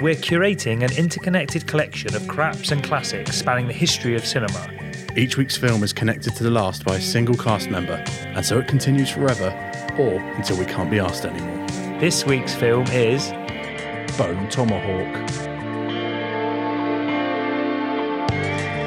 We're curating an interconnected collection of craps and classics spanning the history of cinema. Each week's film is connected to the last by a single cast member, and so it continues forever, or until we can't be asked anymore. This week's film is Bone Tomahawk.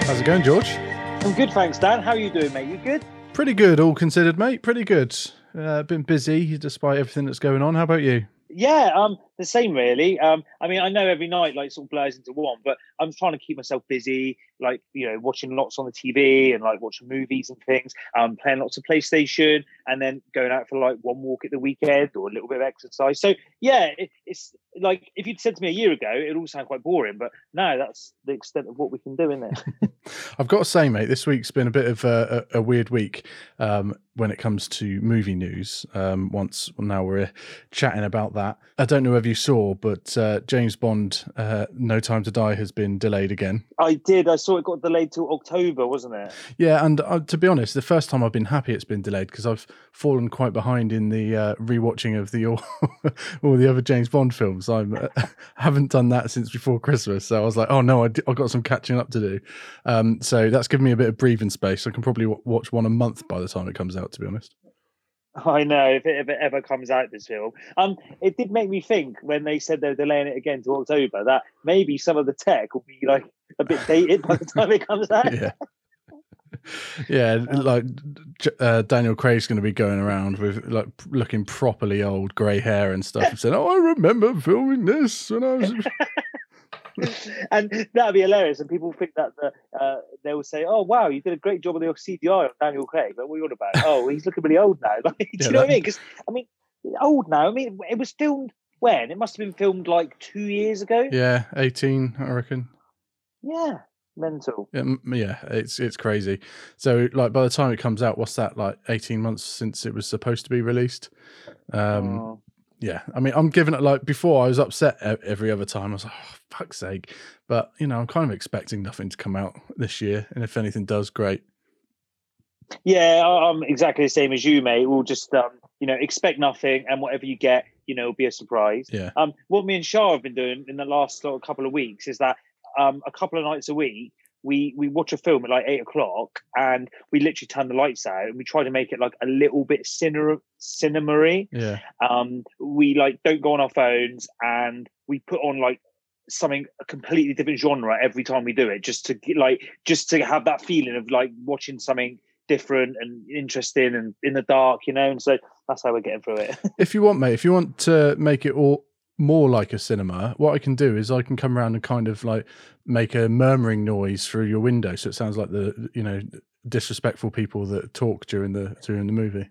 How's it going, George? I'm good, thanks, Dan. How are you doing, mate? You good? Pretty good, all considered, mate. Pretty good. Uh, been busy despite everything that's going on. How about you? Yeah, um, the same really. Um, I mean, I know every night like sort of blurs into one, but I'm trying to keep myself busy, like you know, watching lots on the TV and like watching movies and things. Um, playing lots of PlayStation and then going out for like one walk at the weekend or a little bit of exercise. So yeah, it, it's like if you'd said to me a year ago, it all sound quite boring, but now that's the extent of what we can do, isn't it? I've got to say, mate, this week's been a bit of a, a, weird week um, when it comes to movie news. Um, once now we're chatting about that. I don't know if you saw, but uh, James Bond, uh, No Time to Die, has been delayed again. I did. I saw it got delayed till October, wasn't it? Yeah, and uh, to be honest, the first time I've been happy it's been delayed because I've fallen quite behind in the uh, rewatching of the all, all the other James Bond films. I uh, haven't done that since before Christmas, so I was like, oh no, I d- I've got some catching up to do. Um, so that's given me a bit of breathing space. I can probably w- watch one a month by the time it comes out. To be honest. I know if it, if it ever comes out this film. Um, it did make me think when they said they're delaying it again to October that maybe some of the tech will be like a bit dated by the time it comes out. yeah. Yeah, like uh, Daniel Craig's going to be going around with like looking properly old, grey hair and stuff, and saying, "Oh, I remember filming this when I was." and that'd be hilarious. And people think that the, uh, they will say, "Oh, wow, you did a great job of the CGI on Daniel Craig." But what are you on about? oh, he's looking really old now. Like, do Yeah, you know what I mean? Because I mean, old now. I mean, it was filmed when? It must have been filmed like two years ago. yeah, eighteen, I reckon. Yeah, mental. Yeah, yeah, it's it's crazy. So, like, by the time it comes out, what's that? Like eighteen months since it was supposed to be released. Um, Oh. Yeah, I mean, I'm giving it like before. I was upset every other time. I was like, oh, fuck's sake. But you know, I'm kind of expecting nothing to come out this year, and if anything does, great. Yeah, I'm exactly the same as you, mate. We'll just, um, you know, expect nothing, and whatever you get, you know, be a surprise. Yeah, Um, what me and Shah have been doing in the last sort of couple of weeks is that um, a couple of nights a week we we watch a film at like eight o'clock and we literally turn the lights out and we try to make it like a little bit cinema cinema yeah, um we like don't go on our phones and we put on like something a completely different genre every time we do it just to get, like just to have that feeling of like watching something different and interesting and in the dark you know and so that's how we're getting through it. If you want, mate, if you want to make it all more like a cinema, what I can do is I can come around and kind of like make a murmuring noise through your window, so it sounds like the you know disrespectful people that talk during the during the movie.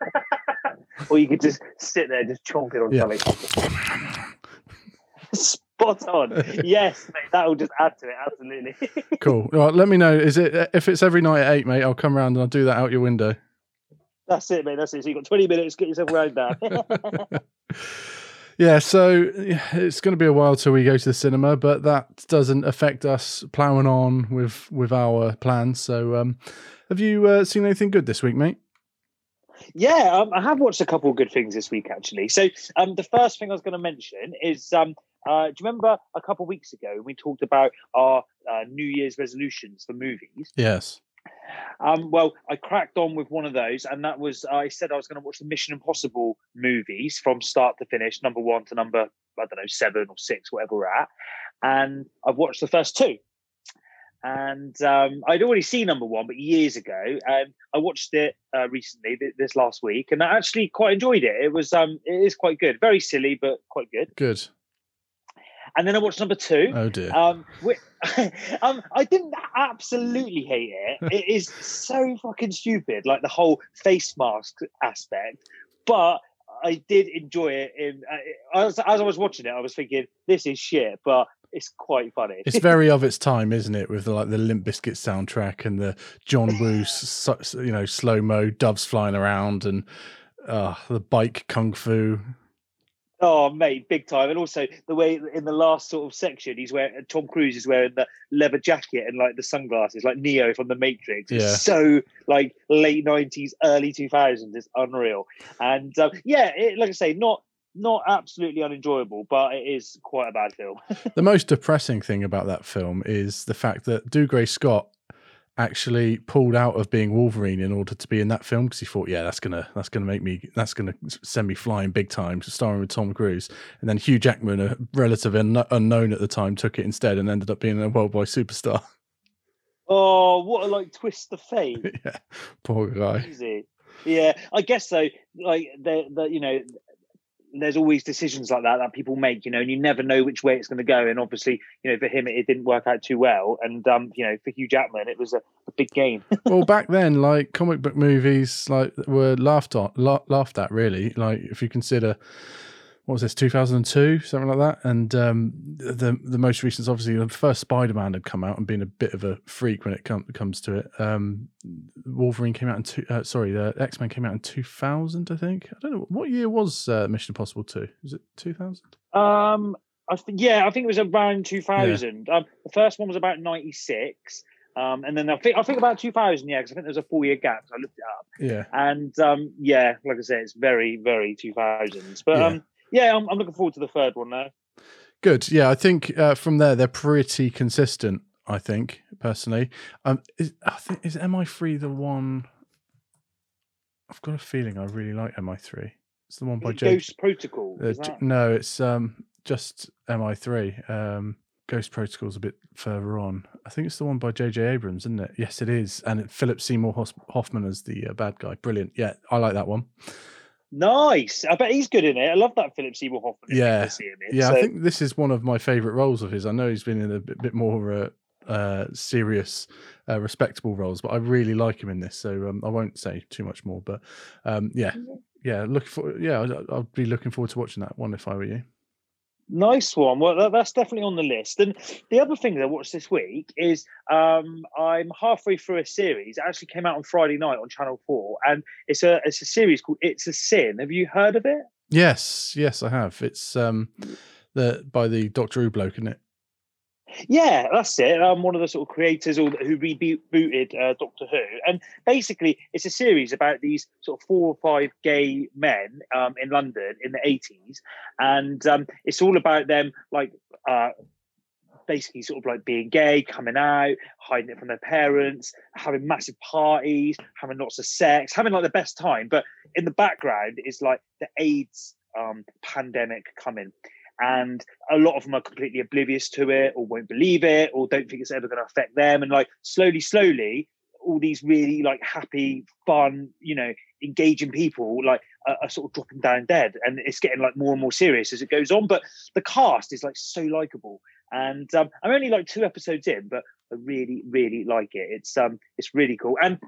or you could just sit there just chonking on Yeah. something spot on yes mate that will just add to it absolutely Cool. All right, let me know. Is it if it's every night at eight, mate? I'll come around and I'll do that out your window. that's it mate that's it so you've got 20 minutes get yourself around down Yeah, so it's going to be a while till we go to the cinema, but that doesn't affect us ploughing on with with our plans. So, um, have you uh, seen anything good this week, mate? Yeah, um, I have watched a couple of good things this week actually. So, um, the first thing I was going to mention is, um, uh, do you remember a couple of weeks ago we talked about our uh, New Year's resolutions for movies? Yes. Um, well, I cracked on with one of those, and that was I said I was going to watch the Mission Impossible movies from start to finish, number one to number I don't know seven or six, whatever we're at, and I've watched the first two. And um, I'd already seen number one, but years ago, and I watched it uh, recently, th- this last week, and I actually quite enjoyed it. It was, um, it is quite good, very silly, but quite good. Good. And then I watched number two, Oh dear. um, whi- um, I didn't absolutely hate it. It is so fucking stupid, like the whole face mask aspect. But I did enjoy it. In uh, as, as I was watching it, I was thinking, "This is shit," but it's quite funny. It's very of its time, isn't it? With the, like the Limp Bizkit soundtrack and the John Woo, you know, slow mo doves flying around and uh, the bike kung fu. Oh, mate, big time! And also the way in the last sort of section, he's wearing Tom Cruise is wearing the leather jacket and like the sunglasses, like Neo from the Matrix. It's so like late nineties, early two thousands. It's unreal. And um, yeah, it, like I say, not not absolutely unenjoyable, but it is quite a bad film. the most depressing thing about that film is the fact that Dougray Scott actually pulled out of being Wolverine in order to be in that film because he thought, yeah, that's gonna that's gonna make me that's gonna send me flying big time, starring with Tom Cruise. And then Hugh Jackman, a relative un- unknown at the time, took it instead and ended up being a worldwide superstar. Oh, what a like twist of fate! yeah, poor guy. Easy. Yeah, I guess so. Like the the you know there's always decisions like that that people make, you know, and you never know which way it's going to go. And obviously, you know, for him, it, it didn't work out too well. And, um, you know, for Hugh Jackman, it was a, a big game. well, back then, like comic book movies, like were laughed at, la- laughed at, really. Like if you consider what was this 2002 something like that and um, the the most recent is obviously the first spider-man had come out and been a bit of a freak when it com- comes to it um, wolverine came out in two uh, sorry the x-men came out in 2000 i think i don't know what year was uh, mission impossible 2 was it 2000 um I th- yeah i think it was around 2000 yeah. um, the first one was about 96 um, and then I think I think about 2000, yeah, because I think there's a four year gap. So I looked it up. Yeah. And um, yeah, like I said, it's very very 2000s. But yeah. um, yeah, I'm, I'm looking forward to the third one now. Good. Yeah, I think uh, from there they're pretty consistent. I think personally, um, is, I think is MI3 the one? I've got a feeling I really like MI3. It's the one by J- Ghost Protocol. Uh, no, it's um just MI3. Um, Ghost Protocol's a bit further on. I think it's the one by J.J. Abrams, isn't it? Yes, it is. And it, Philip Seymour Hoffman as the uh, bad guy. Brilliant. Yeah, I like that one. Nice. I bet he's good in it. I love that Philip Seymour Hoffman. Yeah. yeah, so. I think this is one of my favourite roles of his. I know he's been in a bit, bit more uh, uh, serious, uh, respectable roles, but I really like him in this. So um, I won't say too much more. But um, yeah, yeah, looking for yeah, I'd, I'd be looking forward to watching that one if I were you. Nice one. Well, that, that's definitely on the list. And the other thing that I watched this week is um, I'm halfway through a series. It actually came out on Friday night on Channel Four, and it's a it's a series called It's a Sin. Have you heard of it? Yes, yes, I have. It's um, the by the Doctor Who bloke, isn't it? Yeah, that's it. I'm one of the sort of creators or who rebooted uh, Doctor Who, and basically it's a series about these sort of four or five gay men um, in London in the 80s, and um, it's all about them like uh, basically sort of like being gay, coming out, hiding it from their parents, having massive parties, having lots of sex, having like the best time. But in the background is like the AIDS um, pandemic coming and a lot of them are completely oblivious to it or won't believe it or don't think it's ever going to affect them. And like slowly slowly all these really like happy fun you know engaging people like are, are, sort of dropping down dead. And it's getting like more and more serious as it goes on. But the cast is like so likable. And um, i'm only like two episodes in but i really really like it. It's um it's really cool. And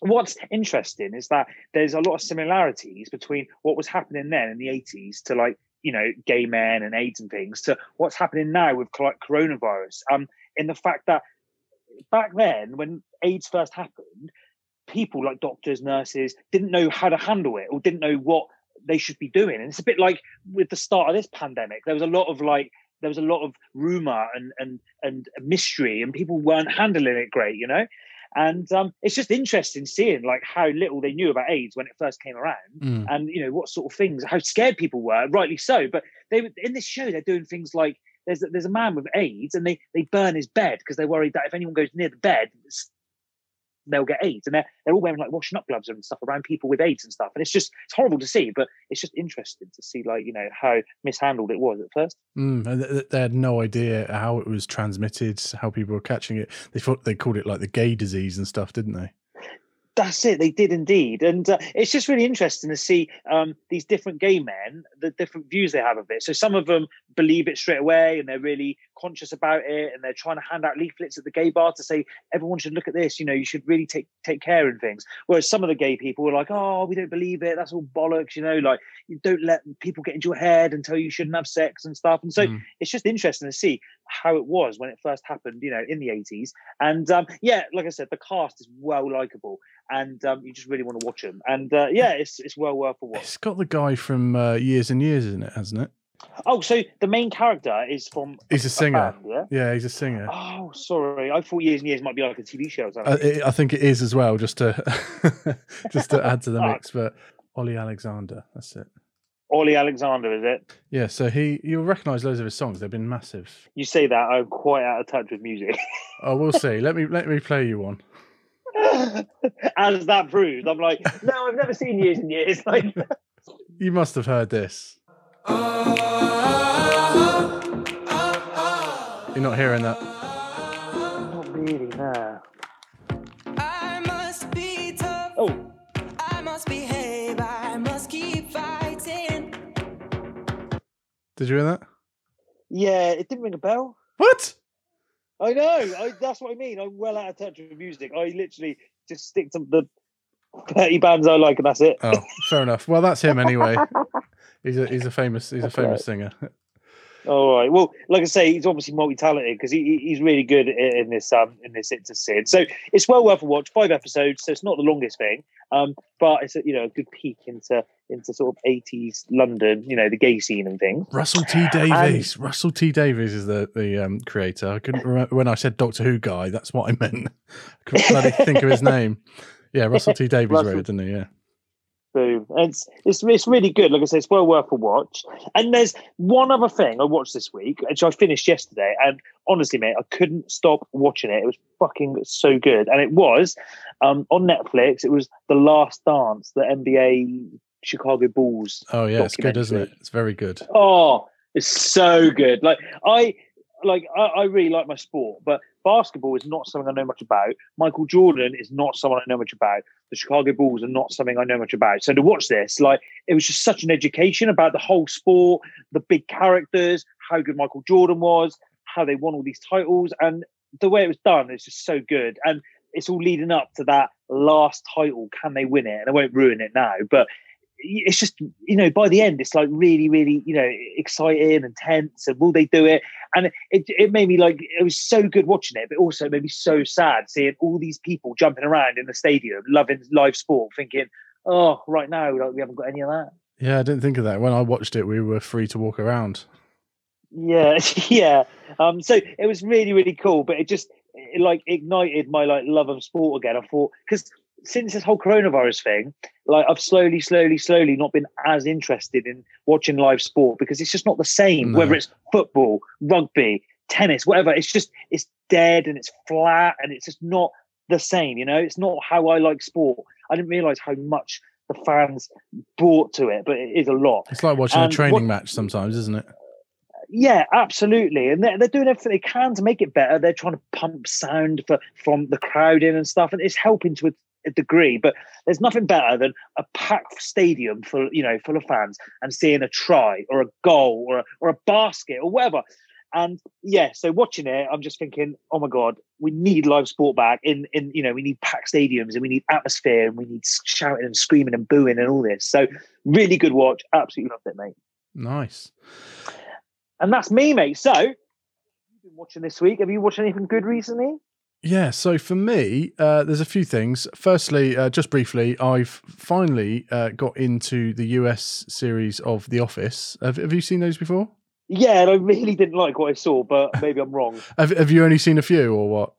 what's interesting is that there's a lot of similarities between what was happening then in the 80s to like you know gay men and AIDS and things to what's happening now with coronavirus. Um, in the fact that back then when AIDS first happened, people like doctors, nurses didn't know how to handle it or didn't know what they should be doing. And it's a bit like with the start of this pandemic, there was a lot of like there was a lot of rumor and and and mystery, and people weren't handling it great, you know. And um, it's just interesting seeing like how little they knew about AIDS when it first came around, mm. and you know what sort of things, how scared people were, rightly so. But they in this show they're doing things like there's there's a man with AIDS and they they burn his bed because they're worried that if anyone goes near the bed, they'll get AIDS. And they're, they're all wearing like washing up gloves and stuff around people with AIDS and stuff. And it's just, it's horrible to see, but it's just interesting to see like, you know, how mishandled it was at first. Mm, they had no idea how it was transmitted, how people were catching it. They thought they called it like the gay disease and stuff, didn't they? That's it. They did indeed, and uh, it's just really interesting to see um, these different gay men, the different views they have of it. So some of them believe it straight away, and they're really conscious about it, and they're trying to hand out leaflets at the gay bar to say everyone should look at this. You know, you should really take take care in things. Whereas some of the gay people were like, "Oh, we don't believe it. That's all bollocks." You know, like you don't let people get into your head and tell you you shouldn't have sex and stuff. And so mm. it's just interesting to see how it was when it first happened. You know, in the eighties. And um, yeah, like I said, the cast is well likable and um, you just really want to watch them. And uh, yeah, it's it's well worth a watch. It's got the guy from uh, Years and Years in it, hasn't it? Oh, so the main character is from. He's a, singer. Band, yeah? yeah, he's a singer. Oh, sorry. I thought Years and Years might be like a TV show. Uh, it, I think it is as well, just to just to add to the mix. But Ollie Alexander, that's it. Ollie Alexander, is it? Yeah, so he you'll recognise loads of his songs. They've been massive. You say that I'm quite out of touch with music. Oh, we'll see. let me let me play you one. As that proves, I'm like, no, I've never seen years and years. Like, You must have heard this. You're not hearing that. not really, no. I must be tough. Oh, I must behave. I must keep fighting. Did you hear that? yeah, it didn't ring a bell. What? I know. I, that's what I mean. I'm well out of touch with music. I literally just stick to the 30 bands I like, and that's it. Oh, fair enough. Well, that's him anyway. He's a he's a famous he's a famous singer. All right. Well, like I say, he's obviously multi-talented because he, he- he's really good in, this um in this It's a Sin. So it's well worth a watch. Five episodes, so it's not the longest thing. Um, but it's a, you know a good peek into into sort of eighties London, you know, the gay scene and things. Russell T Davies. Russell T Davies is the the um, creator. I couldn't remember when I said Doctor Who guy. That's what I meant. I couldn't bloody think of his name. Yeah, Russell T Davies Russell- wrote it, didn't he? Yeah. Boom. And It's, it's it's really good. Like I say, it's well worth a watch. And there's one other thing I watched this week, which I finished yesterday, and honestly, mate, I couldn't stop watching it. It was fucking so good. And it was um, on Netflix. It was The Last Dance, the NBA Chicago Bulls Oh yeah, it's good, isn't it? It's very good. Oh, it's so good. Like I like I, I really like my sport, but basketball is not something I know much about. Michael Jordan is not someone I know much about. The Chicago Bulls are not something I know much about. So to watch this, like it was just such an education about the whole sport, the big characters, how good Michael Jordan was, how they won all these titles, and the way it was done is just so good. And it's all leading up to that last title. Can they win it? And I won't ruin it now, but it's just you know by the end it's like really really you know exciting and tense and will they do it and it, it made me like it was so good watching it but also it made me so sad seeing all these people jumping around in the stadium loving live sport thinking oh right now like we haven't got any of that Yeah, I didn't think of that. When I watched it, we were free to walk around. yeah yeah um so it was really really cool but it just it, like ignited my like love of sport again. I thought because since this whole coronavirus thing like i've slowly slowly slowly not been as interested in watching live sport because it's just not the same No. whether it's football rugby tennis whatever. It's just it's dead and it's flat and it's just not the same you know? It's not how i like sport. I didn't realize how much the fans brought to it but it is a lot. It's like watching a training what- match sometimes, isn't it? Yeah, absolutely. And they're, they're doing everything they can to make it better. They're trying to pump sound for from the crowd in and stuff, and it's helping to a, a degree. But there's nothing better than a packed stadium full, you know, full of fans and seeing a try or a goal or a, or a basket or whatever. And yeah, so watching it, I'm just thinking, oh my god, we need live sport back. In in you know, we need packed stadiums and we need atmosphere and we need shouting and screaming and booing and all this. So really good watch. Absolutely loved it, mate. Nice. And that's me, mate. So, you've been watching this week. Have you watched anything good recently? Yeah, so for me, uh, there's a few things. Firstly, uh, just briefly, I've finally uh, got into the US series of The Office. Have, have you seen those before? Yeah, and I really didn't like what I saw, but maybe I'm wrong. Have, have you only seen a few or what?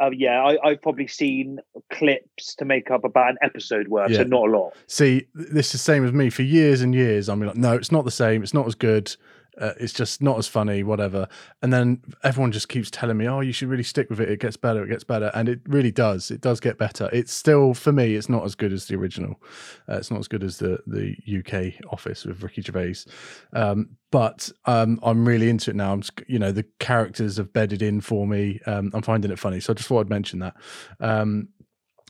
Uh, yeah, I, I've probably seen clips to make up about an episode worth, Yeah. so not a lot. See, this is the same as me. For years and years, I'm like, no, it's not the same. It's not as good. Uh, it's just not as funny, whatever. And then everyone just keeps telling me, oh, you should really stick with it. It gets better. It gets better. And it really does. It does get better. It's still, for me, it's not as good as the original. Uh, it's not as good as the, the UK office with Ricky Gervais. Um, but um, I'm really into it now. I'm, you know, the characters have bedded in for me. Um, I'm finding it funny. So I just thought I'd mention that. Um,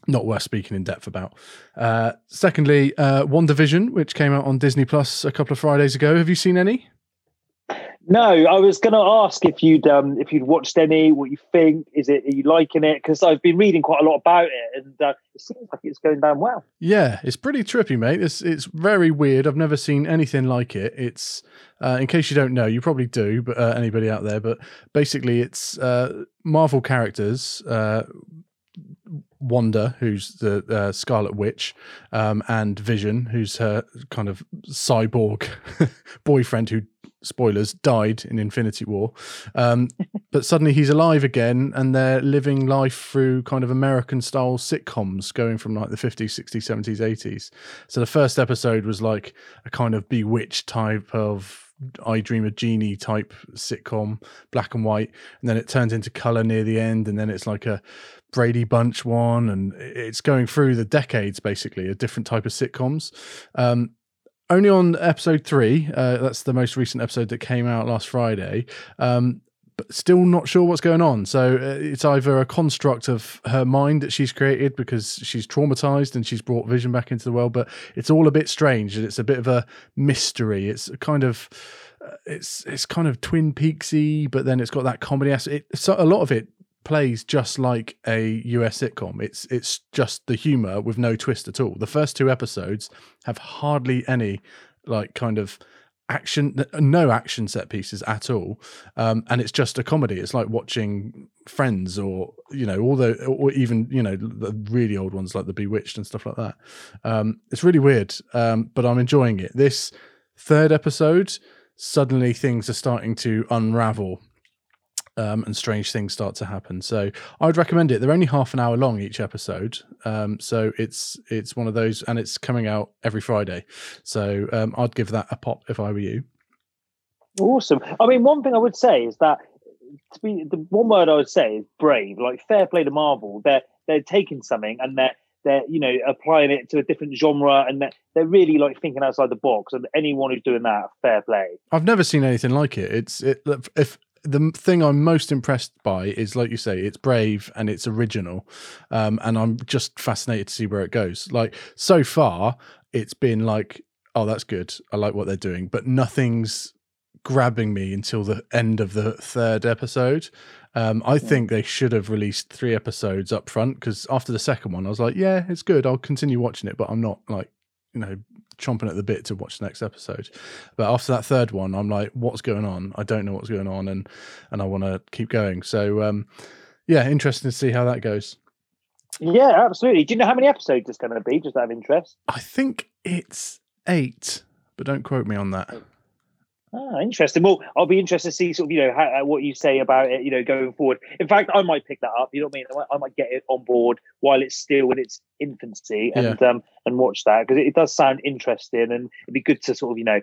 not worth speaking in depth about. Uh, secondly, uh, WandaVision, which came out on Disney Plus a couple of Fridays ago. Have you seen any? No, I was going to ask if you'd um, if you'd watched any, what you think. Is it are you liking it? Because I've been reading quite a lot about it, and uh, it seems like it's going down well. Yeah, it's pretty trippy, mate. It's it's very weird. I've never seen anything like it. It's uh, in case you don't know, you probably do, but uh, anybody out there. But basically, it's uh, Marvel characters. Uh, Wanda, who's the uh, Scarlet Witch, um, and Vision, who's her kind of cyborg boyfriend who spoilers, died in Infinity War. Um, but suddenly he's alive again and they're living life through kind of American style sitcoms going from like the 50s, 60s, 70s, 80s. So the first episode was like a kind of bewitched type of I Dream a Jeannie type sitcom, black and white, and then it turns into color near the end, and then it's like a Brady Bunch one, and it's going through the decades basically, a different type of sitcoms. Um, only on episode three, uh, that's the most recent episode that came out last Friday. Um, but still not sure what's going on. So uh, it's either a construct of her mind that she's created because she's traumatized and she's brought Vision back into the world, but it's all a bit strange and it's a bit of a mystery. It's kind of uh, it's it's kind of Twin Peaksy, but then it's got that comedy aspect. It, so a lot of it plays just like a US sitcom. It's it's just the humor with no twist at all. The first two episodes have hardly any like kind of action no action set pieces at all. Um and it's just a comedy. It's like watching friends or you know all the or even you know the really old ones like the bewitched and stuff like that. Um it's really weird um but i'm enjoying it. This third episode suddenly things are starting to unravel um, and strange things start to happen. So I would recommend it. They're only half an hour long each episode, um, so it's it's one of those, and it's coming out every Friday. So um, I'd give that a pop if I were you. Awesome. I mean, one thing I would say is that to be the one word I would say is brave. Like fair play to Marvel. They're they're taking something and they're they're you know applying it to a different genre and they're, they're really like thinking outside the box. And anyone who's doing that, fair play. I've never seen anything like it. It's it if the thing I'm most impressed by is, like you say, it's brave and it's original, um, and I'm just fascinated to see where it goes. Like so far, it's been like, oh, that's good. I like what they're doing, but nothing's grabbing me until the end of the third episode. Um, I think they should have released three episodes up front because after the second one, I was like, yeah, it's good. I'll continue watching it, but I'm not like, you know, chomping at the bit to watch the next episode. But after that third one, I'm like, what's going on? I don't know what's going on, and and I want to keep going. So um, yeah, interesting to see how that goes. Yeah, absolutely. Do you know how many episodes it's going to be? Just out of interest. I think it's eight, but don't quote me on that. Ah, interesting. Well, I'll be interested to see sort of you know how, what you say about it. You know, going forward. In fact, I might pick that up. You know what I mean? I might, I might get it on board while it's still in its infancy and um and watch that because it, it does sound interesting and it'd be good to sort of you know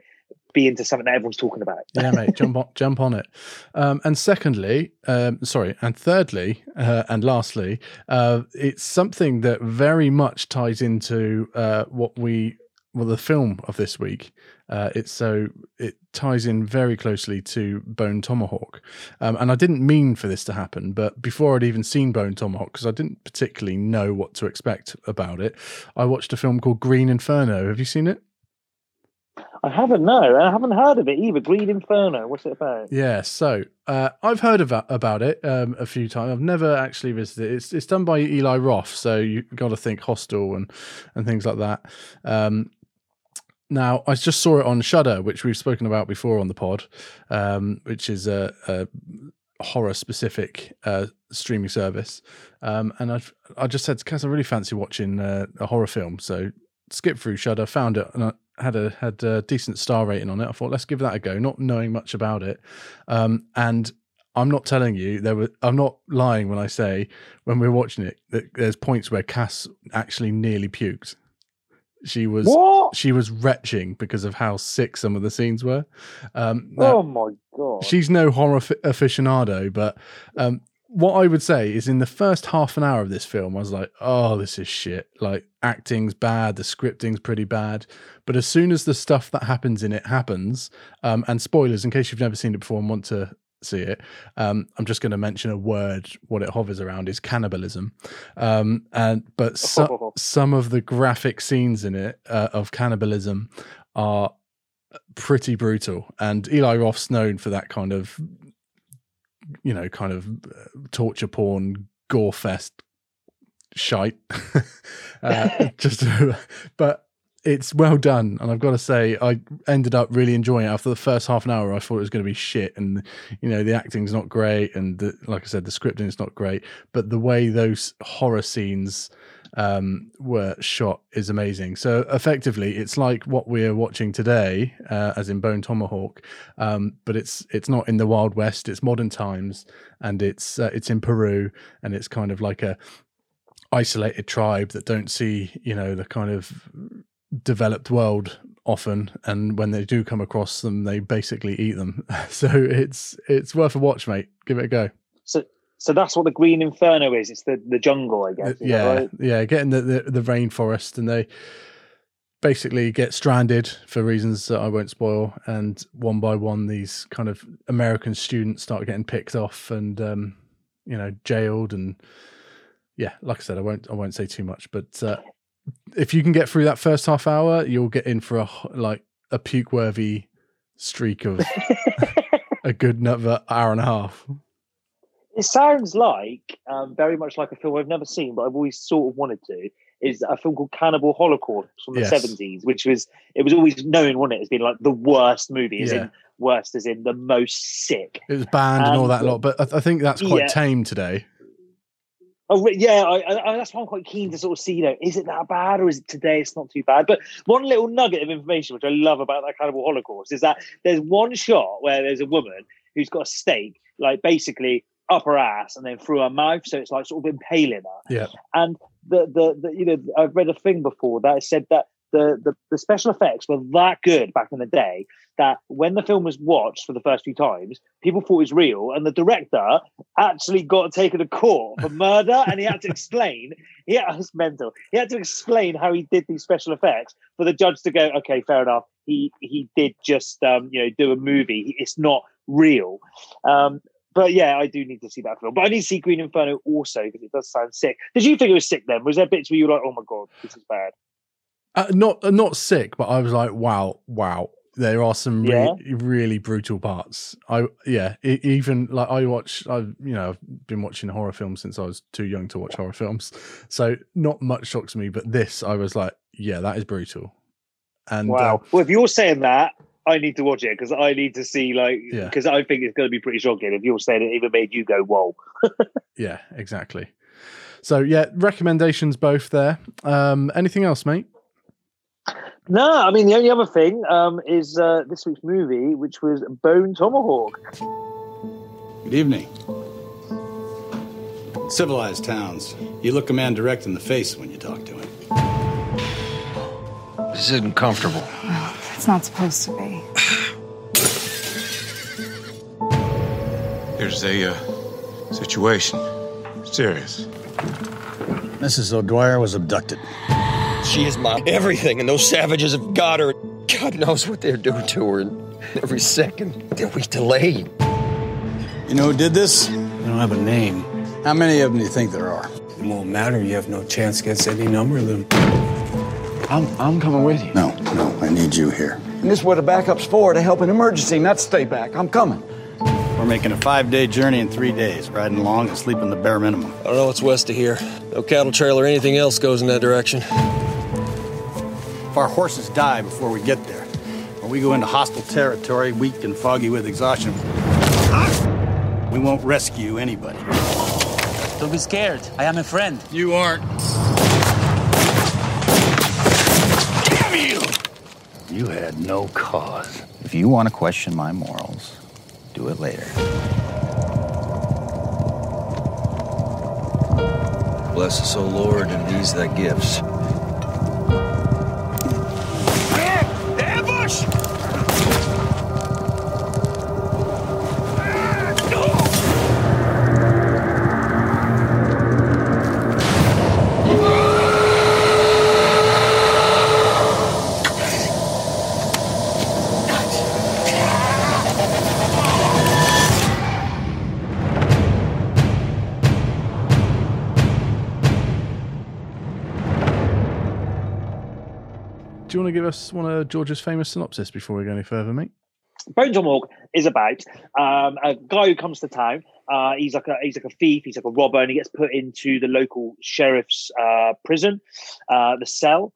be into something that everyone's talking about. yeah, mate, jump on, jump on it. Um, and secondly, um, sorry, and thirdly, uh, and lastly, uh, it's something that very much ties into uh, what we, well, the film of this week. Uh, it's so it ties in very closely to Bone Tomahawk, um, and I didn't mean for this to happen, but before I'd even seen Bone Tomahawk, because I didn't particularly know what to expect about it, I watched a film called Green Inferno. Have you seen it? I haven't no, I haven't heard of it either. Green Inferno. What's it about? Yeah, so uh, I've heard about about it um, a few times. I've never actually visited. it. It's it's done by Eli Roth, so you got to think Hostel and and things like that. Um, now, I just saw it on Shudder, which we've spoken about before on the pod, um, which is a, a horror specific uh, streaming service. Um, and I've I just said Cass, I really fancy watching uh, a horror film, so skip through Shudder, found it, and I had a had a decent star rating on it. I thought let's give that a go, not knowing much about it, um, and. I'm not telling you there were. I'm not lying when I say when we we're watching it that there's points where Cass actually nearly puked. She was What? she was retching because of how sick some of the scenes were. Um, now, Oh my god. she's no horror f- aficionado, but um, what I would say is in the first half an hour of this film, I was like, oh, this is shit. Like, acting's bad, the scripting's pretty bad. But as soon as the stuff that happens in it happens, um, and spoilers in case you've never seen it before and want to see it, um, I'm just going to mention a word, what it hovers around is cannibalism. Um, and But so, some of the graphic scenes in it uh, of cannibalism are pretty brutal. And Eli Roth's known for that kind of, you know, kind of uh, torture porn, gore fest shite. uh, just, but it's well done. And I've got to say, I ended up really enjoying it. After the first half an hour, I thought it was going to be shit. And, you know, the acting's not great. And the, like I said, the scripting is not great. But the way those horror scenes um, were shot is amazing. So effectively, it's like what we're watching today, uh, as in Bone Tomahawk, um, but it's it's not in the Wild West. It's modern times, and it's uh, it's in Peru, and it's kind of like a isolated tribe that don't see you know the kind of developed world often and when they do come across them they basically eat them so it's it's worth a watch mate give it a go So, so that's what the Green Inferno is. It's the, the jungle, I guess. yeah right? yeah getting the, the the rainforest and they basically get stranded for reasons that i won't spoil and one by one these kind of american students start getting picked off and um you know jailed and yeah like i said i won't i won't say too much but uh, if you can get through that first half hour you'll get in for a like a puke worthy streak of a good another hour and a half It sounds like um, very much like a film I've never seen, but I've always sort of wanted to. Is a film called Cannibal Holocaust from the Yes. seventies, which was it was always known, wasn't it, as being like the worst movie, as Yeah. in worst as in the most sick. it was banned and all Um, that lot but i, I think that's quite yeah. tame today Oh yeah, I, I, that's why I'm quite keen to sort of see. You know, is it that bad or is it today? It's not too bad. But one little nugget of information which I love about that Cannibal Holocaust is that there's one shot where there's a woman who's got a stake, like basically up her ass and then through her mouth, so it's like sort of impaling her. yeah And the, the, the you know, I've read a thing before that said that the, the the special effects were that good back in the day that when the film was watched for the first few times, people thought it was real, and the director actually got taken to court for murder, and he had to explain. Yeah, it's mental. He had to explain how he did these special effects for the judge to go, okay, fair enough. He he did just um, you know do a movie. It's not real. Um, but yeah, I do need to see that film. But I need to see Green Inferno also because it does sound sick. Did you think it was sick then? Was there bits where you were like, oh my god, this is bad? Uh, not uh, not sick, but I was like, wow, wow. There are some Yeah? really, really brutal parts. I yeah, e even like I watch. I've you know I've been watching horror films since I was too young to watch horror films, so not much shocks me. But this, I was like, yeah, that is brutal. And wow. uh, well, if you're saying that, I need to watch it because I need to see like Yeah. because I think it's going to be pretty shocking. If you're saying it even made you go, whoa. yeah, exactly. So yeah, recommendations both there. Um, anything else, mate? No, I mean the only other thing um, is uh, this week's movie, which was Bone Tomahawk. Good evening. Civilized towns. You look a man direct in the face when you talk to him. This isn't comfortable. It's not supposed to be. Here's a uh, situation. Serious. Mrs. O'Dwyer was abducted. She is my everything, and those savages have got her. God knows what they're doing to her. And every second that we delay. You know who did this? I don't have a name. How many of them do you think there are? It won't matter. You have no chance against any number of them. I'm, I'm coming with you. No, no, I need you here. And this is what a backup's for, to help an emergency, not stay back. I'm coming. We're making a five day journey in three days, riding along and sleeping the bare minimum. I don't know what's west of here. No cattle trail or anything else goes in that direction. If our horses die before we get there, or we go into hostile territory, weak and foggy with exhaustion, we won't rescue anybody. Don't be scared. I am a friend. You aren't. Damn you! You had no cause. If you want to question my morals, do it later. Bless us, O Lord, and these thy gifts. Us one of George's famous synopsis before we go any further, mate? Bones on Tomahawk is about um, a guy who comes to town. Uh, he's like a he's like a thief. He's like a robber, and he gets put into the local sheriff's uh, prison, uh, the cell,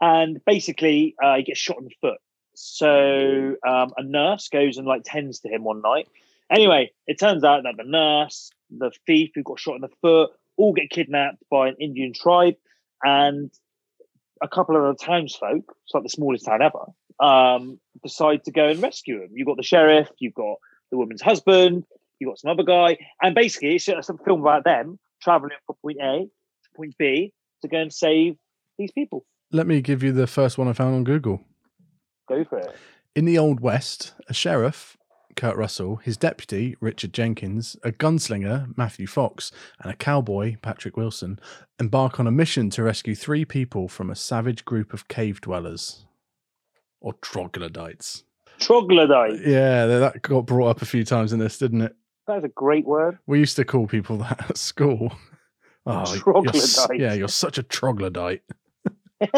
and basically uh, he gets shot in the foot. So um, a nurse goes and like tends to him one night. Anyway, it turns out that the nurse, the thief who got shot in the foot, all get kidnapped by an Indian tribe, and a couple of the townsfolk, it's like the smallest town ever, um, decide to go and rescue him. You've got the sheriff, you've got the woman's husband, you've got some other guy, and basically it's a film about them traveling from point A to point B to go and save these people. Let me give you the first one I found on Google. Go for it. In the Old West, a sheriff, Kurt Russell, his deputy, Richard Jenkins, a gunslinger, Matthew Fox, and a cowboy, Patrick Wilson, embark on a mission to rescue three people from a savage group of cave dwellers. Or troglodytes. Troglodyte. Yeah, that got brought up a few times in this, didn't it? That's a great word. We used to call people that at school. Oh, you're Troglodyte. yeah, you're such a troglodyte.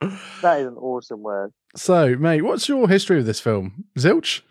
That is an awesome word. So, mate, what's your history of this film? Zilch?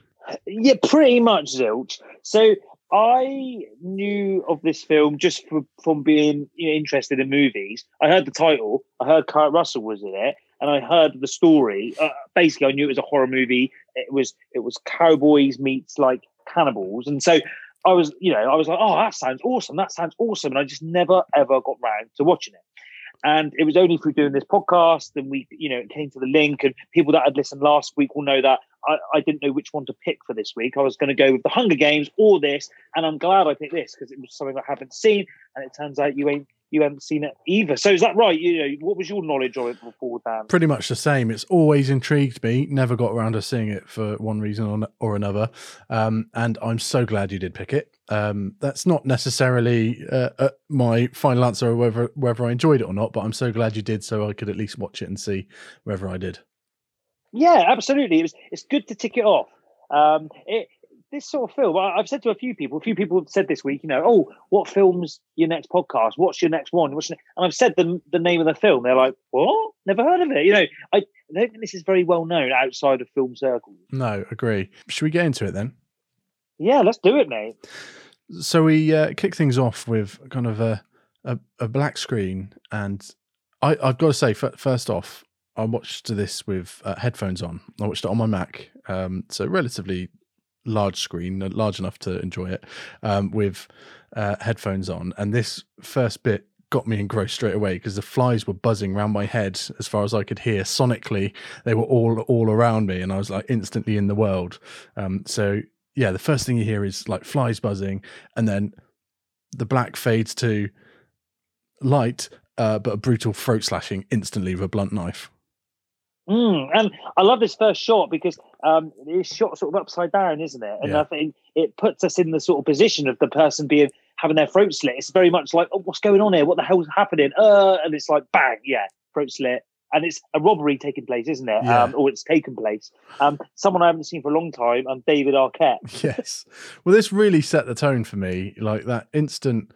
Yeah, pretty much zilch. So I knew of this film just from, from being you know, interested in movies. I heard the title, I heard Kurt Russell was in it, and I heard the story. Uh, basically, I knew it was a horror movie. It was it was cowboys meets like cannibals, and so I was you know I was like, oh, that sounds awesome. That sounds awesome, and I just never ever got round to watching it. And it was only through doing this podcast and we, you know, it came to the link. And people that had listened last week will know that I, I didn't know which one to pick for this week. I was going to go with the Hunger Games or this, and I'm glad I picked this because it was something I haven't seen. And it turns out you ain't you haven't seen it either. So is that right? You know, what was your knowledge of it before, Dan? Pretty much the same. It's always intrigued me. Never got around to seeing it for one reason or, or another. Um, and I'm so glad you did pick it. Um, that's not necessarily uh, uh, my final answer whether whether I enjoyed it or not, but I'm so glad you did, so I could at least watch it and see whether I did. Yeah, absolutely. It was, it's good to tick it off. Um, it, this sort of film, I've said to a few people, a few people have said this week, you know, oh, what film's your next podcast? What's your next one? What's your, and I've said the, the name of the film. They're like, what? Never heard of it. You know, I, don't think this is very well known outside of film circles. No, agree. Should we get into it then? Yeah, let's do it, mate. So we uh, kick things off with kind of a a, a black screen, and I, I've got to say, f- first off, I watched this with uh, headphones on. I watched it on my Mac, um, so relatively large screen, uh, large enough to enjoy it, um, with uh, headphones on. And this first bit got me engrossed straight away because the flies were buzzing around my head as far as I could hear. Sonically, they were all all around me, and I was like instantly in the world. Um, so yeah, the first thing you hear is like flies buzzing, and then the black fades to light, uh, but a brutal throat slashing instantly with a blunt knife. Mm, and I love this first shot because um, it's shot sort of upside down, isn't it? And Yeah. I think it puts us in the sort of position of the person being having their throat slit. It's very much like, oh, what's going on here? What the hell's happening? Uh, and it's like, bang, yeah, throat slit. And it's a robbery taking place, isn't it? Yeah. Um, or it's taken place. Um, someone I haven't seen for a long time, um, David Arquette. yes. Well, this really set the tone for me. Like that instant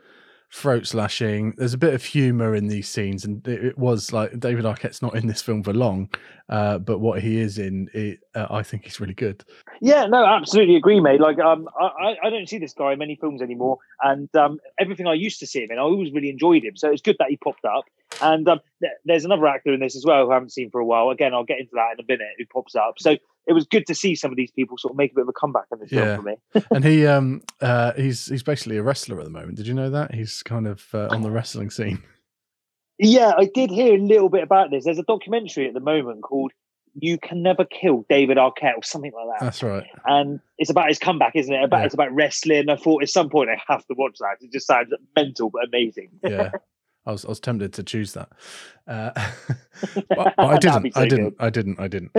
throat slashing. There's a bit of humor in these scenes, and it, it was like David Arquette's not in this film for long, uh, but what he is in, it, uh, I think he's really good. Yeah, no, absolutely agree, mate. Like, um, I, I- don't see this guy in many films anymore, and um, everything I used to see him in, I always really enjoyed him. So it's good that he popped up. And um, th- there's another actor in this as well who I haven't seen for a while. Again, I'll get into that in a minute. Who pops up? So it was good to see some of these people sort of make a bit of a comeback in this Yeah. film for me. and he, um, uh, he's he's basically a wrestler at the moment. Did you know that he's kind of uh, on the wrestling scene? Yeah, I did hear a little bit about this. There's a documentary at the moment called "You Can Never Kill David Arquette" or something like that. That's right. and it's about his comeback, isn't it? About Yeah. it's about wrestling. I thought at some point I have to watch that. It just sounds mental but amazing. Yeah. I was I was tempted to choose that, uh, but, but I That'd be didn't. I didn't. I didn't. I didn't.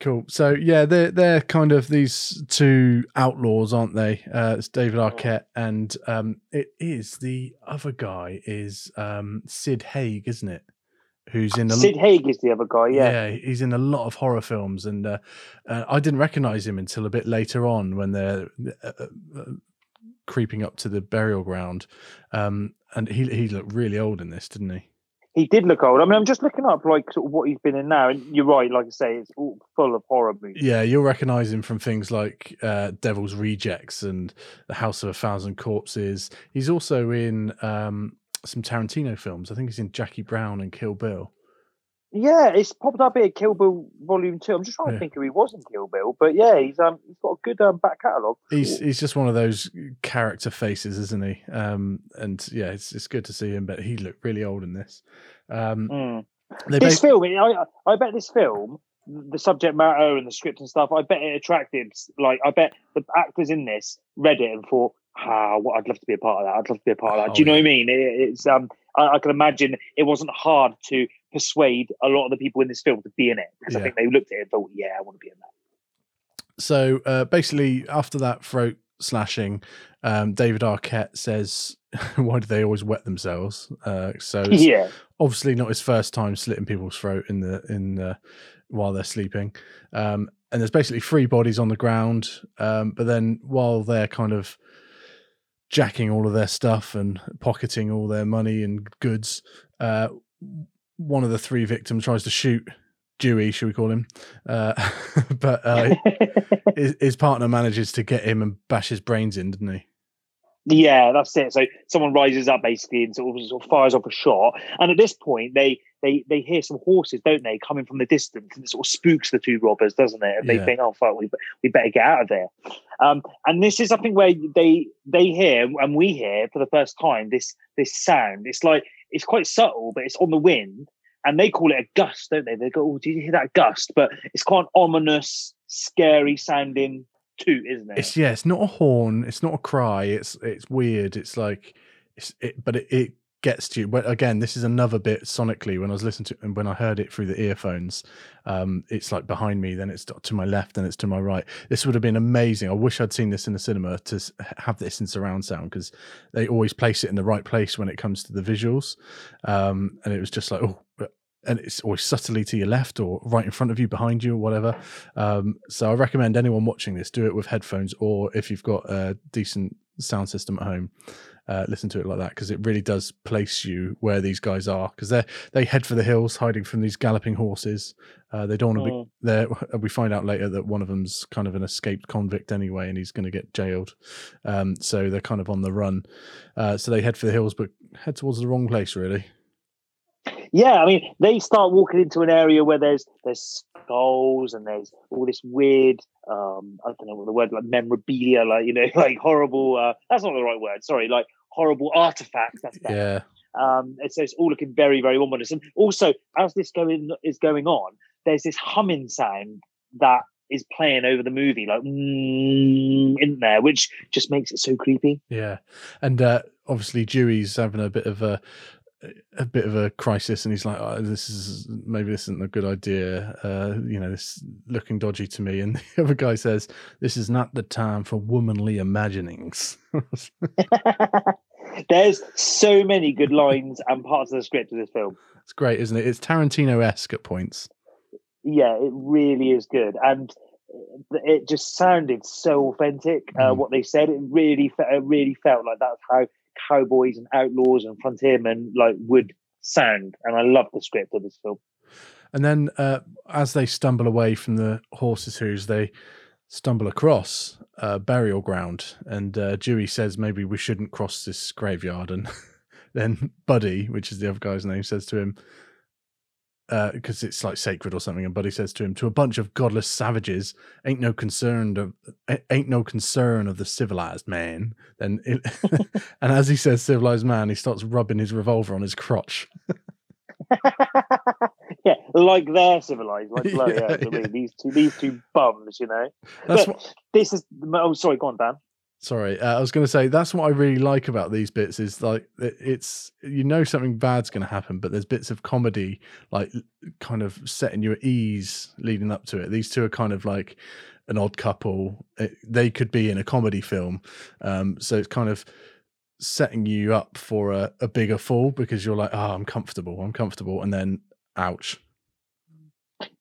cool. So yeah, they're they're kind of these two outlaws, aren't they? Uh, it's David Arquette, and um, it is the other guy is um, Sid Haig, isn't it? Who's in a Sid Haig is the other guy. Yeah. yeah, he's in a lot of horror films, and uh, uh, I didn't recognize him until a bit later on when they're uh, uh, creeping up to the burial ground. Um, and he he looked really old in this, didn't he? He did look old. I mean, I'm just looking up like sort of what he's been in now, and you're right. Like I say, it's all full of horror movies. Yeah, you'll recognize him from things like uh, Devil's Rejects and The House of a Thousand Corpses. He's also in um, some Tarantino films. I think he's in Jackie Brown and Kill Bill. Yeah, it's popped up here, Kill Bill Volume Two. I'm just trying Yeah. to think who he was in Kill Bill, but yeah, he's um he's got a good um back catalogue. He's he's just one of those character faces, isn't he? Um, and yeah, it's it's good to see him, but he looked really old in this. Um, Mm. this film, I I bet this film, the subject matter and the script and stuff, I bet it attracted like I bet the actors in this read it and thought, ah, what I'd love to be a part of that. I'd love to be a part of that. Do you Oh, know yeah. what I mean? It, it's um I, I can imagine it wasn't hard to persuade a lot of the people in this film to be in it because I think they looked at it and thought, yeah, I want to be in that. so uh, basically, after that throat slashing, um, David Arquette says, "Why do they always wet themselves?" Uh, so Yeah. obviously not his first time slitting people's throat in the in the, while they're sleeping. Um, and there's basically three bodies on the ground. Um, but then while they're kind of jacking all of their stuff and pocketing all their money and goods, uh, one of the three victims tries to shoot Dewey, should we call him? Uh, but uh, his, his partner manages to get him and bash his brains in, didn't he? Yeah, that's it. So someone rises up basically and sort of, sort of fires off a shot, and at this point they they they hear some horses, don't they, coming from the distance, and it sort of spooks the two robbers, doesn't it? And they Yeah. think, oh fuck, we we better get out of there. Um, and this is something where they they hear and we hear for the first time this this sound. It's like it's quite subtle, but it's on the wind, and they call it a gust, don't they? They go, oh, did you hear that gust? But it's quite an ominous, scary sounding toot, isn't it? It's yeah, it's not a horn, it's not a cry, it's it's weird. It's like it's it, but it, it gets to you. But again, this is another bit sonically when I was listening to and when I heard it through the earphones. Um, it's like behind me, then it's to my left, then it's to my right. This would have been amazing. I wish I'd seen this in the cinema to have this in surround sound because they always place it in the right place when it comes to the visuals. Um, and it was just like oh. And it's always subtly to your left or right in front of you, behind you, or whatever. Um, so I recommend anyone watching this do it with headphones, or if you've got a decent sound system at home, uh, listen to it like that because it really does place you where these guys are because they they head for the hills, hiding from these galloping horses. Uh, they don't want to Mm. be there. We find out later that one of them's kind of an escaped convict anyway, and he's going to get jailed. Um, so they're kind of on the run. Uh, so they head for the hills, but head towards the wrong place, really. Yeah, I mean, they start walking into an area where there's there's skulls and there's all this weird, um, I don't know what the word like memorabilia, like you know, like horrible. Uh, that's not the right word. Sorry, like horrible artifacts. That's better. Yeah. Um, and so it's all looking very, very ominous. And also, as this going is going on, there's this humming sound that is playing over the movie, like mm, in there, which just makes it so creepy. Yeah, and uh, obviously Dewey's having a bit of a a bit of a crisis, and he's like, oh, "This is maybe this isn't a good idea." Uh, you know, this looking dodgy to me. And the other guy says, "This is not the time for womanly imaginings." There's so many good lines and parts of the script of this film. it's great, isn't it? It's Tarantino esque at points. yeah, it really is good, and it just sounded so authentic. Uh, Mm. what they said, it really, it really felt like that's how cowboys and outlaws and frontiermen like would sound. And I love the script of this film. And then uh, as they stumble away from the horses' hooves, they stumble across a burial ground. And uh, Dewey says maybe we shouldn't cross this graveyard. And then Buddy, which is the other guy's name, says to him, because it's like sacred or something, and Buddy says to him, "To a bunch of godless savages, ain't no concern of ain't no concern of the civilized man." Then, and as he says "civilized man," he starts rubbing his revolver on his crotch. Like they're civilized, like bloody Yeah, hell, I mean, yeah. these two, these two bums, you know. That's but this is. Oh, sorry, go on, Dan. Sorry, uh, I was going to say that's what I really like about these bits is like it- it's you know something bad's going to happen, but there's bits of comedy like kind of setting you at ease leading up to it. These two are kind of like an odd couple. It, they could be in a comedy film, um, so it's kind of setting you up for a, a bigger fall because you're like, oh, I'm comfortable, I'm comfortable, and then ouch.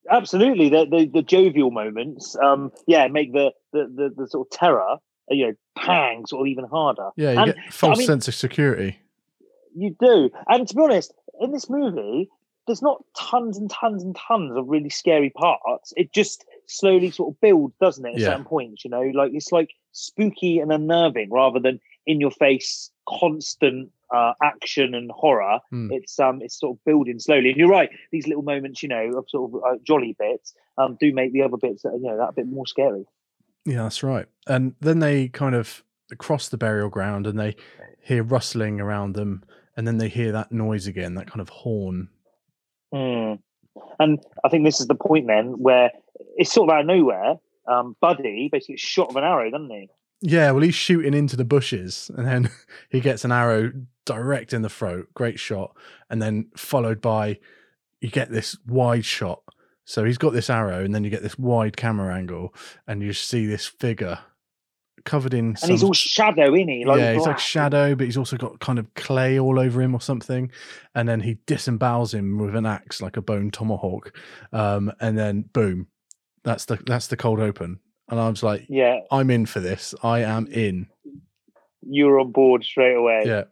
Absolutely, the the, the jovial moments, um, yeah, make the, the the the sort of terror, uh, you know, pang sort of even harder. Yeah, you And, get false I mean, sense of security. You do. And to be honest, in this movie, there's not tons and tons and tons of really scary parts. It just slowly sort of builds, doesn't it? At Yeah. certain points, you know, like it's like spooky and unnerving rather than in your face, constant uh, action and horror. Hmm. It's um it's sort of building slowly. And you're right, these little moments, you know, of sort of uh, jolly bits, um, do make the other bits, you know, that a bit more scary. Yeah, that's right. And then they kind of cross the burial ground and they hear rustling around them, and then they hear that noise again, that kind of horn. Mm. And I think this is the point then where it's sort of out of nowhere. Um, Buddy basically shot with an arrow, doesn't he? Yeah, well, he's shooting into the bushes, and then he gets an arrow direct in the throat. Great shot, and then followed by you get this wide shot. So he's got this arrow, and then you get this wide camera angle, and you see this figure covered in. And he's all shadow, isn't he? Like yeah, he's like shadow, but he's also got kind of clay all over him or something. And then he disembowels him with an axe, like a bone tomahawk. Um, and then boom, that's the that's the cold open. And I was like, Yeah, I'm in for this. I am in. you're on board straight away. Yeah,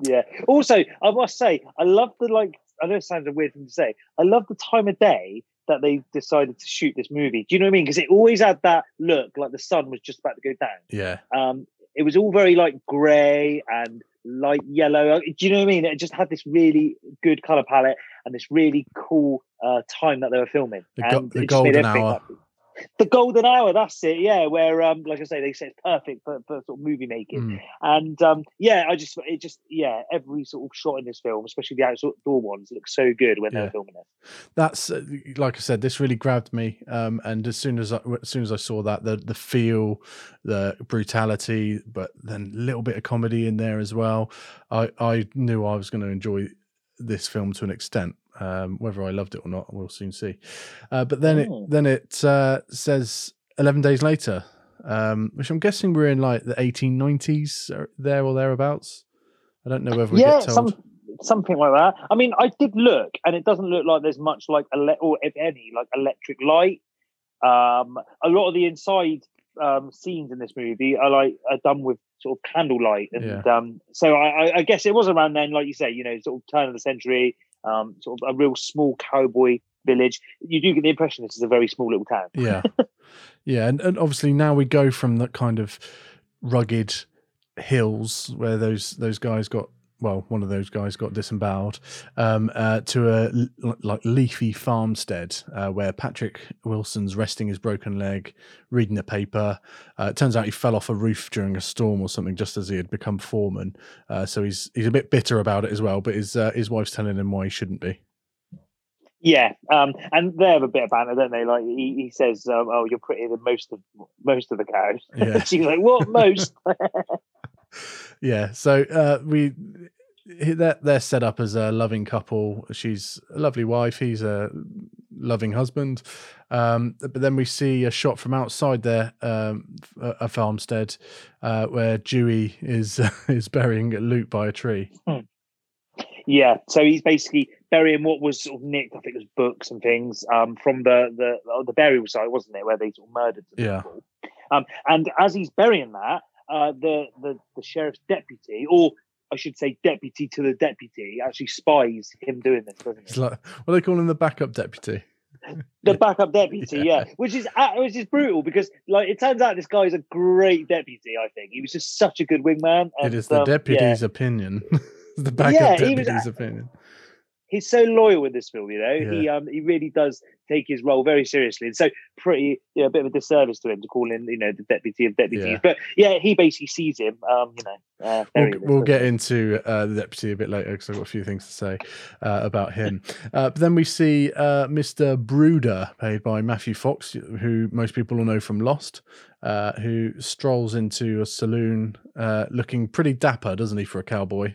Yeah. Also, I must say, I love the like. I know it sounds a weird thing to say. I love the time of day that they decided to shoot this movie. Do you know what I mean? Because it always had that look like the sun was just about to go down. yeah, Um, it was all very like grey and light yellow. Do you know what I mean? It just had this really good color palette and this really cool uh, time that they were filming. The go- and the it just made golden hour. The golden hour, that's it. Yeah, where um, like I say, they say it's perfect for, for sort of movie making. Mm. And um, yeah, I just it just yeah, every sort of shot in this film, especially the outdoor ones, look so good when they're filming it. that's uh, like I said. This really grabbed me. Um, and as soon as I, as soon as I saw that, the the feel, the brutality, but then a little bit of comedy in there as well. I I knew I was going to enjoy this film to an extent. Um, whether I loved it or not, we'll soon see. Uh, but then Oh. it then it uh, says eleven days later, um, which I'm guessing we're in like the 1890s, or there or thereabouts. I don't know whether we yeah, get told. some, something like that. I mean, I did look, and it doesn't look like there's much like ele- or if any like electric light. Um, a lot of the inside um, scenes in this movie are like are done with sort of candlelight, and um, so I, I guess it was around then, like you say, you know, sort of turn of the century, um, sort of a real small cowboy village. You do get the impression this is a very small little town. yeah yeah and, and obviously now we go from that kind of rugged hills where those those guys got well one of those guys got disemboweled um uh, to a l- like leafy farmstead uh, where patrick wilson's resting his broken leg reading the paper uh, it turns out he fell off a roof during a storm or something just as he had become foreman uh, so he's he's a bit bitter about it as well but his uh, his wife's telling him why he shouldn't be Yeah, um, and they have a bit of banter, don't they? Like he, he says, um, "Oh, you're prettier than most of most of the cows." Yeah. She's like, "What most?" yeah so uh we they're, they're set up as a loving couple she's a lovely wife he's a loving husband um but then we see a shot from outside their um a, farmstead uh where dewey is is burying luke by a tree yeah, so he's basically burying what was sort of nicked. I think it was books and things um, from the the oh, the burial site, wasn't it, where they sort of murdered yeah people. Um, and as he's burying that, uh, the, the the sheriff's deputy, or I should say, deputy to the deputy, actually spies him doing this, doesn't it's he? like what they call him the backup deputy The backup deputy, yeah. which is uh, which is brutal because, like, it turns out this guy is a great deputy. I think he was just such a good wingman. it and, is the um, yeah. deputy's opinion the backup Yeah, he was- deputy's opinion he's so loyal in this film, you know. Yeah. He um he really does take his role very seriously. And so pretty you know, a bit of a disservice to him to call in, you know, the deputy of deputies. Yeah. But yeah, he basically sees him, um, you know, uh, We'll, we'll get into uh, the deputy a bit later because I've got a few things to say uh, about him. Uh, but then we see uh, Mr. Brooder, played by Matthew Fox, who most people will know from Lost, uh, who strolls into a saloon uh, looking pretty dapper, doesn't he, for a cowboy?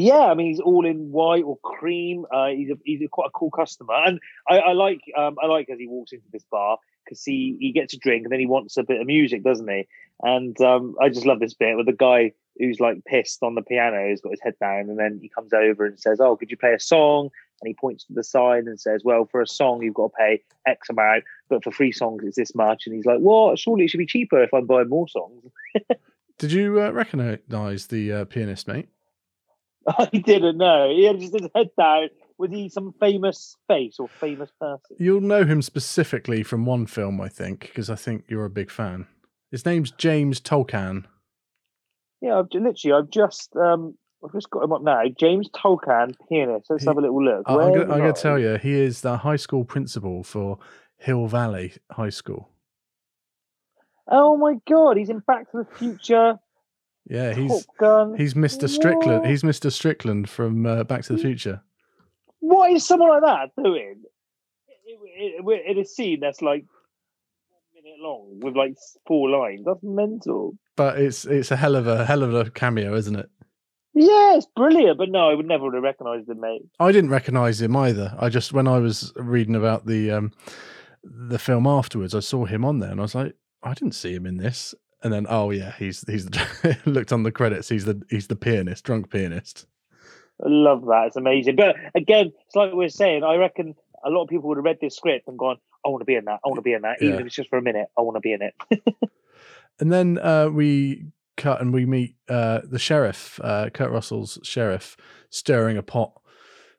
Yeah, I mean he's all in white or cream. Uh, he's a, he's a, quite a cool customer, and I, I like um, I like as he walks into this bar because he he gets a drink and then he wants a bit of music, doesn't he? And um, I just love this bit with the guy who's like pissed on the piano, he's got his head down, and then he comes over and says, "Oh, could you play a song?" And he points to the sign and says, "Well, for a song you've got to pay X amount, but for three songs it's this much." And he's like, "Well, surely it should be cheaper if I'm buying more songs." Did you uh, recognize the uh, pianist, mate? I didn't know. He had just his head down. Was he some famous face or famous person? You'll know him specifically from one film, I think, because I think you're a big fan. His name's James Tolkan. Yeah, I've literally, I've just, um, I've just got him up now. James Tolkan, pianist. Let's have a little look. I- I'm I'm gonna tell you, he is the high school principal for Hill Valley High School. Oh my god, he's in Back to the Future. Yeah, he's he's Mr. Strickland. What? He's Mr. Strickland from uh, Back to the Future. What is someone like that doing in, in, in a scene that's like one minute long with like four lines? That's mental. But it's it's a hell of a hell of a cameo, isn't it? Yeah, it's brilliant. But no, I would never have recognised him, mate. I didn't recognise him either. I just when I was reading about the um, the film afterwards, I saw him on there, and I was like, I didn't see him in this. And then, oh yeah, he's he's the, looked on the credits. He's the he's the pianist, drunk pianist. I love that. It's amazing. But again, it's like we we're saying. I reckon a lot of people would have read this script and gone, "I want to be in that. I want to be in that." Even Yeah. if it's just for a minute, I want to be in it. And then uh, we cut and we meet uh, the sheriff, uh, Kurt Russell's sheriff, stirring a pot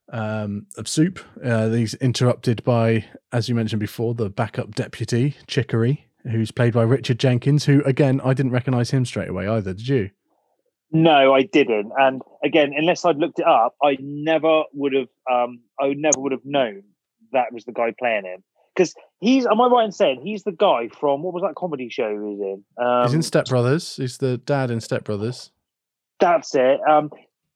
um, of soup. Uh, he's interrupted by, as you mentioned before, the backup deputy, Chicory, who's played by Richard Jenkins, who, again, I didn't recognize him straight away either, did you? No, I didn't. And again, unless I'd looked it up, I never would have. Um, I would never would have known that was the guy playing him. Because he's. Am I right in saying he's the guy from what was that comedy show he was in? Um, he's in Step Brothers. He's the dad in Step Brothers. That's it. Um,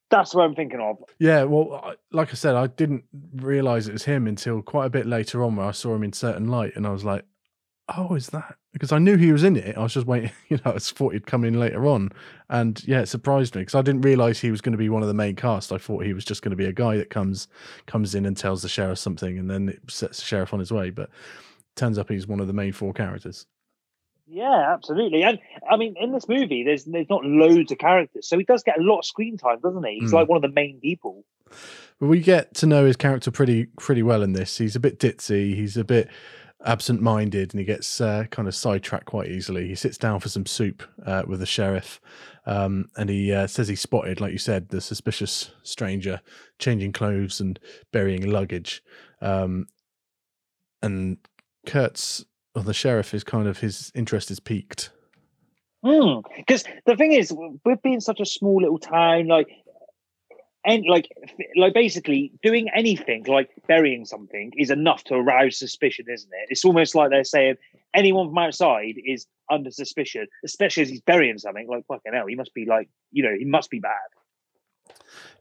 that's what I'm thinking of. Yeah, well, I- like I said, I didn't realize it was him until quite a bit later on, where I saw him in certain light, and I was like, "Oh, is that?" Because I knew he was in it. I was just waiting, you know, I thought he'd come in later on, and yeah, it surprised me because I didn't realize he was going to be one of the main cast. I thought he was just going to be a guy that comes comes in and tells the sheriff something, and then it sets the sheriff on his way. But turns up he's one of the main four characters. Yeah, absolutely. And I mean, in this movie, there's there's not loads of characters, so he does get a lot of screen time, doesn't he? He's Mm. like one of the main people. But we get to know his character pretty pretty well in this. He's a bit ditzy. He's a bit absent-minded, and he gets uh, kind of sidetracked quite easily. He sits down for some soup uh, with the sheriff, um, and he uh, says he spotted, like you said, the suspicious stranger changing clothes and burying luggage. Um, and Kurt's, or the sheriff, is kind of his interest is piqued. Because the thing is, with being such a small little town, like, and like, like basically doing anything, like burying something, is enough to arouse suspicion, isn't it? It's almost like they're saying anyone from outside is under suspicion, especially as he's burying something. Like fucking hell, he must be like, you know, he must be bad.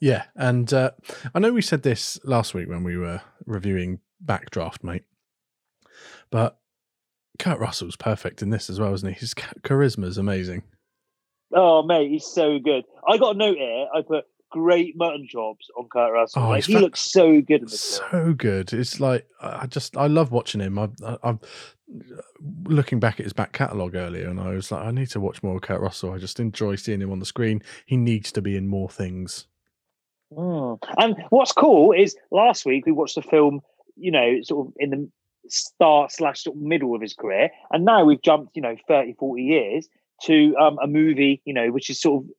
Yeah, and uh, I know we said this last week when we were reviewing Backdraft, mate, but Kurt Russell's perfect in this as well, isn't he? His cha- charisma is amazing. Oh mate, he's so good. I got a note here. I put great mutton chops on Kurt Russell. Oh, like, he fa- looks so good in this. film. So good. It's like I just I love watching him. I, I'm looking back at his back catalogue earlier, and I was like, I need to watch more of Kurt Russell. I just enjoy seeing him on the screen. He needs to be in more things. Mm. And what's cool is last week we watched the film, you know, sort of in the start slash sort of middle of his career. And now we've jumped, you know, 30, 40 years to um, a movie, you know, which is sort of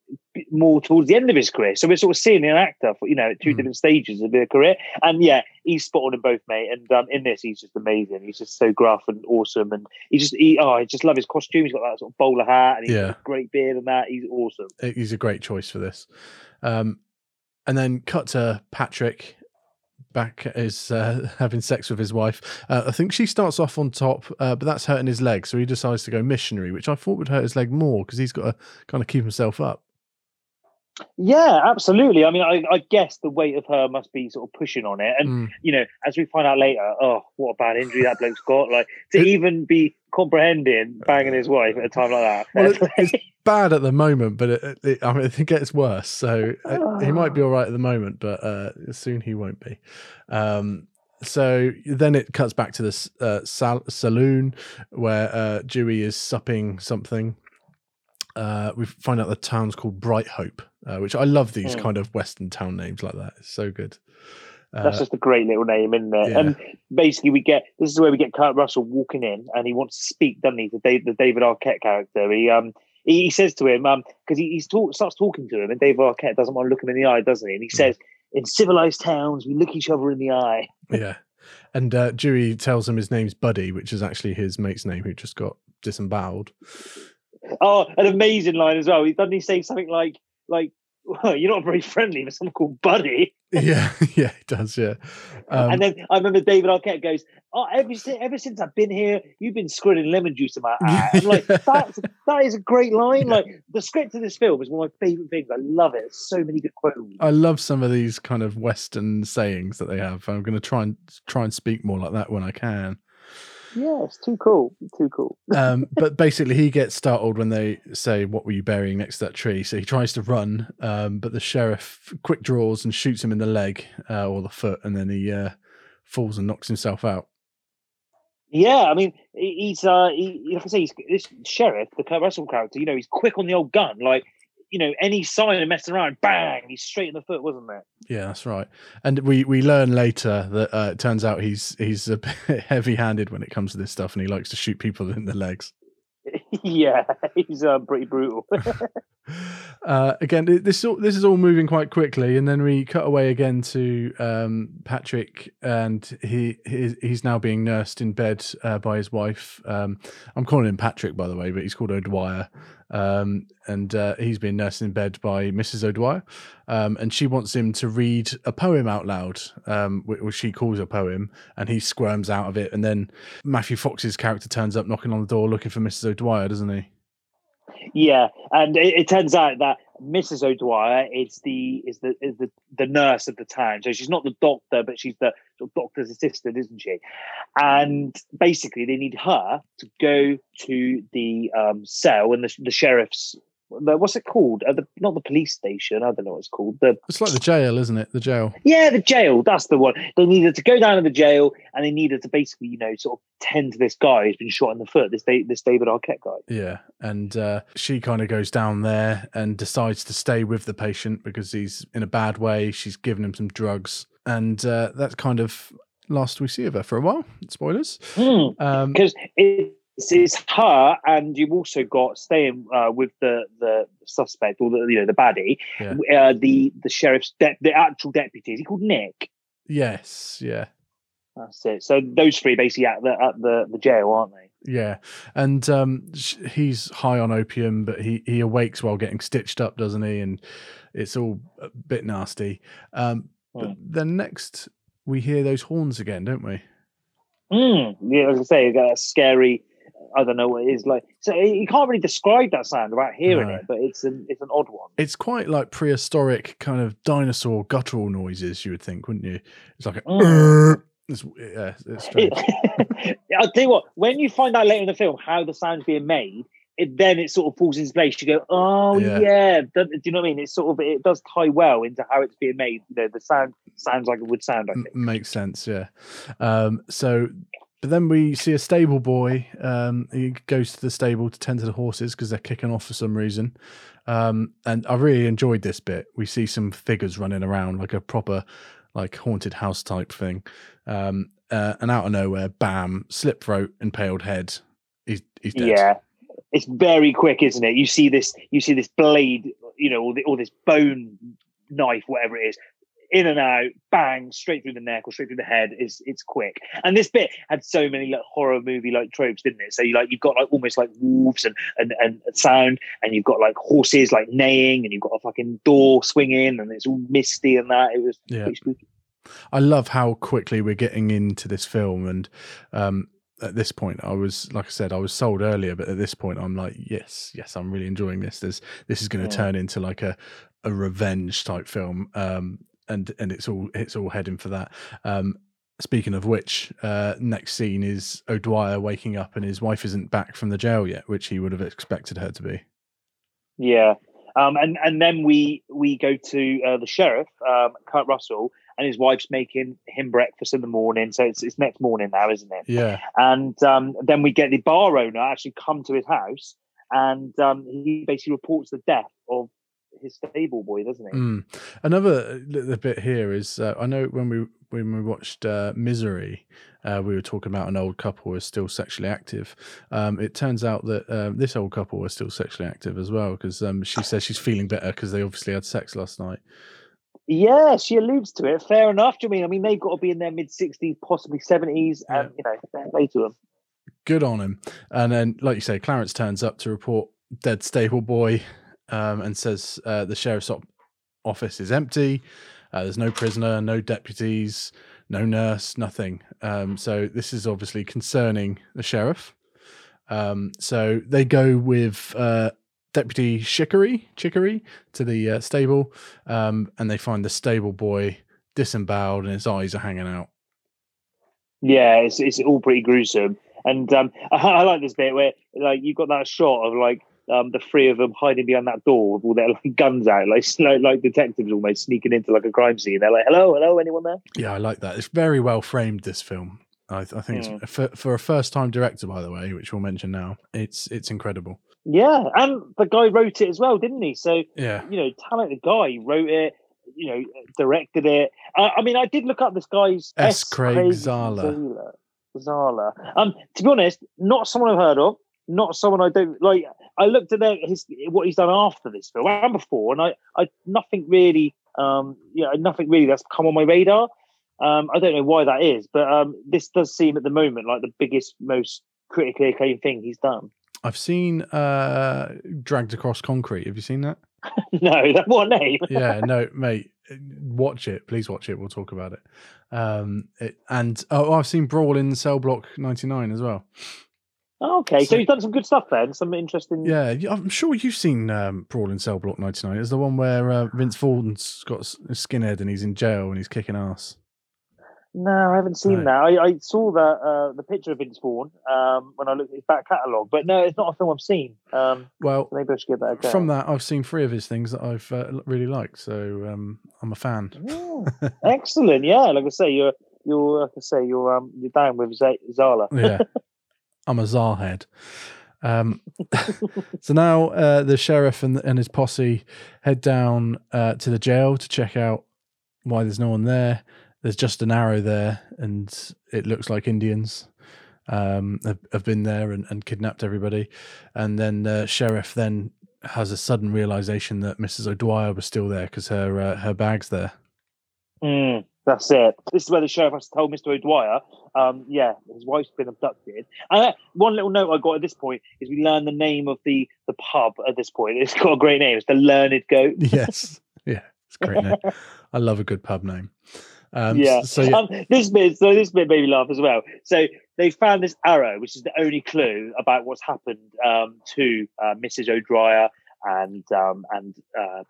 more towards the end of his career. So we're sort of seeing an actor for, you know, at two different stages of their career. And yeah, he's spot on in both, mate. And um, in this, he's just amazing. He's just so gruff and awesome. And he just, he, oh, I just love his costume. He's got that sort of bowler hat and he's Yeah. got a great beard and that. He's awesome. He's a great choice for this. Um, and then cut to Patrick back is uh, having sex with his wife. Uh, I think she starts off on top, uh, but that's hurting his leg, so he decides to go missionary, which I thought would hurt his leg more because he's got to kind of keep himself up. Yeah, absolutely. I mean, I, I guess the weight of her must be sort of pushing on it. And, Mm. you know, as we find out later, oh, what a bad injury that bloke's got. Like, to even be comprehending banging his wife at a time like that. Well, it, it's bad at the moment, but it, it, I mean, it gets worse. So uh, he might be all right at the moment, but uh, soon he won't be. Um, so then it cuts back to this uh, sal- saloon where uh, Dewey is supping something. Uh, we find out the town's called Bright Hope, uh, which I love these Hmm. kind of Western town names like that. It's so good. That's Uh, just a great little name, isn't it? yeah. And basically, we get this is where we get Kurt Russell walking in, and he wants to speak, doesn't he? The, Dave, the David Arquette character. He um he, he says to him um because he he's talk, starts talking to him, and David Arquette doesn't want to look him in the eye, doesn't he? And he says, "In civilized towns, we look each other in the eye." yeah. And uh, Dewey tells him his name's Buddy, which is actually his mate's name who just got disemboweled. Oh, an amazing line as well. He doesn't he say something like like well, you're not very friendly with someone called Buddy. yeah, yeah, it does. Yeah, um, and then I remember David Arquette goes, "Oh, ever since ever since I've been here, you've been squirting lemon juice in my eye." I'm like, that's that is a great line. Like the script of this film is one of my favorite things. I love it. So many good quotes. I love some of these kind of Western sayings that they have. I'm going to try and try and speak more like that when I can. Yeah, it's too cool. Too cool. um, but basically, he gets startled when they say, "What were you burying next to that tree?" So he tries to run, um, but the sheriff quick draws and shoots him in the leg uh, or the foot, and then he uh, falls and knocks himself out. Yeah, I mean, he's uh, he, like I say, he's this sheriff, the Kurt Russell character. You know, he's quick on the old gun. Like, you know, any sign of messing around, bang, he's straight in the foot, wasn't it? Yeah, that's right. And we we learn later that uh, it turns out he's he's a bit heavy-handed when it comes to this stuff, and he likes to shoot people in the legs. yeah, he's uh, pretty brutal. Uh, again, this all, this is all moving quite quickly, and then we cut away again to um, Patrick, and he he's, he's now being nursed in bed uh, by his wife. Um, I'm calling him Patrick, by the way, but he's called O'Dwyer, um, and uh, he's been nursed in bed by Mrs. O'Dwyer, um, and she wants him to read a poem out loud, um, which she calls a poem, and he squirms out of it, and then Matthew Fox's character turns up knocking on the door looking for Mrs. O'Dwyer, doesn't he? Yeah, and it, it turns out that Mrs. O'Dwyer is the is the is the, the nurse of the town. So she's not the doctor, but she's the sort of doctor's assistant, isn't she? And basically, they need her to go to the um, cell and the, the sheriff's. What's it called? Uh, the, not the police station. I don't know what it's called. The It's like the jail, isn't it? The jail. yeah, the jail. That's the one. They needed to go down to the jail, and they needed to basically, you know, sort of tend to this guy who's been shot in the foot. This this David Arquette guy. Yeah, and uh, she kind of goes down there and decides to stay with the patient because he's in a bad way. She's given him some drugs, and uh, that's kind of last we see of her for a while. Spoilers. Um, because it's, it's her, and you've also got staying uh, with the the suspect or the you know the baddie, Yeah. uh, the the sheriff's de- the actual deputy. Is he called Nick? yes, yeah, That's it. So those three basically at the at the, the jail, aren't they? yeah, and um, he's high on opium, but he he awakes while getting stitched up, doesn't he? And it's all a bit nasty. Um, but then next we hear those horns again, don't we? Mm, yeah, as I say, that scary. I don't know what it is like. So you can't really describe that sound without hearing No. it, but it's an it's an odd one. It's quite like prehistoric kind of dinosaur guttural noises, you would think, wouldn't you? It's like a. Mm. It's, yeah, it's strange. I'll tell you what. When you find out later in the film how the sound's being made, it then it sort of falls into place. You go, oh Yeah. yeah. Do you know what I mean? It's sort of it does tie well into how it's being made. You know, the sound sounds like it would sound. I M- think. makes sense, yeah. Um, so, but then we see a stable boy. Um, he goes to the stable to tend to the horses because they're kicking off for some reason. Um, and I really enjoyed this bit. We see some figures running around like a proper, like haunted house type thing. Um, uh, and out of nowhere, bam, slip throat, impaled head. He's he's dead. Yeah, it's very quick, isn't it? You see this, you see this blade, you know, or, the, this bone knife, whatever it is, in and out, bang, straight through the neck or straight through the head. Is it's quick. And this bit had so many like horror movie like tropes, didn't it? So you like you've got like almost like wolves and and and sound, and you've got like horses like neighing, and you've got a fucking door swinging, and it's all misty and that. It was Yeah. pretty spooky. I love how quickly we're getting into this film, and um, at this point, I was like I said, I was sold earlier, but at this point, I'm like, yes, yes, I'm really enjoying this. This this is going to Yeah. turn into like a a revenge type film, um, and and it's all it's all heading for that. Um, speaking of which, uh, next scene is O'Dwyer waking up, and his wife isn't back from the jail yet, which he would have expected her to be. Yeah. Um, and and then we we go to uh, the sheriff, um, Kurt Russell, and his wife's making him breakfast in the morning. So it's it's next morning now, isn't it? Yeah. And um, then we get the bar owner actually come to his house, and um, he basically reports the death of his stable boy, doesn't he? Mm. Another little bit here is uh, I know when we when we watched uh, Misery, uh, we were talking about an old couple who is still sexually active. Um, it turns out that um, this old couple was still sexually active as well because um, she says she's feeling better because they obviously had sex last night. Yeah, she alludes to it. Fair enough. Do you mean? I mean, they've got to be in their mid sixties, possibly seventies, and you know, fair play to them. Good on him. And then, like you say, Clarence turns up to report dead stable boy um, and says uh, the sheriff's office is empty. Uh, there's no prisoner, no deputies, no nurse, nothing. Um, so this is obviously concerning the sheriff. Um, so they go with uh, Deputy Chicory, Chicory to the uh, stable, um, and they find the stable boy disemboweled and his eyes are hanging out. Yeah, it's it's all pretty gruesome, and um, I, I like this bit where like you've got that shot of like um, the three of them hiding behind that door with all their like guns out, like like, like detectives almost sneaking into like a crime scene. They're like, "Hello, hello, anyone there?" Yeah, I like that. It's very well framed. This film, I, I think, Hmm. it's for, for a first time director, by the way, which we'll mention now. It's it's incredible. Yeah, and the guy wrote it as well, didn't he? So Yeah. you know, talented guy wrote it. You know, directed it. Uh, I mean, I did look up this guy's S. Craig Zahler. Zahler. Zahler. Um, to be honest, not someone I've heard of. Not someone I don't like. I looked at their, his what he's done after this film and before, and I, I nothing really, um, yeah, nothing really that's come on my radar. Um, I don't know why that is, but um, this does seem at the moment like the biggest, most critically acclaimed thing he's done. I've seen uh, Dragged Across Concrete. Have you seen that? no, that what name? yeah, no, mate, watch it. Please watch it. We'll talk about it. Um, it and oh, I've seen Brawl in Cell Block 99 as well. Oh, okay, so, he's done some good stuff then. Some interesting. Yeah, I'm sure you've seen um, Brawl in Cell Block 99. It's the one where uh, Vince Vaughn's got a skinhead and he's in jail and he's kicking ass. No, I haven't seen that. I, I saw that uh, the picture of Vince Vaughn um, when I looked at his back catalogue, but no, it's not a film I've seen. Um, Well, maybe I should give that a go. From that, I've seen three of his things that I've uh, really liked. So um, I'm a fan. Oh, excellent, yeah. Like I say, you're you're like I say, you're um you're down with Z- Zahler. yeah, I'm a Zarhead. Um, so now uh, the sheriff and, and his posse head down uh, to the jail to check out why there's no one there. There's just an arrow there, and it looks like Indians um, have, have been there and, and kidnapped everybody. And then the sheriff then has a sudden realization that Mrs. O'Dwyer was still there because her uh, her bag's there. Mm, that's it. This is where the sheriff has to tell Mr. O'Dwyer, um, yeah, his wife's been abducted. And uh, one little note I got at this point is we learn the name of the the pub at this point. It's got a great name. It's the Learned Goat. yes, yeah, it's a great name. I love a good pub name. Um, yeah. So yeah, Um, this bit, so this bit made me laugh as well. So they found this arrow, which is the only clue about what's happened um, to uh, Mrs. O'Dwyer and um, and uh,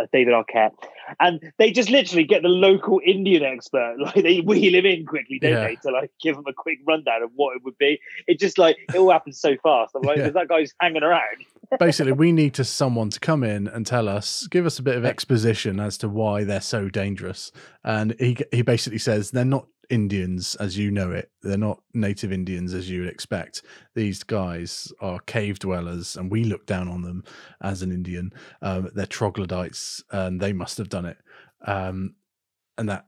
uh, David Arquette, and they just literally get the local Indian expert, like they wheel him in quickly, don't Yeah. they, to like give him a quick rundown of what it would be. It just like it all happens so fast. I'm like, Yeah. that guy's hanging around. basically we need to someone to come in and tell us give us a bit of exposition as to why they're so dangerous and he he basically says they're not indians as you know it they're not native indians as you would expect these guys are cave dwellers and we look down on them as an indian um, they're troglodytes and they must have done it um, and that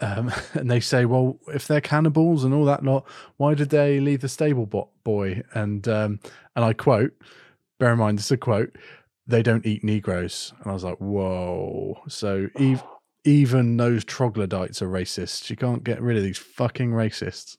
um, and they say, well, if they're cannibals and all that lot, why did they leave the stable bo- boy? And um, and I quote, bear in mind, this is a quote, they don't eat Negroes. And I was like, whoa. So ev- even those troglodytes are racist. You can't get rid of these fucking racists.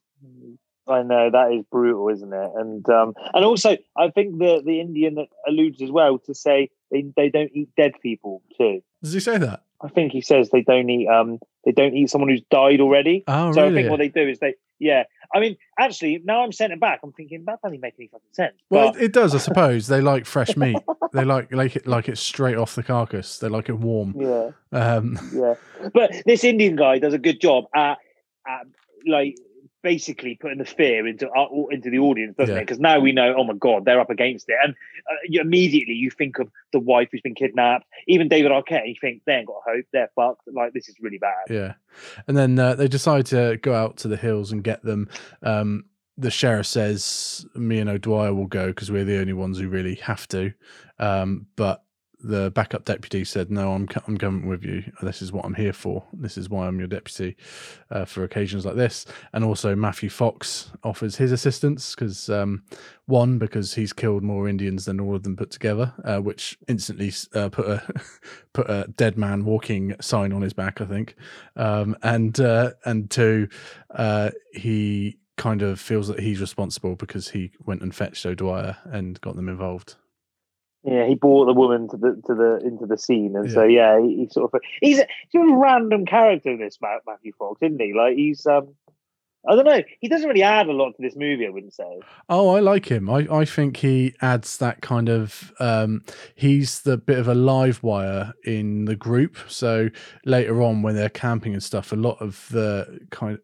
I know that is brutal, isn't it? And um, and also, I think the the Indian alludes as well to say they, they don't eat dead people too. Does he say that? I think he says they don't eat um they don't eat someone who's died already. Oh, so I think what they do is they yeah. I mean, actually, now I'm sent it back. I'm thinking that doesn't make any fucking sense. Well, But it, it does, I suppose. They like fresh meat. they like like it like it straight off the carcass. They like it warm. yeah, Um, yeah. But this Indian guy does a good job at, at like basically putting the fear into our, into the audience, doesn't Yeah. it? Because now we know, oh my god, they're up against it, and uh, you, immediately you think of the wife who's been kidnapped. Even David Arquette, you think they ain't got hope, they're fucked. Like this is really bad. Yeah, and then uh, they decide to go out to the hills and get them. Um, the sheriff says, "Me and O'Dwyer will go because we're the only ones who really have to." Um, but the backup deputy said, "No, I'm I'm coming with you. This is what I'm here for. This is why I'm your deputy uh, for occasions like this." And also Matthew Fox offers his assistance because um, one because he's killed more Indians than all of them put together, uh, which instantly uh, put a put a dead man walking sign on his back, I think. Um, and uh, and two, uh, he kind of feels that he's responsible because he went and fetched O'Dwyer and got them involved. Yeah, he brought the woman to the to the into the scene, and so yeah, he, he sort of he's a, he's a random character in this Matthew Fox, isn't he? Like he's um, I don't know, he doesn't really add a lot to this movie. I wouldn't say. Oh, I like him. I, I think he adds that kind of. Um, he's the bit of a live wire in the group. So later on, when they're camping and stuff, a lot of the kind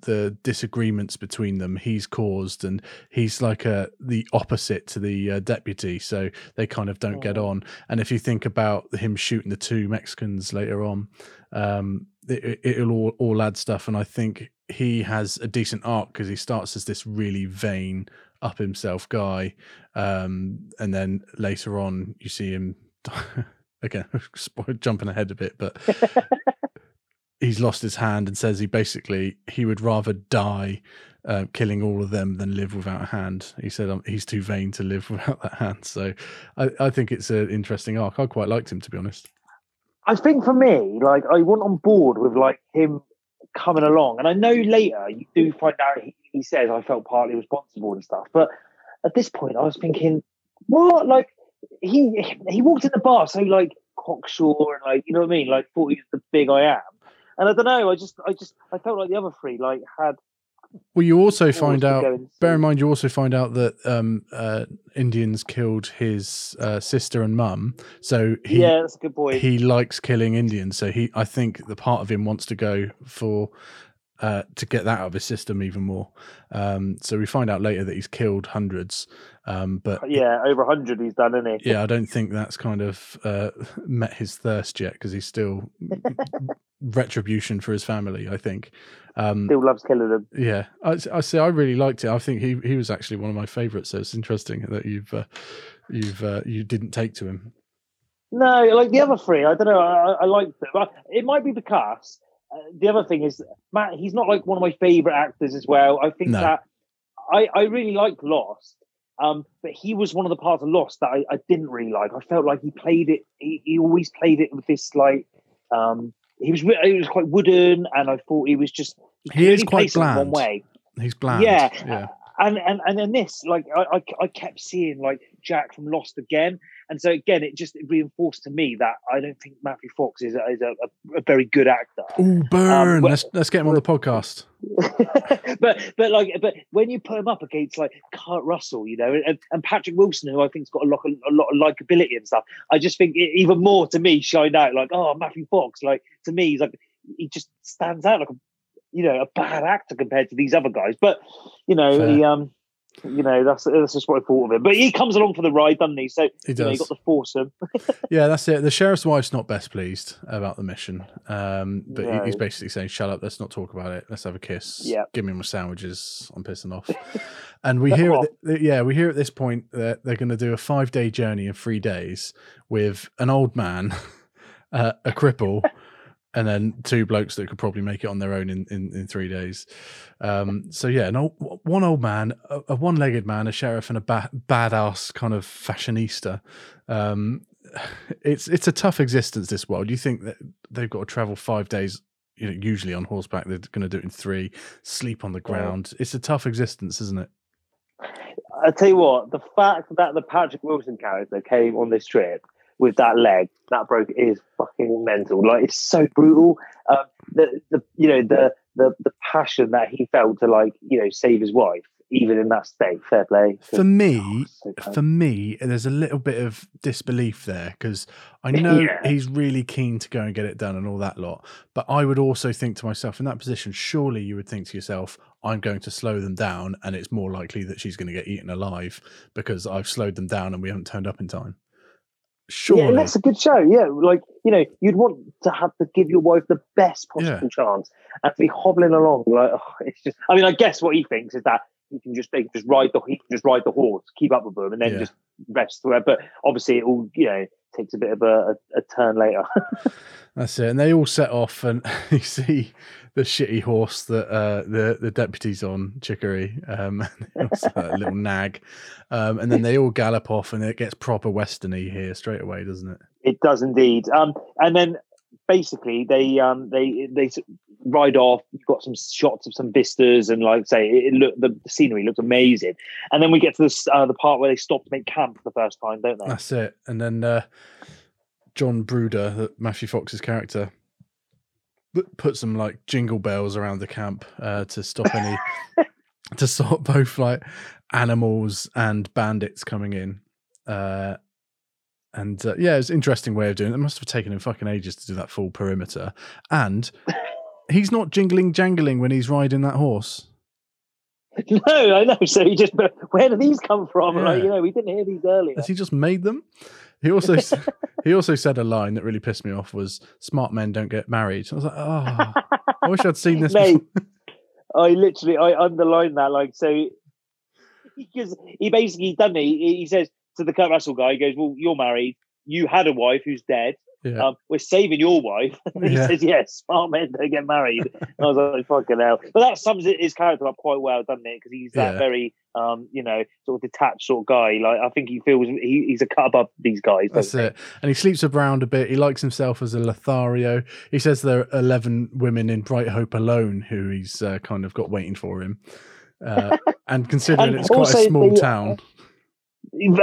the disagreements between them he's caused and he's like a the opposite to the uh, deputy so they kind of don't get on. And if you think about him shooting the two mexicans later on um it, it'll all, all add stuff and i think he has a decent arc because he starts as this really vain up himself guy um and then later on you see him again jumping ahead a bit but he's lost his hand and says he basically he would rather die uh, killing all of them than live without a hand. He said um, he's too vain to live without that hand. So I, I think it's an interesting arc. I quite liked him to be honest. I think for me, like I went on board with like him coming along, and I know later you do find out he, he says I felt partly responsible and stuff, but at this point I was thinking, what? Like he he walked in the bar so like cocksure and like you know what I mean, like thought he was the big I am. And I don't know. I just, I just, I felt like the other three like had. Well, you also find out. Bear in mind, you also find out that um, uh, Indians killed his uh, sister and mum. So he, yeah, that's a good point. He likes killing Indians. So he, I think, the part of him wants to go for uh, to get that out of his system even more. Um, so we find out later that he's killed hundreds. Um, but yeah, over hundred he's done, isn't he? Yeah, I don't think that's kind of uh, met his thirst yet because he's still retribution for his family. I think um, still loves killing them. Yeah, I, I say I really liked it. I think he he was actually one of my favourites. So it's interesting that you've uh, you've uh, you didn't take to him. No, like the other three, I don't know. I, I liked them. It might be the cast. Uh, the other thing is Matt. He's not like one of my favourite actors as well. I think No. that I I really like Lost. Um, but he was one of the parts of Lost that I, I didn't really like. I felt like he played it. He, he always played it with this like. Um, he was he was quite wooden, and I thought he was just He could is quite bland. One way. He's bland. Yeah. yeah. And and and then this, like I, I, I kept seeing like Jack from Lost again, and so again, it just reinforced to me that I don't think Matthew Fox is a, is a, a, a very good actor. Ooh, burn! Um, but- let's let's get him on the podcast. but but like but when you put him up against like Kurt Russell, you know, and, and Patrick Wilson, who I think's got a lot of, a lot of likability and stuff, I just think it even more to me shined out. Like oh, Matthew Fox, like to me, he's like he just stands out like a you know a bad actor compared to these other guys. But you know Fair. he um. You know that's that's just what I thought of him, but he comes along for the ride, doesn't he? So He you know, does. got the foursome. Yeah, that's it. The sheriff's wife's not best pleased about the mission, um, but he- he's basically saying, "Shut up, let's not talk about it. Let's have a kiss. Yeah. give me my sandwiches. I'm pissing off." and we hear, at yeah, we hear at this point that they're going to do a five day journey in three days with an old man, uh, a cripple. And then two blokes that could probably make it on their own in, in, in three days. Um, so yeah, an old, one old man, a, a one-legged man, a sheriff, and a ba- badass kind of fashionista. Um, it's it's a tough existence this world. You think that they've got to travel five days, you know, usually on horseback. They're going to do it in three, sleep on the ground. It's a tough existence, isn't it? I tell you what, the fact that the Patrick Wilson character came on this trip with that leg that broke is fucking mental. Like it's so brutal. Um, the the you know the the the passion that he felt to like you know save his wife even in that state. Fair play. For me, so for me, there's a little bit of disbelief there because I know Yeah. he's really keen to go and get it done and all that lot. But I would also think to myself, in that position, surely you would think to yourself, I'm going to slow them down, and it's more likely that she's going to get eaten alive because I've slowed them down and we haven't turned up in time. Surely, Yeah, and that's a good show. Yeah, like you know, you'd want to have to give your wife the best possible chance, and to be hobbling along like oh, it's just. I mean, I guess what he thinks is that he can just they can just ride the he can just ride the horse, keep up with them, and then Yeah. just rest through it. But obviously, it all you know takes a bit of a, a, a turn later. That's it. And they all set off, and you see the shitty horse that uh, the the deputy's on, Chicory, um, a little nag, um, and then they all gallop off, and it gets proper westerny here straight away, doesn't it? It does indeed. Um, and then basically they um they they ride off. You've got some shots of some vistas, and like say, it, it look the, scenery looks amazing. And then we get to this uh, the part where they stop to make camp for the first time, don't they? That's it. And then uh, John Brooder, Matthew Fox's character, put some like jingle bells around the camp uh, to stop any to stop both like animals and bandits coming in. Uh, and uh, yeah, it's an interesting way of doing it. It must have taken him fucking ages to do that full perimeter. And he's not jingling jangling when he's riding that horse. No, I know. So he just, but where do these come from? Like, you know, we didn't hear these earlier. Has he just made them? He also he also said a line that really pissed me off was "smart men don't get married." I was like, oh, I wish I'd seen this. Mate. I literally, I underlined that. Like, so because he basically done it. He, he says to the Kurt Russell guy, he goes, "Well, you're married. You had a wife who's dead. Yeah. Um, we're saving your wife." He Yeah. says, "Yes, smart men don't get married." And I was like, "Fucking hell!" But that sums his character up quite well, doesn't it? Because he's that Yeah. very, um, you know, sort of detached sort of guy. Like, I think he feels he, he's a cut above these guys. That's it. And he sleeps around a bit. He likes himself as a Lothario. He says there are 11 women in Bright Hope alone who he's uh, kind of got waiting for him. Uh, and considering And it's quite a small the- town.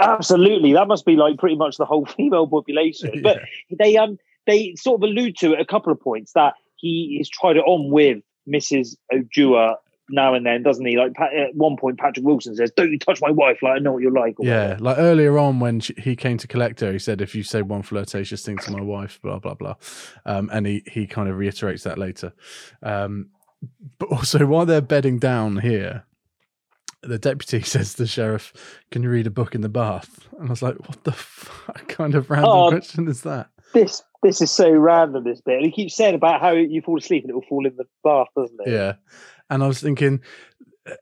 Absolutely, that must be like pretty much the whole female population. But they um they sort of allude to it a couple of points that he has tried it on with Mrs. O'Dwyer now and then, doesn't he? Like at one point, Patrick Wilson says, "Don't you touch my wife? Like I know what you're like." or Yeah, like earlier on when she, he came to collect her, he said, "If you say one flirtatious thing to my wife, blah blah blah," um, and he he kind of reiterates that later. Um, but also, while they're bedding down here, the deputy says to the sheriff, "Can you read a book in the bath?" And I was like, "What the fuck kind of random Oh, question is that?" This this is so random. This bit, and he keeps saying about how you fall asleep and it will fall in the bath, doesn't it? Yeah, and I was thinking, uh,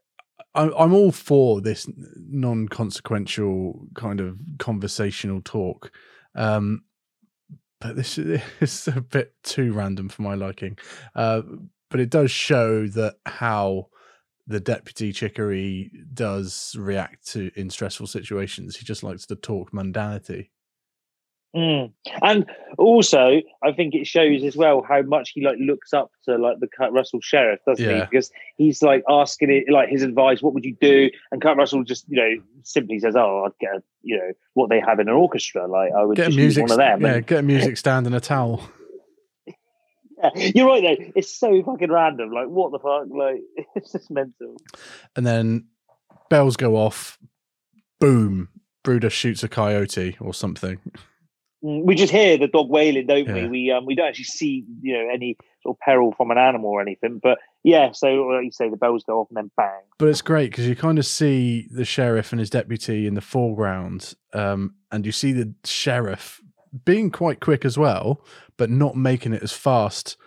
I'm I'm all for this non-consequential kind of conversational talk, um, but this is a bit too random for my liking. Uh, but it does show that how the deputy Chicory does react to in stressful situations. He just likes to talk mundanity. Mm. And also, I think it shows as well how much he like looks up to like the Kurt Russell sheriff, doesn't he? Because he's like asking it like his advice, what would you do? And Kurt Russell just you know simply says, "Oh, I'd get a, you know what they have in an orchestra. Like I would Get music, use one of them." yeah, And- get a music stand and a towel. Yeah, you're right though. It's so fucking random. Like what the fuck? Like it's just mental. and then bells go off. Boom! Brooder shoots a coyote or something. Mm, We just hear the dog wailing, don't we? We um we don't actually see you know any sort of peril from an animal or anything. But yeah, so like you say, the bells go off and then bang. But it's great because you kind of see the sheriff and his deputy in the foreground, um, and you see the sheriff being quite quick as well, but not making it as fast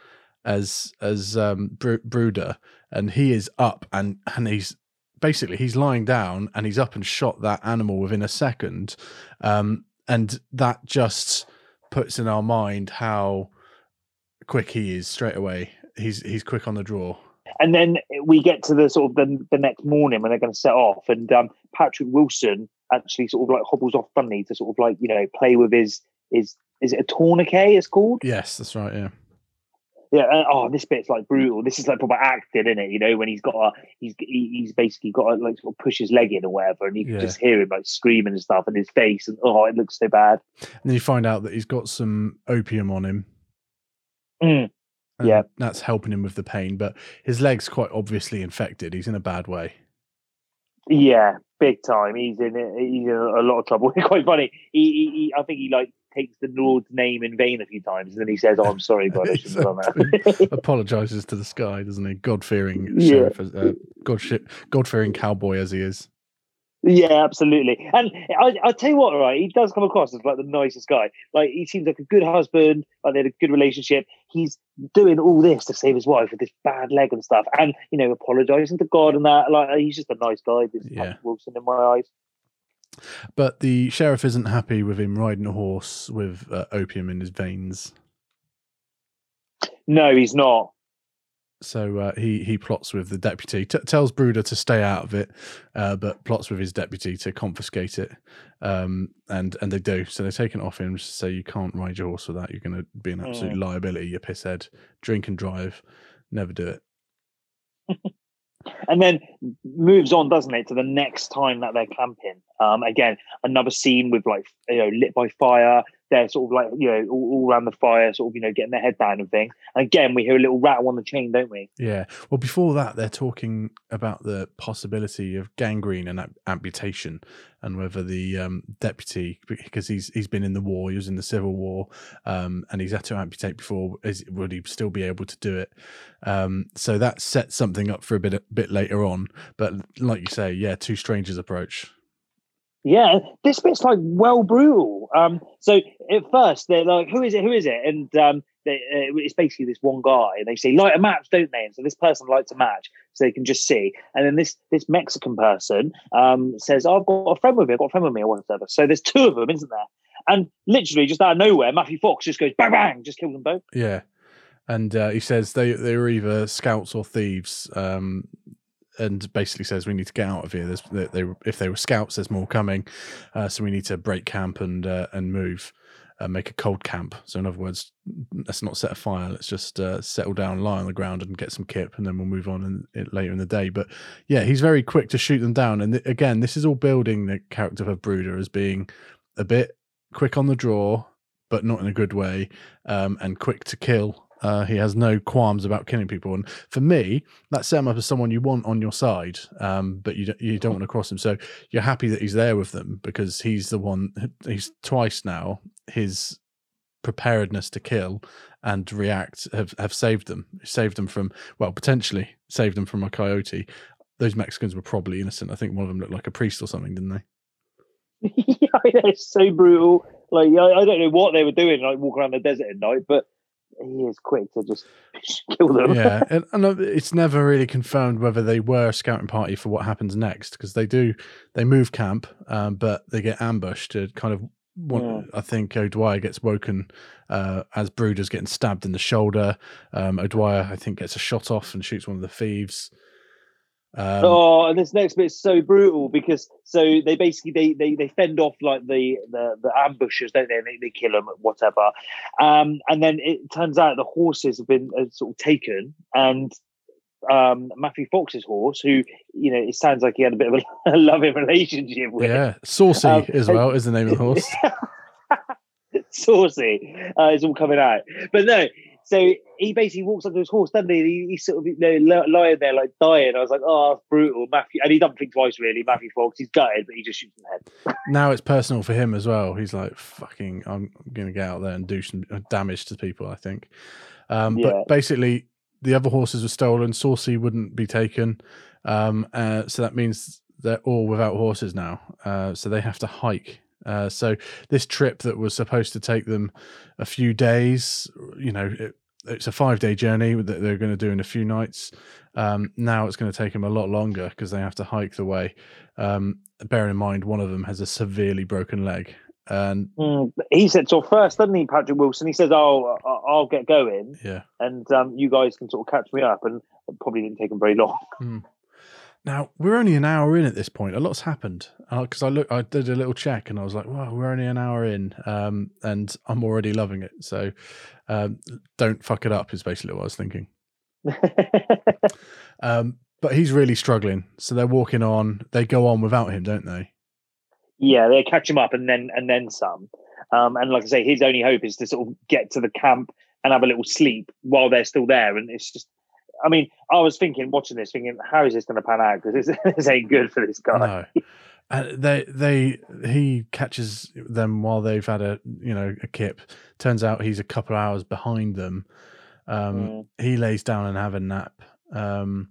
as as um, Bru- Brooder. And he is up and and he's basically he's lying down and he's up and shot that animal within a second, um, and that just puts in our mind how quick he is straight away. He's he's quick on the draw. And then we get to the sort of the, the next morning when they're going to set off, and um, Patrick Wilson actually sort of like hobbles off funny to sort of like you know play with his his is it a tourniquet? It's called. Yes, that's right. Yeah. Yeah. uh, oh, this bit's like brutal. This is like proper acting, isn't it? You know, when he's got a he's he's basically got to like sort of push his leg in or whatever, and you can Yeah. just hear him like screaming and stuff, and his face, and oh, it looks so bad. And then you find out that he's got some opium on him. Mm. Yeah. That's helping him with the pain, but his leg's quite obviously infected. He's in a bad way. Yeah, big time. He's in he's in a lot of trouble. Quite funny. He, he, he I think he like takes the Lord's name in vain a few times, and then he says, "Oh, I'm sorry, God, I shouldn't have done that." Apologizes to the sky, doesn't he? God fearing Yeah. sheriff, as- uh, God God fearing cowboy as he is. yeah, absolutely. And I, I tell you what, right? He does come across as like the nicest guy. Like he seems like a good husband. Like they had a good relationship. He's doing all this to save his wife with this bad leg and stuff, and you know, apologizing to God and that. Like he's just a nice guy. This Yeah. Wilson in my eyes. But the sheriff isn't happy with him riding a horse with uh, opium in his veins. No, he's not. So uh, he he plots with the deputy, t- tells Brooder to stay out of it, uh, but plots with his deputy to confiscate it, um, and and they do. So they take it off him, say you can't ride your horse with that. You're going to be an absolute Mm. liability. You pisshead, drink and drive. never do it. and then moves on, doesn't it, to the next time that they're camping. Um, again, another scene with like you know lit by fire. They're sort of like you know all, all around the fire, sort of you know getting their head down and things. And again, we hear a little rattle on the chain, don't we? Yeah. Well, before that, they're talking about the possibility of gangrene and am- amputation, and whether the um, deputy, because he's he's been in the war, he was in the civil war, um, and he's had to amputate before. Is would he still be able to do it? Um, so that sets something up for a bit bit later on. But like you say, yeah, two strangers approach. Yeah, this bit's like well brutal. Um, so at first they're like, "Who is it? Who is it?" And um, they, uh, it's basically this one guy, and they say light a match, don't they? And so this person lights a match so they can just see. And then this this Mexican person um, says, oh, "I've got a friend with me. I've got a friend with me, or whatever." So there's two of them, isn't there? And literally, just out of nowhere, Matthew Fox just goes bang bang, just kills them both. Yeah, and uh, he says they they were either scouts or thieves. Um, and basically says we need to get out of here. There's they, they if they were scouts, there's more coming, uh, so we need to break camp and uh, and move, uh, make a cold camp. So in other words, let's not set a fire. Let's just uh, settle down, lie on the ground, and get some kip, and then we'll move on in, later in the day. But yeah, he's very quick to shoot them down. And th- again, this is all building the character of Brooder as being a bit quick on the draw, but not in a good way, um, and quick to kill uh, he has no qualms about killing people, and for me, that set him up as someone you want on your side, um, but you don't, you don't want to cross him. So you're happy that he's there with them because he's the one. He's twice now. His preparedness to kill and react have, have saved them. Saved them from well, potentially saved them from a coyote. Those Mexicans were probably innocent. I think one of them looked like a priest or something, didn't they? yeah, it's so brutal. Like I, I don't know what they were doing, like walking around the desert at night, but he is quick to just kill them. yeah, and, and, it's never really confirmed whether they were a scouting party for what happens next because they do they move camp, um, but they get ambushed. To kind of, one, yeah. I think O'Dwyer gets woken uh, as Brooder's getting stabbed in the shoulder. Um, O'Dwyer, I think, gets a shot off and shoots one of the thieves. Um, oh, and this next bit is so brutal because so they basically they they, they fend off like the the, the ambushers, don't they? And they, they kill them, whatever. Um, and then it turns out the horses have been uh, sort of taken, and um, Matthew Fox's horse, who you know it sounds like he had a bit of a, loving relationship with. Yeah, Saucy um, as well is the name of the horse. Saucy uh, is all coming out, but no, so he basically walks up to his horse, doesn't he? he he's sort of you know, lying there like dying. I was like, oh, that's brutal, Matthew. And he doesn't think twice, really. Matthew Fox, he's gutted, but he just shoots him head. now it's personal for him as well. He's like, fucking, I'm going to get out there and do some damage to people. I think. Um, yeah. But basically, the other horses were stolen. Saucy wouldn't be taken, um, uh, so that means they're all without horses now. Uh, so they have to hike uh, so this trip that was supposed to take them a few days, you know, it, it's a five day journey that they're going to do in a few nights. Um, now it's going to take them a lot longer because they have to hike the way. Um, bear in mind, one of them has a severely broken leg. And mm, he sets off first, doesn't he, Patrick Wilson? He says, "Oh, I'll get going, yeah, and um, you guys can sort of catch me up." And it probably didn't take him very long. Mm. Now we're only an hour in at this point. A lot's happened because uh, I look, I did a little check, and I was like, "Wow, we're only an hour in, um, and I'm already loving it." So, um, don't fuck it up is basically what I was thinking. um, but he's really struggling, so they're walking on. They go on without him, don't they? Yeah, they catch him up, and then and then some. Um, and like I say, his only hope is to sort of get to the camp and have a little sleep while they're still there. And it's just I mean, I was thinking, watching this, thinking, how is this going to pan out? Because this, this ain't good for this guy. No. Uh, they they he catches them while they've had a you know a kip. Turns out he's a couple of hours behind them. Um, mm. He lays down and have a nap. Um,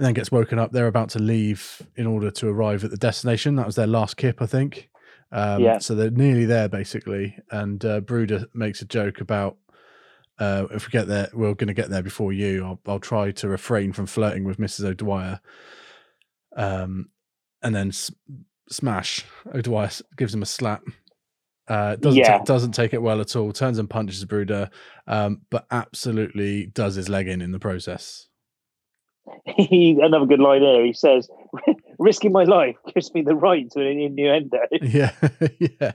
and then gets woken up. They're about to leave in order to arrive at the destination. That was their last kip, I think. Um, yeah. So they're nearly there, basically. And uh, Brooder makes a joke about uh, if we get there, we're going to get there before you. I'll, I'll try to refrain from flirting with Mrs. O'Dwyer. Um, and then s- smash. O'Dwyer gives him a slap. Uh, doesn't yeah. t- doesn't take it well at all. Turns and punches Brooder, um, but absolutely does his leg in in the process. He another good line there. He says, "Risking my life gives me the right to an innuendo." Yeah, yeah.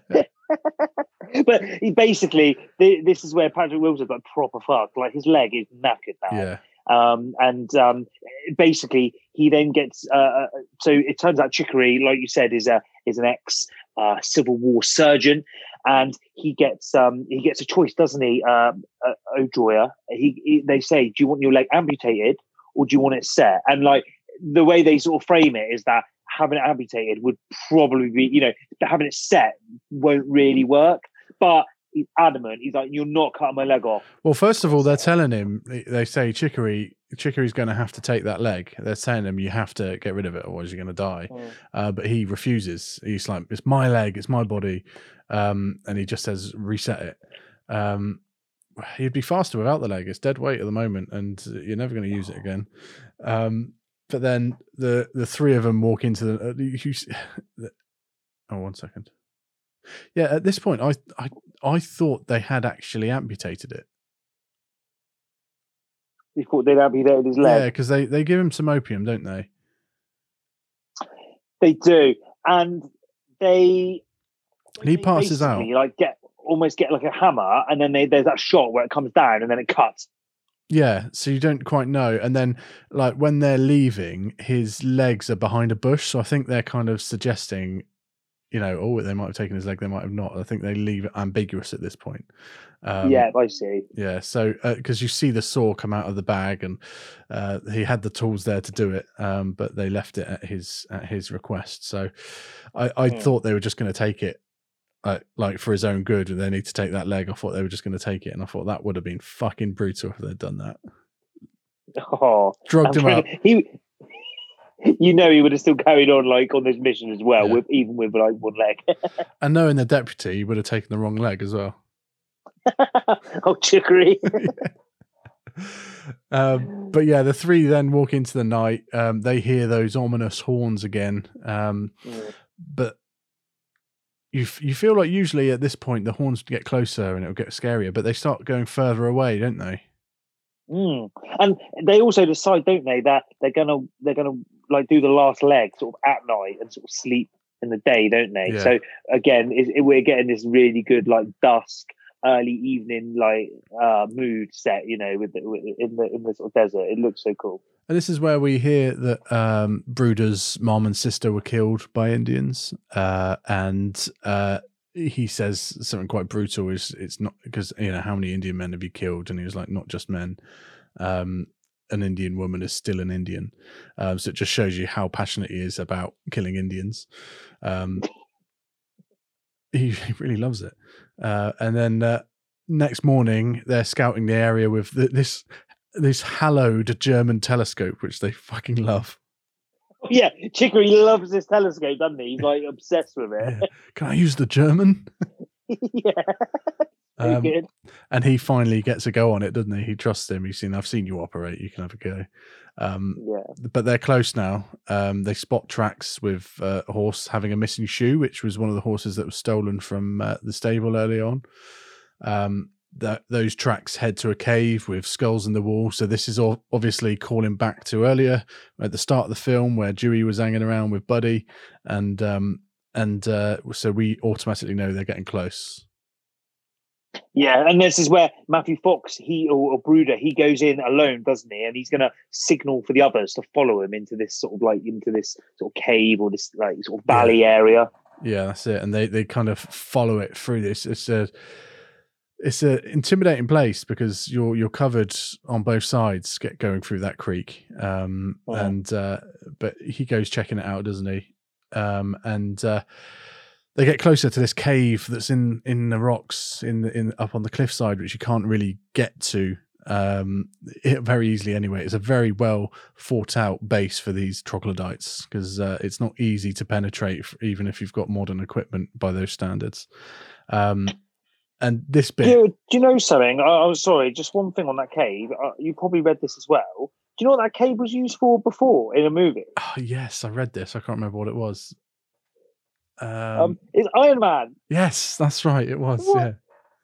but he basically, this is where Patrick Wilson got proper fucked. Like his leg is knackered now. Yeah. Um, and um, basically, he then gets. Uh, so it turns out Chicory, like you said, is a is an ex uh, Civil War surgeon, and he gets um, he gets a choice, doesn't he? Um, uh, O'Dwyer. He, he they say, do you want your leg amputated or do you want it set? And like the way they sort of frame it is that having it amputated would probably be, you know, having it set won't really work. But he's adamant. He's like, "You're not cutting my leg off." Well, first of all, they're telling him. They say Chicory, Chicory's going to have to take that leg. They're telling him you have to get rid of it, otherwise you're going to die. Mm. Uh, but he refuses. He's like, "It's my leg. It's my body," um, and he just says, "Reset it." Um, he'd be faster without the leg. It's dead weight at the moment, and you're never going to use it again. Um, but then the the three of them walk into the. Uh, you, oh, one second. Yeah, at this point, I I I thought they had actually amputated it. He thought they'd amputated his leg? Yeah, because they they give him some opium, don't they? They do, and they And he passes out. like get almost get like a hammer, and then they, there's that shot where it comes down, and then it cuts. Yeah, so you don't quite know. And then, like, when they're leaving, his legs are behind a bush. So I think they're kind of suggesting, you know, oh, they might have taken his leg, they might have not. I think they leave it ambiguous at this point. Um, yeah, I see. Yeah, so because you see the saw come out of the bag, and uh, he had the tools there to do it, um, but they left it at his at his request. So I, I Hmm. thought they were just going to take it, like, like for his own good. They need to take that leg. I thought they were just going to take it, and I thought that would have been fucking brutal if they'd done that. Oh, Drugged him and up. He, you know, he would have still carried on like on this mission as well, Yeah. with even with like one leg. And knowing the deputy, he would have taken the wrong leg as well. oh, chicory. Um, but yeah, the three then walk into the night. Um, they hear those ominous horns again. Um, Mm. but you f- you feel like usually at this point the horns get closer and it'll get scarier, but they start going further away, don't they? Mm. And they also decide, don't they, that they're gonna they're gonna like do the last leg sort of at night and sort of sleep in the day, don't they? Yeah. So again, is we're getting this really good like dusk, early evening like uh mood set, you know, with, the, with in the in the sort of desert. It looks so cool. And this is where we hear that um, Brooder's mom and sister were killed by Indians, uh, and uh, he says something quite brutal. Is it's not because you know how many Indian men have you killed? And he was like, not just men. Um, an Indian woman is still an Indian, um, so it just shows you how passionate he is about killing Indians. Um, he, he really loves it. Uh, and then uh, next morning, they're scouting the area with th- this this hallowed German telescope, which they fucking love. Yeah, Chicory loves this telescope, doesn't he? He's like obsessed with it. Can I use the German? yeah. Um, and he finally gets a go on it, doesn't he? He trusts him. He's seen, I've seen you operate. You can have a go. Um, Yeah. but they're close now. Um, they spot tracks with uh, a horse having a missing shoe, which was one of the horses that was stolen from uh, the stable early on. Um, that those tracks head to a cave with skulls in the wall. So this is all obviously calling back to earlier at the start of the film where Dewey was hanging around with Buddy, and um, and uh, so we automatically know they're getting close. Yeah, and this is where Matthew Fox, he or, or Brooder, he goes in alone, doesn't he? And he's going to signal for the others to follow him into this sort of like into this sort of cave or this like sort of valley area. Yeah, that's it. And they they kind of follow it through this. It's a it's a intimidating place because you're you're covered on both sides get going through that creek. Um Oh. and uh but he goes checking it out, doesn't he? Um and uh they get closer to this cave that's in in the rocks in the, in up on the cliffside which you can't really get to um very easily anyway it's a very well thought out base for these troglodytes because uh, it's not easy to penetrate even if you've got modern equipment by those standards um and this bit Do you, do you know something? I, was sorry, just one thing on that cave. Uh, you probably read this as well. Do you know what that cave was used for before in a movie? oh, yes i read this i can't remember what it was um, Um, it's Iron Man. yes that's right it was What? yeah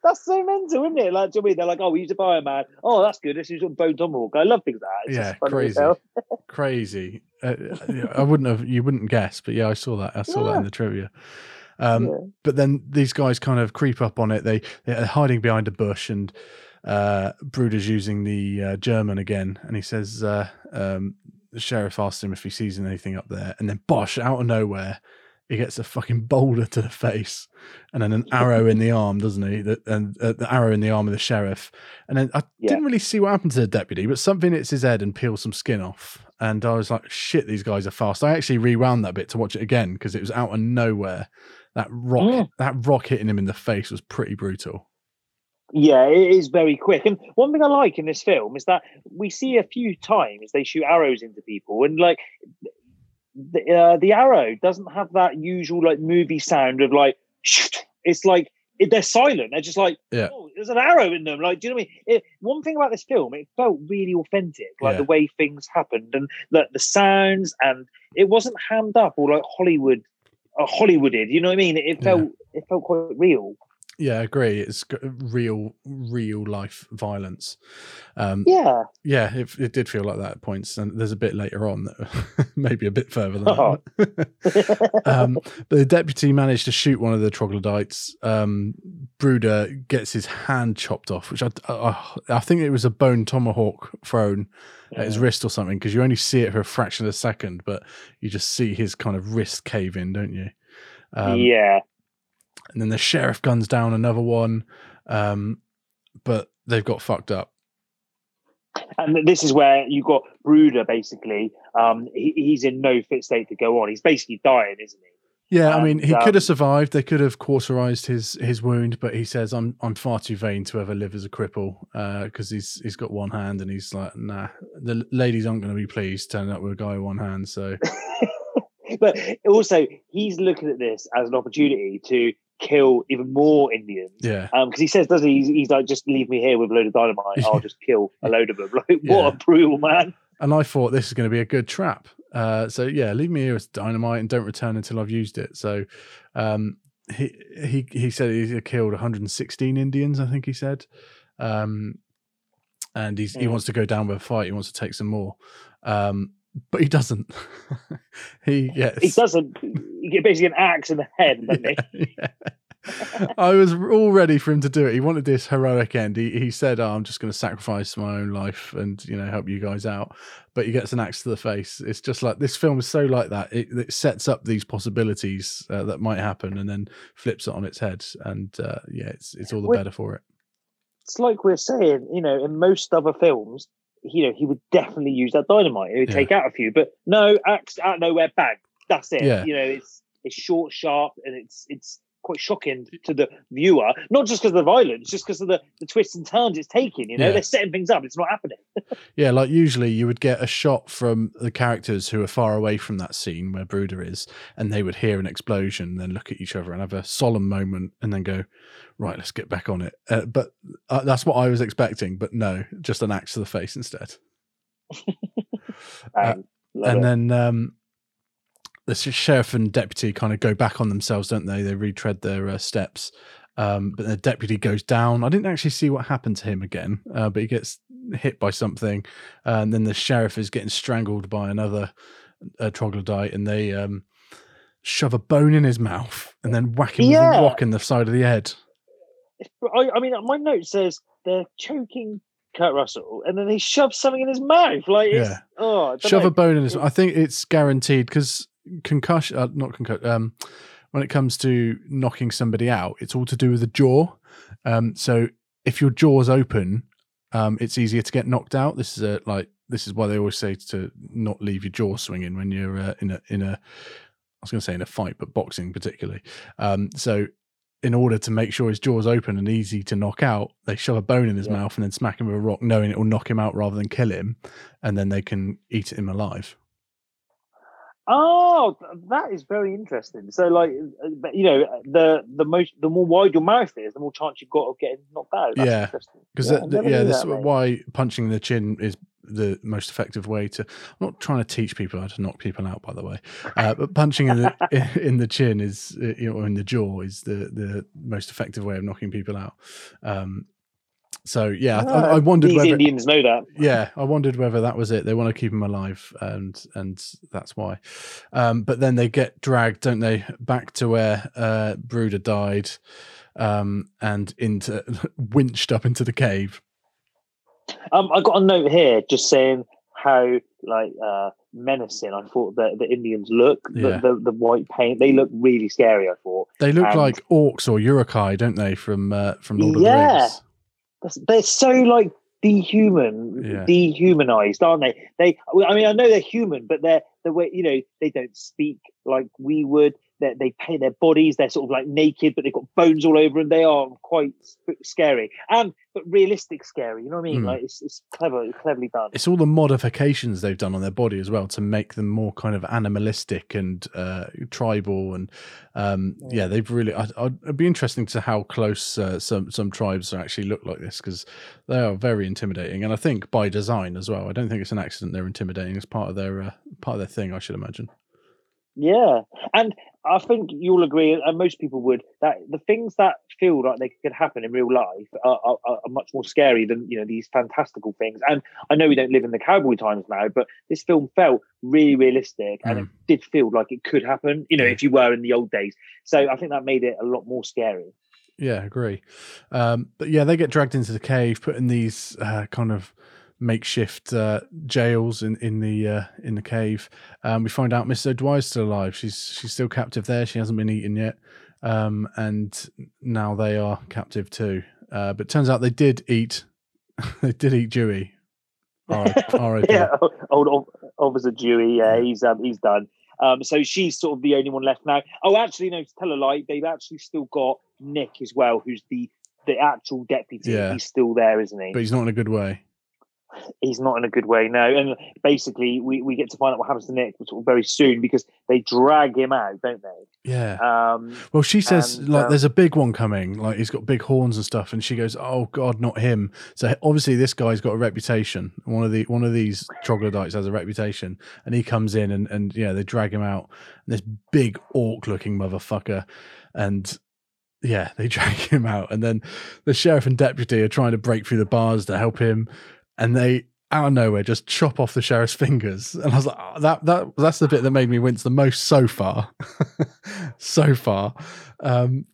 That's so mental, isn't it? Like, do you know I mean? They're like, oh, we used a Iron Man. Oh, that's good. Let's use Bone Tomahawk. I love things like that. It's yeah just crazy crazy uh, i wouldn't have you wouldn't guess but yeah i saw that i saw that in the trivia um Yeah. but then these guys kind of creep up on it they they're hiding behind a bush and uh, Brooder's using the uh, German again, and he says uh, um, the sheriff asks him if he sees anything up there, and then Bosh out of nowhere. He gets a fucking boulder to the face, and then an arrow in the arm, doesn't he? The, and uh, the arrow in the arm of the sheriff. And then I Yeah. didn't really see what happened to the deputy, but something hits his head and peels some skin off. And I was like, "Shit, these guys are fast." I actually rewound that bit to watch it again because it was out of nowhere. That rock, Mm. that rock hitting him in the face was pretty brutal. Yeah, it is very quick. And one thing I like in this film is that we see a few times they shoot arrows into people, and like the, uh, the arrow doesn't have that usual like movie sound of like. It's like it, they're silent. They're just like, Yeah. oh, there's an arrow in them. Like, do you know what I mean? It, one thing about this film, it felt really authentic, like Yeah. the way things happened and the, the sounds, and it wasn't hammed up or like Hollywood, uh, Hollywooded. You know what I mean? It felt it felt quite real. Yeah, I agree. It's real, real life violence. Um, Yeah. yeah, it, it did feel like that at points, and there's a bit later on that maybe a bit further than Oh. that. um, but the deputy managed to shoot one of the troglodytes. Um, Brooder gets his hand chopped off, which I, I, I think it was a bone tomahawk thrown at his wrist or something, because you only see it for a fraction of a second, but you just see his kind of wrist cave in, don't you? Um, yeah. And then the sheriff guns down another one, um, but they've got fucked up. And this is where you got Brooder basically. Um, he, he's in no fit state to go on. He's basically dying, isn't he? Yeah, I mean, he And, could um, have survived. They could have cauterized his his wound, but he says, "I'm I'm far too vain to ever live as a cripple because he's he's got one hand, and he's like, nah, the ladies aren't going to be pleased turning up with a guy with one hand." So But also, he's looking at this as an opportunity to kill even more Indians. yeah, Um, because he says, doesn't he? He's, he's like, just leave me here with a load of dynamite. I'll just kill a load of them. Like, Yeah. what a brutal man. and I thought this is going to be a good trap. Uh, so yeah, leave me here with dynamite and don't return until I've used it. So um, he he he said he killed 116 Indians. I think he said, um, and he's he Mm. wants to go down with a fight. He wants to take some more, um, but he doesn't. he gets He doesn't. You get basically an axe in the head, doesn't he? I was all ready for him to do it. He wanted this heroic end. He he said, oh, "I'm just going to sacrifice my own life and you know help you guys out." But he gets an axe to the face. It's just like this film is so like that. It, it sets up these possibilities uh, that might happen and then flips it on its head. And uh, yeah, it's it's all the Well- better for it. It's like we're saying, you know, in most other films, you know, he would definitely use that dynamite. He would Yeah. take out a few, but no, axe out of nowhere, bang. That's it. Yeah. You know, it's it's short, sharp, and it's it's quite shocking to the viewer. Not just because of the violence, just because of the, the twists and turns it's taking. You know, Yeah. they're setting things up. It's not happening. Yeah, like usually you would get a shot from the characters who are far away from that scene where Brooder is, and they would hear an explosion, then look at each other and have a solemn moment, and then go, "Right, let's get back on it." Uh, but uh, that's what I was expecting, but no, just an axe to the face instead. Uh, Um, love and it. then um, the sheriff and deputy kind of go back on themselves, don't they? They retread their uh, steps. Um, but the deputy goes down. I didn't actually see what happened to him again, uh, but he gets hit by something. Uh, and then the sheriff is getting strangled by another uh, troglodyte, and they um, shove a bone in his mouth and then whack him with a rock in the side of the head. I, I mean, my note says they're choking Kurt Russell, and then they shove something in his mouth. Like, Yeah. oh, shove know. a bone in his. I think it's guaranteed because concussion, uh, not concussion. Um, when it comes to knocking somebody out, it's all to do with the jaw. Um, so if your jaw's open, um, it's easier to get knocked out. This is a like this is why they always say to not leave your jaw swinging when you're uh, in a in a. I was going to say in a fight, but boxing particularly. Um, so in order to make sure his jaw's open and easy to knock out, they shove a bone in his Yeah. mouth and then smack him with a rock, knowing it will knock him out rather than kill him, and then they can eat him alive. Oh, that is very interesting. So, like, you know, the the most the more wide your mouth is, the more chance you've got of getting knocked out. That's yeah, because Yeah, yeah, I yeah this that, why punching the chin is the most effective way to. I'm not trying to teach people how to knock people out, by the way, uh, but punching in the in the chin is uh, you know or in the jaw is the the most effective way of knocking people out. Um, so yeah, I, I Ah, wondered These whether Indians know that. yeah, I wondered whether that was it. They want to keep him alive, and and that's why. Um, but then they get dragged, don't they, back to where uh, Brooder died, um, and into winched up into the cave. Um, I got a note here just saying how like uh, menacing I thought the, the Indians look. Yeah. The, the the white paint, they look really scary. I thought They look And like orcs or Uruk-hai, don't they? From uh, from Lord of the Yeah. Rings. They're so like dehuman, Yeah. dehumanized, aren't they? They, I mean, I know they're human, but they're the way you know they don't speak like we would. They they paint their bodies. They're sort of like naked, but they've got bones all over them. They are quite scary and but realistic scary. You know what I mean? Mm. Like it's it's clever, cleverly done. It's all the modifications they've done on their body as well to make them more kind of animalistic and uh, tribal. And um, yeah, they've really. I, I'd, it'd be interesting to how close uh, some some tribes actually look like this because they are very intimidating. And I think by design as well. I don't think it's an accident they're intimidating. It's part of their uh, part of their thing. I should imagine. Yeah, and I think you'll agree, and most people would, that the things that feel like they could happen in real life are, are, are much more scary than you know these fantastical things. And I know we don't live in the cowboy times now, but this film felt really realistic, and it did feel like it could happen. You know, if you were in the old days. So I think that made it a lot more scary. Yeah, agree. Um, but yeah, they get dragged into the cave, put in these uh, kind of makeshift uh, jails in in the uh, in the cave. Um, we find out Miss O'Dwyer's still alive. She's she's still captive there. She hasn't been eaten yet, um, and now they are captive too. Uh, but turns out they did eat. they did eat Dewey. R.I.P. yeah, old, old Officer Dewey. Yeah, he's um, he's done. Um, so she's sort of the only one left now. Oh, actually, no. To tell a lie, they've actually still got Nick as well, who's the the actual deputy. Yeah. He's still there, isn't he? But he's not in a good way. He's not in a good way now. And basically, we, we get to find out what happens to Nick very soon because they drag him out, don't they? Yeah. Um, Well, she says and, like um, there's a big one coming, like he's got big horns and stuff, and she goes, "Oh God, not him." So obviously this guy's got a reputation. One of the one of these troglodytes has a reputation, and he comes in and and yeah, they drag him out. And this big orc looking motherfucker, and yeah, they drag him out, and then the sheriff and deputy are trying to break through the bars to help him, and they out of nowhere just chop off the sheriff's fingers, and I was like, oh, that that that's the bit that made me wince the most so far, so far. Um,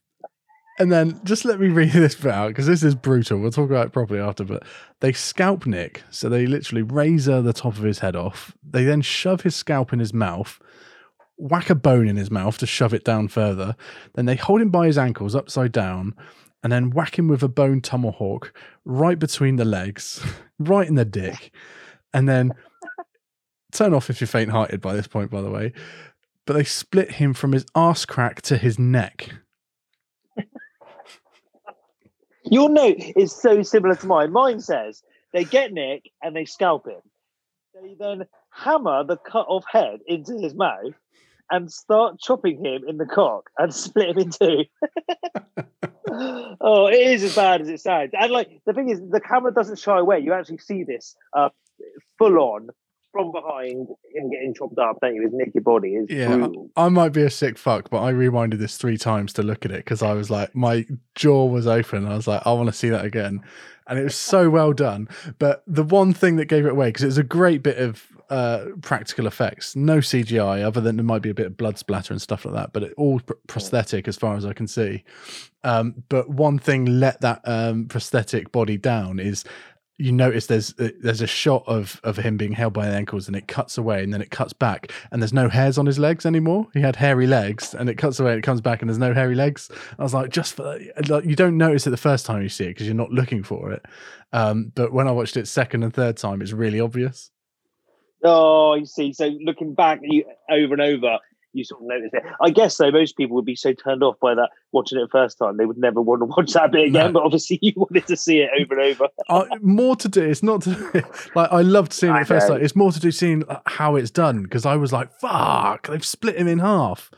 and then just let me read this bit out because this is brutal. We'll talk about it properly after. But they scalp Nick, so they literally razor the top of his head off. They then shove his scalp in his mouth, whack a bone in his mouth to shove it down further. Then they hold him by his ankles upside down, and then whack him with a bone tomahawk right between the legs, right in the dick, and then turn off if you're faint-hearted by this point. By the way, but they split him from his arse crack to his neck. your note is so similar to mine. Mine says they get Nick and they scalp him. They then hammer the cut off head into his mouth and start chopping him in the cock and split him in two. oh, it is as bad as it sounds. And like the thing is, the camera doesn't shy away. You actually see this uh, full on from behind him getting chopped up, don't you? His naked body is Yeah, brutal. I, I might be a sick fuck, but I rewinded this three times to look at it because I was like, my jaw was open. I was like, I want to see that again, and it was so well done. But the one thing that gave it away because it was a great bit of uh, practical effects, no CGI, other than there might be a bit of blood splatter and stuff like that, but it all pr- prosthetic as far as I can see. Um, but one thing let that um, prosthetic body down is you notice there's uh, there's a shot of of him being held by the ankles and it cuts away and then it cuts back and there's no hairs on his legs anymore. He had hairy legs and it cuts away and it comes back and there's no hairy legs. I was like, just for like you don't notice it the first time you see it because you're not looking for it. Um, but when I watched it second and third time, it's really obvious. Oh, you see. So looking back you, over and over, you sort of notice it. I guess though, most people would be so turned off by that watching it first time, they would never want to watch that bit again. No. But obviously, you wanted to see it over and over. I, more to do. It's not to like I loved seeing it I first know. time. It's more to do seeing uh, how it's done because I was like, "Fuck!" They've split him in half.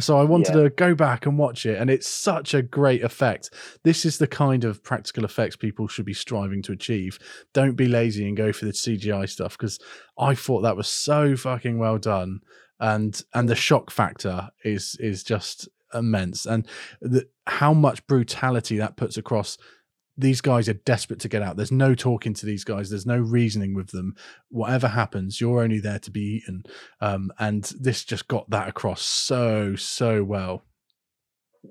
So I wanted Yeah. to go back and watch it, and it's such a great effect. This is the kind of practical effects people should be striving to achieve. Don't be lazy and go for the CGI stuff because I thought that was so fucking well done, and and the shock factor is is just immense, and the, how much brutality that puts across these guys are desperate to get out. There's no talking to these guys. There's no reasoning with them. Whatever happens, you're only there to be eaten. Um, and this just got that across so so well.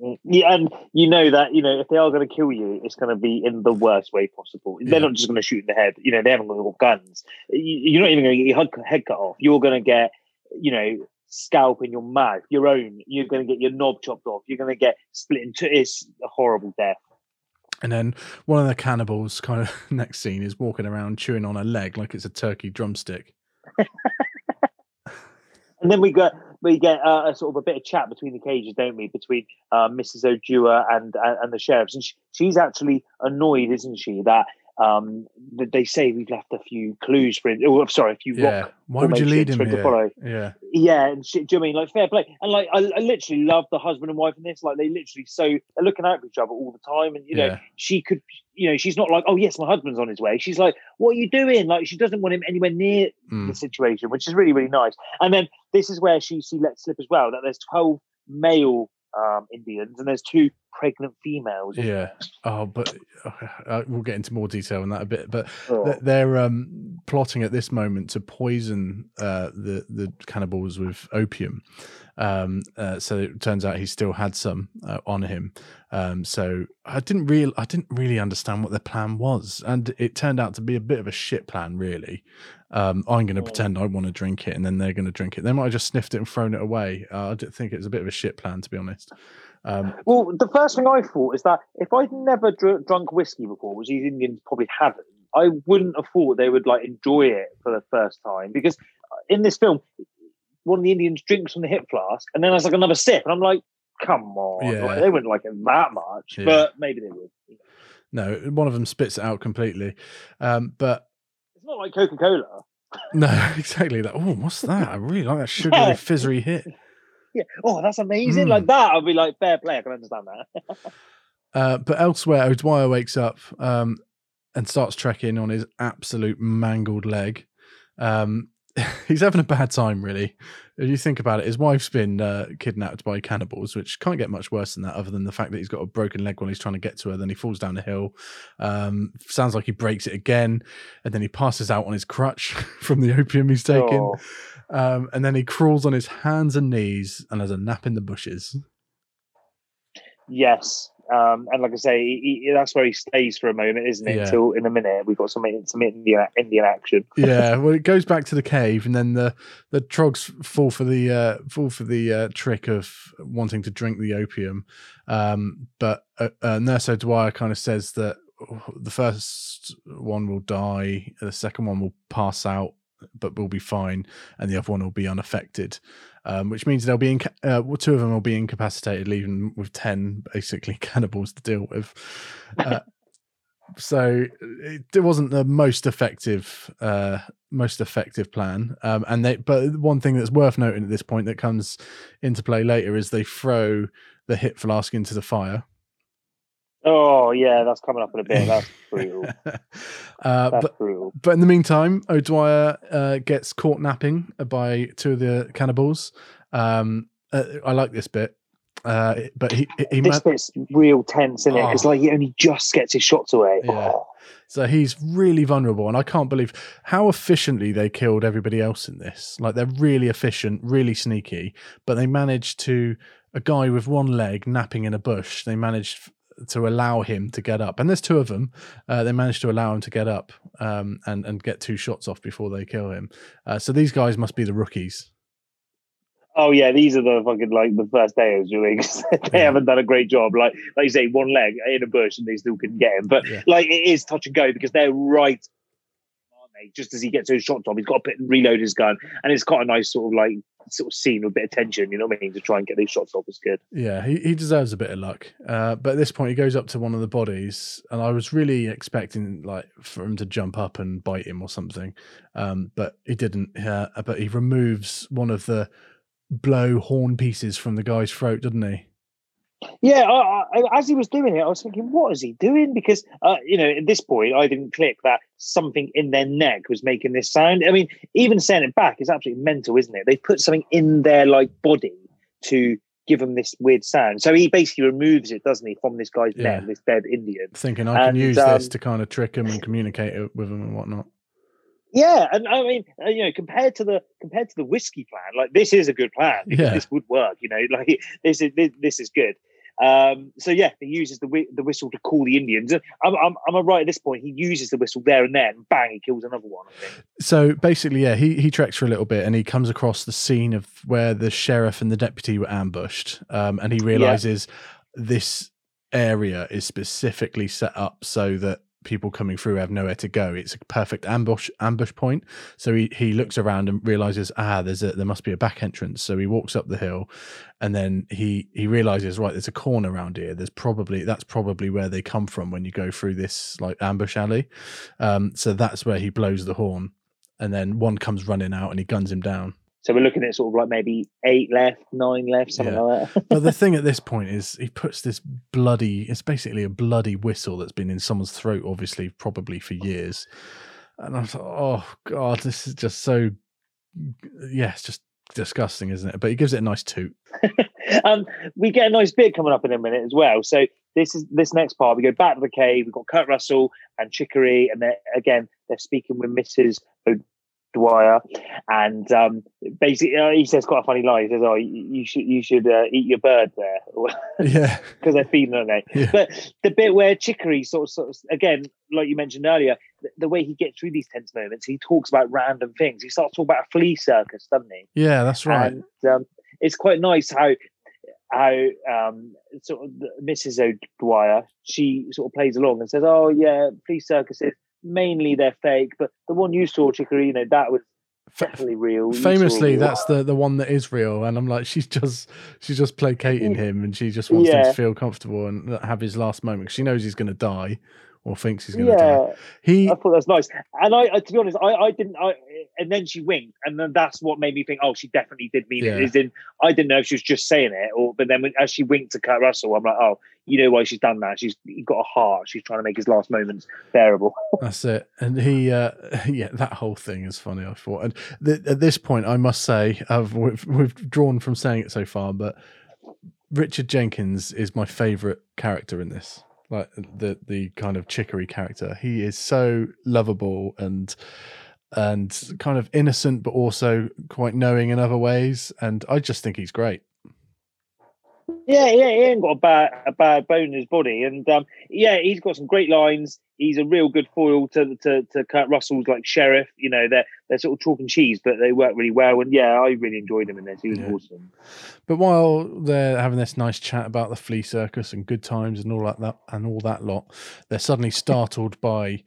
Mm, Yeah, and you know that you know if they are going to kill you, it's going to be in the worst way possible. They're not just going to shoot in the head. You know, they haven't got guns. You- You're not even going to get your head, head cut off. You're going to get, you know, scalp in your mouth, your own. You're going to get your knob chopped off. You're going to get split into. It's a horrible death. And then one of the cannibals, kind of next scene, is walking around chewing on a leg like it's a turkey drumstick. And then we get we get uh, a sort of a bit of chat between the cages, don't we? Between uh, Mrs. O'Dwyer and, and and the sheriffs, and she, she's actually annoyed, isn't she? That um that they say we've left a few clues for him. Oh, sorry, a few Yeah. rock. Why would you lead him him to here? follow. Yeah. Yeah, and shit, do you know I mean like fair play? And like I, I literally love the husband and wife in this. Like they literally so they're looking out for each other all the time, and you know Yeah. she could, you know, she's not like, oh yes, my husband's on his way. She's like, what are you doing? Like she doesn't want him anywhere near Mm. the situation, which is really really nice. And then this is where she she lets slip as well that there's twelve male um Indians and there's two pregnant females. Yeah. Oh, but uh, we'll get into more detail on that a bit. But Oh. th- they're um, plotting at this moment to poison uh, the the cannibals with opium. Um, uh, so it turns out he still had some uh, on him. Um, so I didn't real I didn't really understand what their plan was, and it turned out to be a bit of a shit plan, really. Um, I'm going to pretend I want to drink it, and then they're going to drink it. They might have just sniffed it and thrown it away. Uh, I think it was a bit of a shit plan, to be honest. Um, Well, the first thing I thought is that if I'd never dr- drunk whiskey before, which these Indians probably haven't, I wouldn't have thought they would like enjoy it for the first time because uh, in this film, one of the Indians drinks from the hip flask and then has like another sip, and I'm like, come on, Yeah. like, they wouldn't like it that much, Yeah. but maybe they would. no, one of them spits it out completely. Um, but It's not like Coca Cola. No, exactly that. Oh, what's that? I really like that sugary, Yeah. fizzery hit. Yeah. Oh, that's amazing. Mm. Like that, I'd be like, fair play. I can understand that. Uh, but elsewhere, O'Dwyer wakes up um, and starts trekking on his absolute mangled leg. Um, he's having a bad time, really. If you think about it, his wife's been uh, kidnapped by cannibals, which can't get much worse than that, other than the fact that he's got a broken leg while he's trying to get to her. Then he falls down a hill. Um, sounds like he breaks it again, and then he passes out on his crutch from the opium he's taken. Oh. Um, and then he crawls on his hands and knees and has a nap in the bushes. Yes. Um, and like I say, he, he- that's where he stays for a moment, isn't it? Yeah. Until in a minute we've got some some Indian Indian action. yeah, well, it goes back to the cave, and then the the trogs fall for the uh, fall for the uh, trick of wanting to drink the opium. Um, but uh, uh, Nurse O'Dwyer kind of says that the first one will die, the second one will pass out, but will be fine, and the other one will be unaffected. Um, which means they'll be inca- uh, well, two of them will be incapacitated, leaving with ten basically cannibals to deal with. Uh, so it, it wasn't the most effective uh most effective plan um and they but one thing that's worth noting at this point that comes into play later is they throw the hit flask into the fire Oh yeah, that's coming up in a bit. That's brutal. uh That's but brutal. but in the meantime o'dwyer uh gets caught napping by two of the cannibals um uh, i like this bit uh but he he This ma- bit's real tense, isn't it? Because Oh. like he only just gets his shots away. Yeah. Oh. So he's really vulnerable, and I can't believe how efficiently they killed everybody else in this. Like they're really efficient, really sneaky, but they managed to a guy with one leg napping in a bush. They managed to allow him to get up, and there's two of them. Uh, they managed to allow him to get up um, and and get two shots off before they kill him. Uh, so these guys must be the rookies. Oh yeah, these are the fucking like the first days doing. they haven't done a great job. Like like you say, one leg in a bush and they still couldn't get him. But Yeah. like it is touch and go because they're right. Just as he gets his shots off, he's got to put, reload his gun, and it's quite a nice sort of like sort of scene with a bit of tension. You know what I mean? To try and get these shots off is good. Yeah, he, he deserves a bit of luck. Uh, but at this point, he goes up to one of the bodies, and I was really expecting like for him to jump up and bite him or something, um, but he didn't. Uh, but he removes one of the blow horn pieces from the guy's throat, doesn't he? Yeah, I, I, as he was doing it, I was thinking, what is he doing? Because uh, you know, at this point, I didn't click that something in their neck was making this sound. I mean, even saying it back is absolutely mental, isn't it? They put something in their like body to give them this weird sound. So he basically removes it, doesn't he, from this guy's Yeah. neck, this dead Indian. Thinking I can And, use this um, to kind of trick him and communicate with him and whatnot. Yeah, and I mean, uh, you know, compared to the compared to the whiskey plan, like this is a good plan. Yeah. this would work. You know, like this is this, this is good. Um, so yeah, he uses the whi- the whistle to call the Indians. I'm, I'm, I'm right at this point. He uses the whistle there and then, bang, he kills another one. I think. So basically, yeah, he, he treks for a little bit and he comes across the scene of where the sheriff and the deputy were ambushed. Um, and he realizes this area is specifically set up so that people coming through have nowhere to go. It's a perfect ambush ambush point. So he, he looks around and realizes, ah, there's a there must be a back entrance. So he walks up the hill and then he he realizes, right, there's a corner around here. There's probably that's probably where they come from when you go through this like ambush alley. Um, so that's where he blows the horn and then one comes running out and he guns him down. So we're looking at sort of like maybe eight left, nine left, something Yeah. like that. but the thing at this point is he puts this bloody it's basically a bloody whistle that's been in someone's throat obviously probably for years and i like oh god this is just so yeah it's just disgusting isn't it but he gives it a nice toot um, we get a nice bit coming up in a minute as well. So this is this next part. We go back to the cave. We've got Kurt Russell and Chicory, and they're again they're speaking with Mrs. Dwyer, and um, basically uh, he says quite a funny line. He says, "Oh, you, you should you should uh, eat your bird there." yeah because they're feeding on it. Yeah. But the bit where Chicory sort of, sort of, again, like you mentioned earlier, the, the way he gets through these tense moments, he talks about random things. He starts talking about a flea circus, doesn't he? yeah that's right And um, it's quite nice how how um, sort of Mrs. O'Dwyer she sort of plays along and says, "Oh yeah, flea circuses mainly they're fake, but the one you saw, know, that was." Definitely real. Famously real." that's the the one that is real and i'm like she's just she's just placating mm. him and she just wants him to feel comfortable and have his last moment. she knows he's going to die or thinks he's going to yeah. die he I thought that's nice, and I, I to be honest, I, I didn't. I and then she winked, and then that's what made me think, oh, she definitely did mean Yeah. it. Is in I didn't know if she was just saying it, or but then when, as she winked to Kurt Russell, I'm like, oh, you know why she's done that? She's he got a heart. She's trying to make his last moments bearable. That's it. And he, uh, yeah, that whole thing is funny. I thought, and th- at this point, I must say, I've we've, we've drawn from saying it so far, but Richard Jenkins is my favorite character in this. Like the the kind of chicory character, he is so lovable and and kind of innocent, but also quite knowing in other ways. And I just think he's great. Yeah, yeah, he ain't got a bad a bad bone in his body, and um, yeah, he's got some great lines. He's a real good foil to to, to Kurt Russell's like sheriff. You know, they're they're sort of chalk and cheese, but they work really well. And yeah, I really enjoyed him in this. He was awesome. But while they're having this nice chat about the flea circus and good times and all that, that and all that lot, they're suddenly startled by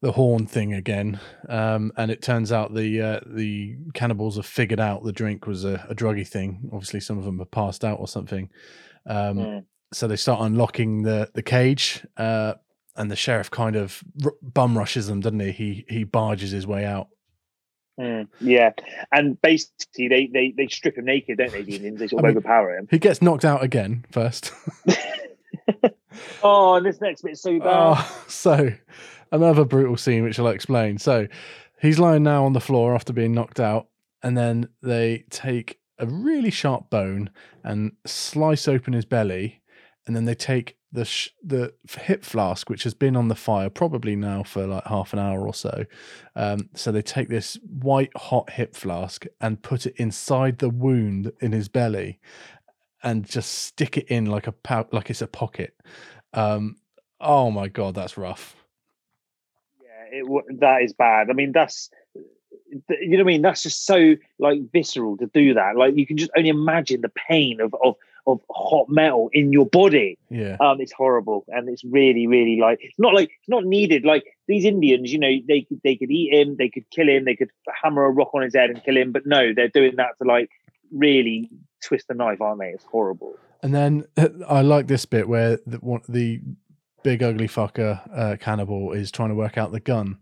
the horn thing again, um, and it turns out the uh, the cannibals have figured out the drink was a, a druggy thing. Obviously, some of them have passed out or something. Um, Mm. So they start unlocking the the cage, uh, and the sheriff kind of r- bum rushes them, doesn't he? He he barges his way out. Mm, yeah, and basically they, they they strip him naked, don't they? The Indians they sort of I mean- overpower him. He gets knocked out again first. Oh, and this next bit's so bad. Oh, so another brutal scene, which I'll explain. So he's lying now on the floor after being knocked out, and then they take a really sharp bone and slice open his belly, and then they take the sh- the hip flask, which has been on the fire probably now for like half an hour or so. Um, so they take this white hot hip flask and put it inside the wound in his belly, and just stick it in like a pou- like it's a pocket. Um, oh my god, that's rough. Yeah, it, that is bad. I mean, that's you know what I mean. That's just so like visceral to do that. Like you can just only imagine the pain of of of hot metal in your body. Yeah. Um, it's horrible, and it's really, really like it's not like it's not needed. Like these Indians, you know, they could they could eat him, they could kill him, they could hammer a rock on his head and kill him, but no, they're doing that to like really twist the knife, aren't they? It's horrible. And then I like this bit where the, one, the big ugly fucker uh, cannibal is trying to work out the gun,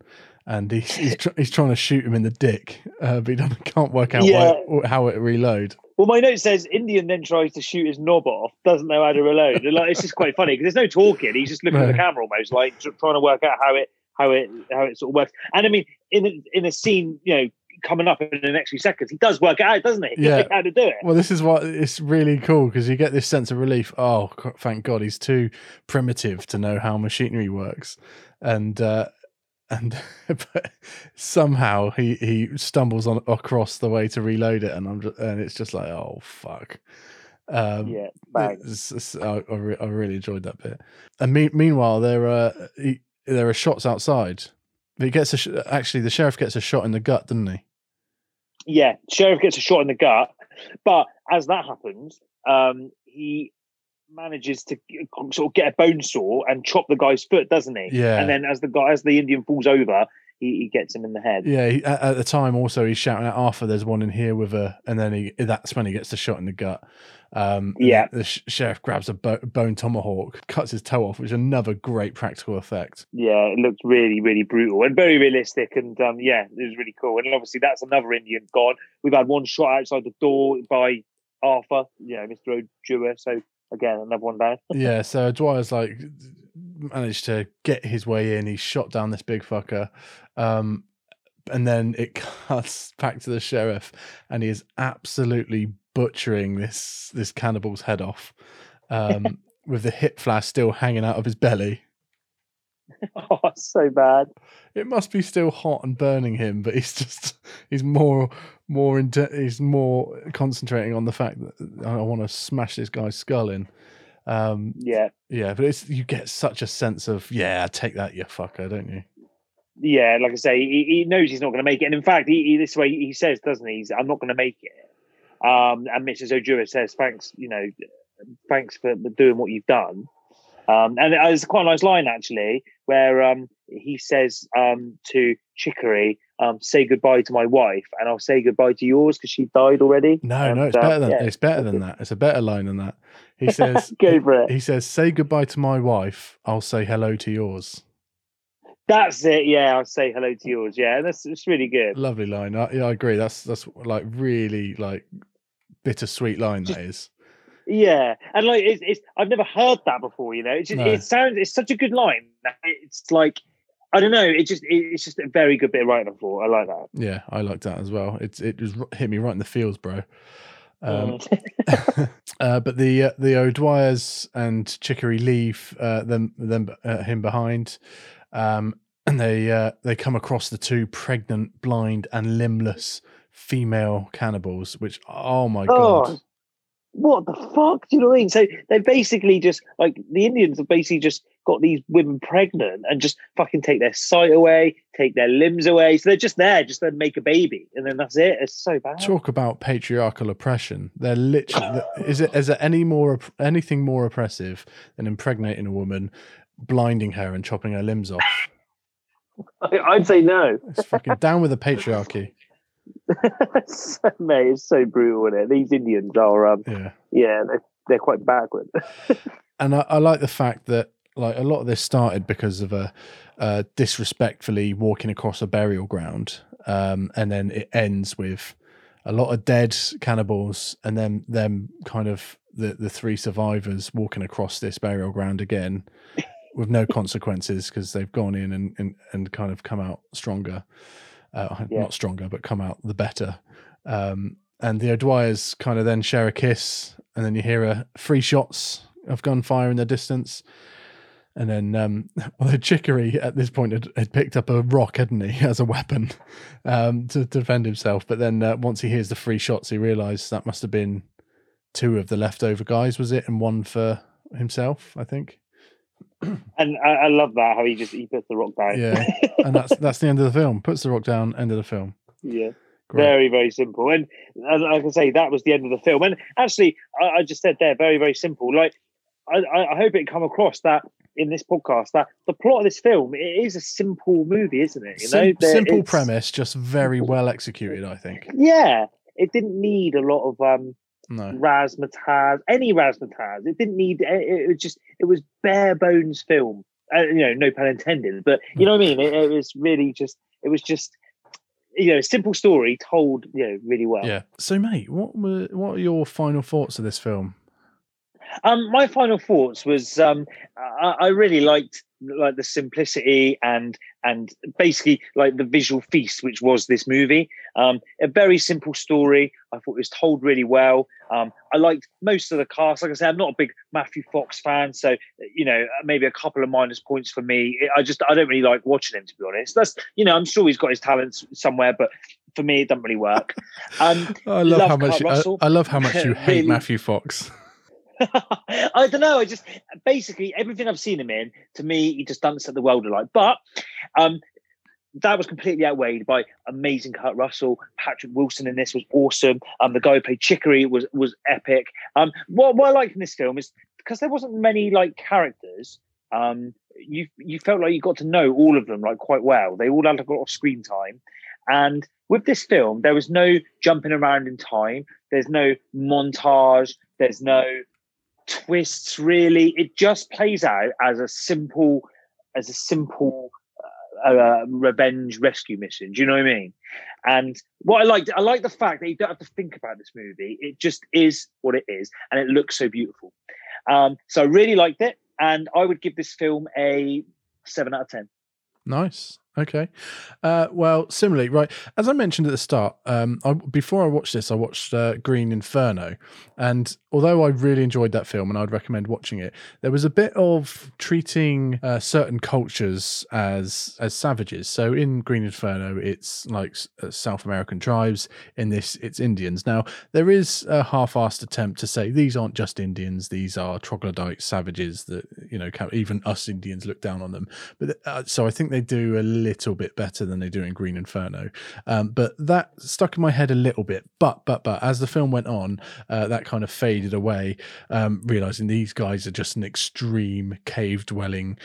and he's he's, tr- he's trying to shoot him in the dick, uh, but he doesn't, can't work out Yeah. why, how it reload. Well, my note says Indian then tries to shoot his knob off, doesn't know how to reload. And, like, it's just quite funny because there's no talking. He's just looking at the camera almost, like tr- trying to work out how it how it how it sort of works. And I mean, in a, in a scene, you know, coming up in the next few seconds, he does work it out, doesn't he? Yeah. how to do it. Well, this is what it's really cool because you get this sense of relief. Oh, thank God, he's too primitive to know how machinery works, and uh, and but somehow he he stumbles on across the way to reload it, and I'm just, and it's just like, oh fuck. Um, Yeah, it's- it's- I, I, re- I really enjoyed that bit. And me- meanwhile, there are he, there are shots outside. He gets a sh- actually the sheriff gets a shot in the gut, doesn't he? yeah, sheriff gets a shot in the gut, but as that happens, um, he manages to sort of get a bone saw and chop the guy's foot, doesn't he? Yeah. And then as the guy, as the Indian falls over, he, he gets him in the head. Yeah, he, at, at the time also he's shouting at Arthur. There's one in here with a, and then he that's when he gets the shot in the gut. Um, Yeah. the sh- sheriff grabs a bo- bone tomahawk, cuts his toe off, which is another great practical effect. Yeah, it looked really, really brutal and very realistic. And um, yeah, it was really cool. And obviously, that's another Indian gone. We've had one shot outside the door by Arthur, you know, Mr. O'Dwyer. So again, another one down. yeah, so Dwyer's like managed to get his way in. He shot down this big fucker. Um, and then it cuts back to the sheriff, and he is absolutely butchering this this cannibal's head off, um, with the hip flash still hanging out of his belly. oh, so bad. It must be still hot and burning him, but he's just he's more more into he's more concentrating on the fact that I want to smash this guy's skull in. Um, Yeah. yeah, but it's you get such a sense of yeah, take that, you fucker, don't you? Yeah, like I say, he, he knows he's not going to make it. And in fact, he, he this way he says, doesn't he? He's, I'm not going to make it. Um, and Mrs. O'Dwyer says, thanks, you know, thanks for doing what you've done. Um, and it's quite a nice line actually, where um, he says um, to Chicory, um, "Say goodbye to my wife, and I'll say goodbye to yours because she died already." No, And, no, it's um, better than yeah. it's better than that. It's a better line than that. He says, Go for it. He says, "Say goodbye to my wife. I'll say hello to yours." That's it. Yeah, I'll say hello to yours. Yeah, that's it's really good. Lovely line. I, yeah, I agree. That's that's like really like bittersweet line. That is. Yeah, and like it's, it's I've never heard that before. You know, it's just, No. it sounds it's such a good line. It's like I don't know. It just it's just a very good bit of writing. I thought I like that. Yeah, I liked that as well. It it just hit me right in the feels, bro. Um, uh, but the uh, the O'Dwyers and Chicory leave uh, them them uh, him behind, um, and they uh, they come across the two pregnant, blind, and limbless female cannibals. Which oh my god, Oh, what the fuck? Do you know what I mean? So they basically just like the Indians have basically just got these women pregnant and just fucking take their sight away, take their limbs away. So they're just there, just to make a baby, and then that's it. It's so bad. talk about patriarchal oppression. They're literally is it is there any more anything more oppressive than impregnating a woman, blinding her, and chopping her limbs off? I'd say no. It's fucking down with the patriarchy. so, mate, it's so brutal in it. These Indians are, um, Yeah. yeah, they're, they're quite backward. and I, I like the fact that like a lot of this started because of a uh, disrespectfully walking across a burial ground, um, and then it ends with a lot of dead cannibals, and then them kind of the the three survivors walking across this burial ground again with no consequences because they've gone in and, and and kind of come out stronger, uh, Yeah. not stronger, but come out the better. Um, and the O'Dwyers kind of then share a kiss, and then you hear a three shots of gunfire in the distance. And then, um, although Chicory at this point had, had picked up a rock, hadn't he, as a weapon um, to, to defend himself. But then, uh, once he hears the three shots, he realised that must have been two of the leftover guys, was it, and one for himself, I think. And I, I love that how he just he puts the rock down. Yeah, and that's that's the end of the film. Puts the rock down, end of the film. yeah. Great. Very, very simple. And as I say, that was the end of the film. And actually, I, I just said there, very, very simple. Like, I, I I hope it come across that in this podcast that the plot of this film it is a simple movie, isn't it? You know, Sim- There- simple premise, just very well executed. I think. Yeah, it didn't need a lot of um No. razzmatazz, any razzmatazz. It didn't need. It, it was just. It was bare bones film. Uh, you know, no pun intended. But you know what I mean. It, it was really just. It was just. You know, a simple story told. You know, really well. Yeah. So, mate, what were what are your final thoughts of this film? Um, my final thoughts was um, I, I really liked like the simplicity and and basically like the visual feast which was this movie. Um, a very simple story. I thought it was told really well. Um, I liked most of the cast. Like I said, I'm not a big Matthew Fox fan, so you know maybe a couple of minus points for me. I just I don't really like watching him to be honest. That's you know I'm sure he's got his talents somewhere, but for me, it doesn't really work. Um, I love, how Kurt much I, I love how much you hate Really. Matthew Fox. I don't know. I just basically everything I've seen him in, to me, he just doesn't set the world alight. But um, that was completely outweighed by amazing Kurt Russell. Patrick Wilson in this was awesome. Um, the guy who played Chicory was was epic. Um, what, what I liked in this film is because there wasn't many like characters. Um, you you felt like you got to know all of them like quite well. They all had a lot of screen time, and with this film, there was no jumping around in time. There's no montage. There's no twists really. It just plays out as a simple as a simple uh, uh, revenge rescue mission. Do you know what i mean? And what i liked i like the fact that you don't have to think about this movie. It just is what it is and it looks so beautiful. Um, so i really liked it and i would give this film a 7 out of 10 Nice. Okay. Uh, well, similarly, right as I mentioned at the start, um, I, before I watched this, I watched uh, Green Inferno, and although I really enjoyed that film and I'd recommend watching it, there was a bit of treating uh, certain cultures as as savages. So in Green Inferno, it's like uh, South American tribes. In this, it's Indians. Now there is a half-assed attempt to say these aren't just Indians; these are troglodyte savages that you know even us Indians look down on them. But uh, so I think they do a little bit better than they do in Green Inferno. Um, but that stuck in my head a little bit. But but but as the film went on, uh, that kind of faded away, um, realizing these guys are just an extreme cave dwelling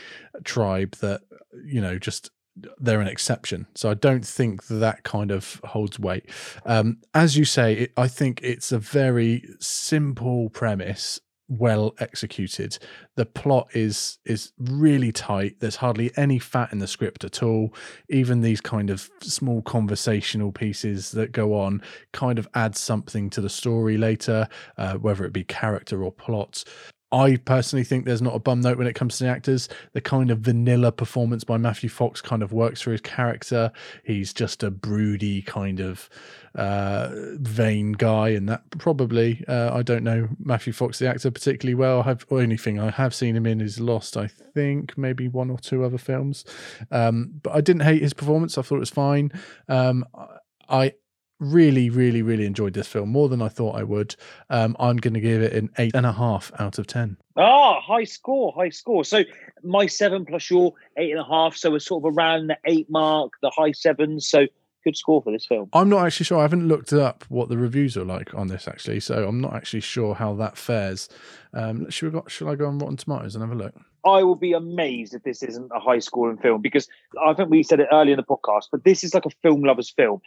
tribe that you know just they're an exception. So I don't think that kind of holds weight. Um, as you say, it, I think it's a very simple premise well executed the plot is is really tight there's hardly any fat in the script at all even these kind of small conversational pieces that go on kind of add something to the story later uh, whether it be character or plot I personally think there's not a bum note when it comes to the actors. The kind of vanilla performance by Matthew Fox kind of works for his character. He's just a broody kind of uh, vain guy, and that probably uh, I don't know Matthew Fox the actor particularly well. I have only thing I have seen him in is Lost, I think, maybe one or two other films. Um, but I didn't hate his performance. I thought it was fine. Um, I really, really, really enjoyed this film more than I thought I would. Um, I'm going to give it an eight and a half out of ten. Ah, high score, high score. So my seven plus your eight and a half. So we're sort of around the eight mark, the high sevens. So good score for this film. I'm not actually sure. I haven't looked up what the reviews are like on this actually, so I'm not actually sure how that fares. Um, should we go, should I go on Rotten Tomatoes and have a look? I will be amazed if this isn't a high scoring film because I think we said it earlier in the podcast, but this is like a film lover's film.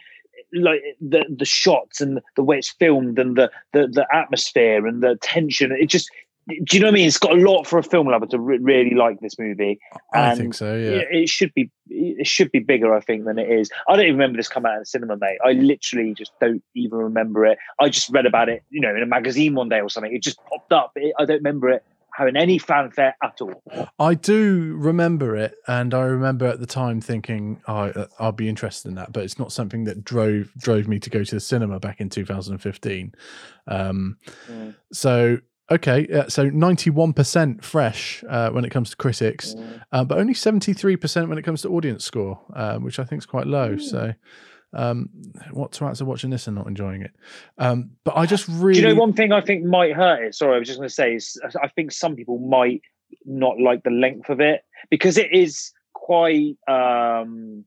Like the the shots and the way it's filmed and the the, the atmosphere and the tension. It just do you know what I mean? It's got a lot for a film lover to re- really like this movie. I And think so, yeah. It, it should be it should be bigger, I think, than it is. I don't even remember this come out in the cinema, mate. I literally just don't even remember it. I just read about it, you know, in a magazine one day or something. It just popped up. It, I don't remember it having any fanfare at all. I do remember it, and I remember at the time thinking, oh, uh, I'll be interested in that, but it's not something that drove drove me to go to the cinema back in 2015. Um, Mm. So okay, uh, so 91% fresh uh, when it comes to critics, uh, but only 73% when it comes to audience score, uh, which I think is quite low. So. Um, what twats are watching this and not enjoying it? Um, but I just really, Do you know one thing I think might hurt it? Sorry, I was just going to say is I think some people might not like the length of it because it is quite um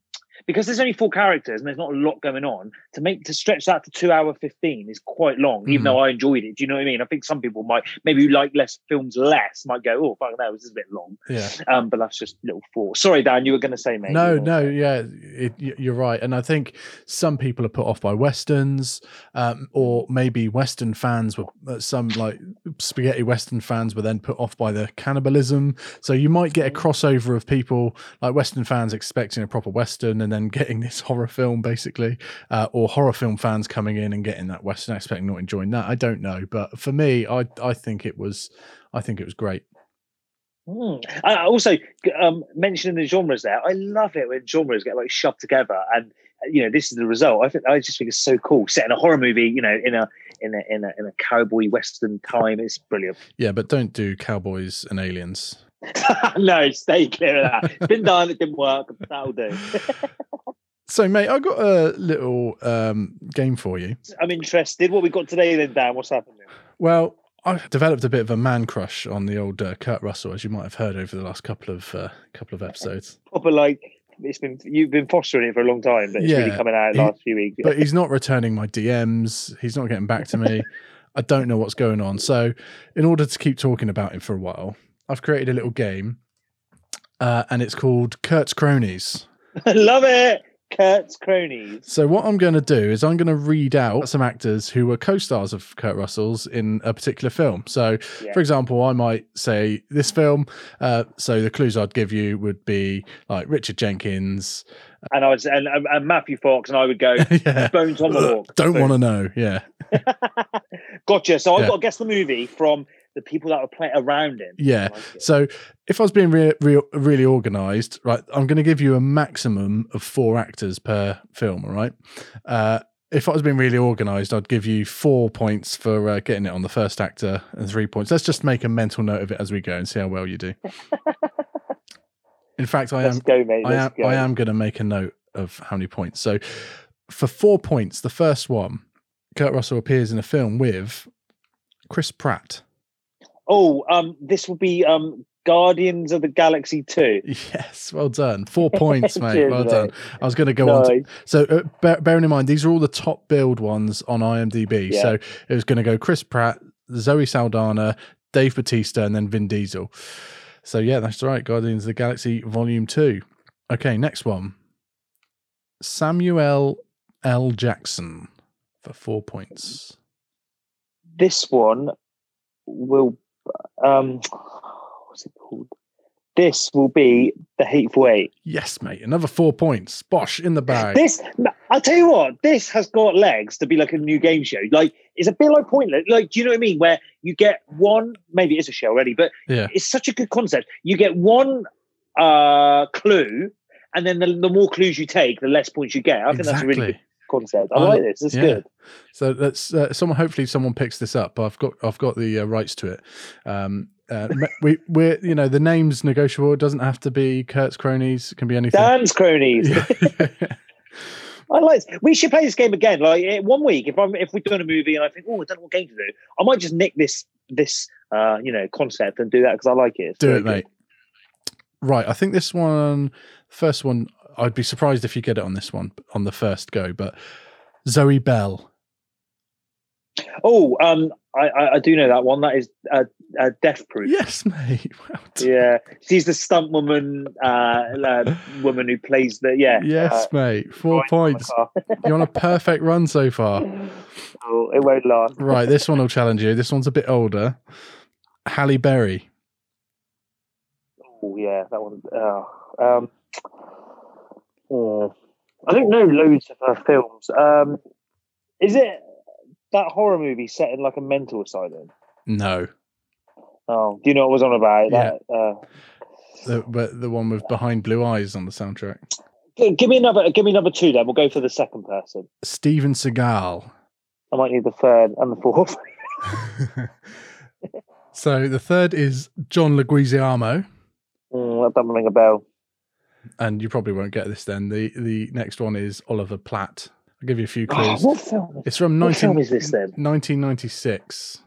because there's only four characters and there's not a lot going on to make to stretch that to two hour 15 is quite long even Mhm. though i enjoyed it. Do you know what i mean? I think some people might maybe like less films less might go oh fuck that was a bit long. Yeah. um but that's just little four. Sorry dan you were going to say mate. No, no, yeah, it, you're right, and I think some people are put off by westerns, um, or maybe Western fans were uh, some like spaghetti Western fans were then put off by the cannibalism. So you might get a crossover of people like Western fans expecting a proper Western and then getting this horror film, basically, uh, or horror film fans coming in and getting that Western aspect, not enjoying that. I don't know, but for me, I I think it was, I think it was great. Mm. I also um, mentioning the genres there. I love it when genres get like shoved together, and you know this is the result. I think I just think it's so cool. Set in a horror movie, you know, in a in a in a in a cowboy western time, it's brilliant. Yeah, but don't do cowboys and aliens. no, stay clear of that. It's been done. It didn't work. That'll do. So, mate, I got a little um, game for you. I'm interested. What we got today then, Dan? What's happening? Well, I've developed a bit of a man crush on the old uh, Kurt Russell, as you might have heard over the last couple of uh, couple of episodes. Proper like it's been you've been fostering it for a long time, but it's really coming out he- last few weeks. But he's not returning my DMs. He's not getting back to me. I don't know what's going on. So, in order to keep talking about him for a while, I've created a little game, uh, and it's called Kurt's Cronies. Love it. Kurt's cronies. So what I'm going to do is I'm going to read out some actors who were co-stars of Kurt Russell's in a particular film. So, Yeah. for example, I might say this film. Uh, so the clues I'd give you would be like Richard Jenkins. And I was and, and Matthew Fox, and I would go Yeah. Bone Tomahawk. Don't want to know. Yeah, Gotcha. So I've Yeah. got to guess the movie from the people that were playing around him. yeah. So if I was being re- re- really organised, right, I'm going to give you a maximum of four actors per film. All right. Uh, if I was being really organised, I'd give you four points for uh, getting it on the first actor and three points. Let's just make a mental note of it as we go and see how well you do. In fact, I Let's am go, mate. I am go. I am going to make a note of how many points. So for four points, the first one, Kurt Russell appears in a film with Chris Pratt. Oh, um, this will be um Guardians of the Galaxy Two. Yes, well done. Four points, mate. Well done. I was going to go on. To, so, uh, bear, bearing in mind, these are all the top build ones on IMDb. Yeah. So it was going to go Chris Pratt, Zoe Saldana, Dave Bautista, and then Vin Diesel. So yeah, that's right. Guardians of the Galaxy Volume Two. Okay, next one. Samuel L. Jackson for four points. This one will um, what's it called? This will be the Hateful Eight. Yes, mate. Another four points. Bosh in the bag. This, I'll tell you what, this has got legs to be like a new game show. Like, it's a bit like Pointless. Like, do you know what I mean? Where you get one, maybe it's a show already, but Yeah. it's such a good concept. You get one uh clue, and then the, the more clues you take, the less points you get. I think that's a really good Exactly. Concept. I Um, like this. It's yeah. good. So that's uh, someone. Hopefully, someone picks this up. I've got I've got the uh, rights to it. Um, uh, we we're you know the name's negotiable. It doesn't have to be Kurt's cronies. It can be anything. Dan's cronies. I like. We should play this game again. Like eh, one week, if I'm if we're doing a movie and I think, oh, I don't know what game to do, I might just nick this this uh you know concept and do that because I like it. It's Do it, good. mate. Right. I think this one, first one. I'd be surprised if you get it on this one on the first go. But Zoe Bell. Oh, um, I, I I do know that one. That is uh, uh Death Proof. Yes, mate. Yeah, she's the stunt woman, uh, uh woman who plays the yeah. Yes, uh, mate. Four points. You're on a perfect run so far. oh, it won't last. Right. This one will challenge you. This one's a bit older. Halle Berry. Oh yeah, that one. Uh, um, oh, I don't know loads of her films. Um, is it that horror movie set in like a mental asylum? No. Oh, do you know what I was on about? Yeah. That, uh, The, but the one with Behind Blue Eyes on the soundtrack. give me another. Give me number two. Then we'll go for the second person. Steven Seagal. I might need the third and the fourth. So the third is John Leguizamo, Mm, that doesn't ring a bell. And you probably won't get this then. The the next one is Oliver Platt. I'll give you a few Oh, clues. what film? It's from what 19, film is this then? 1996.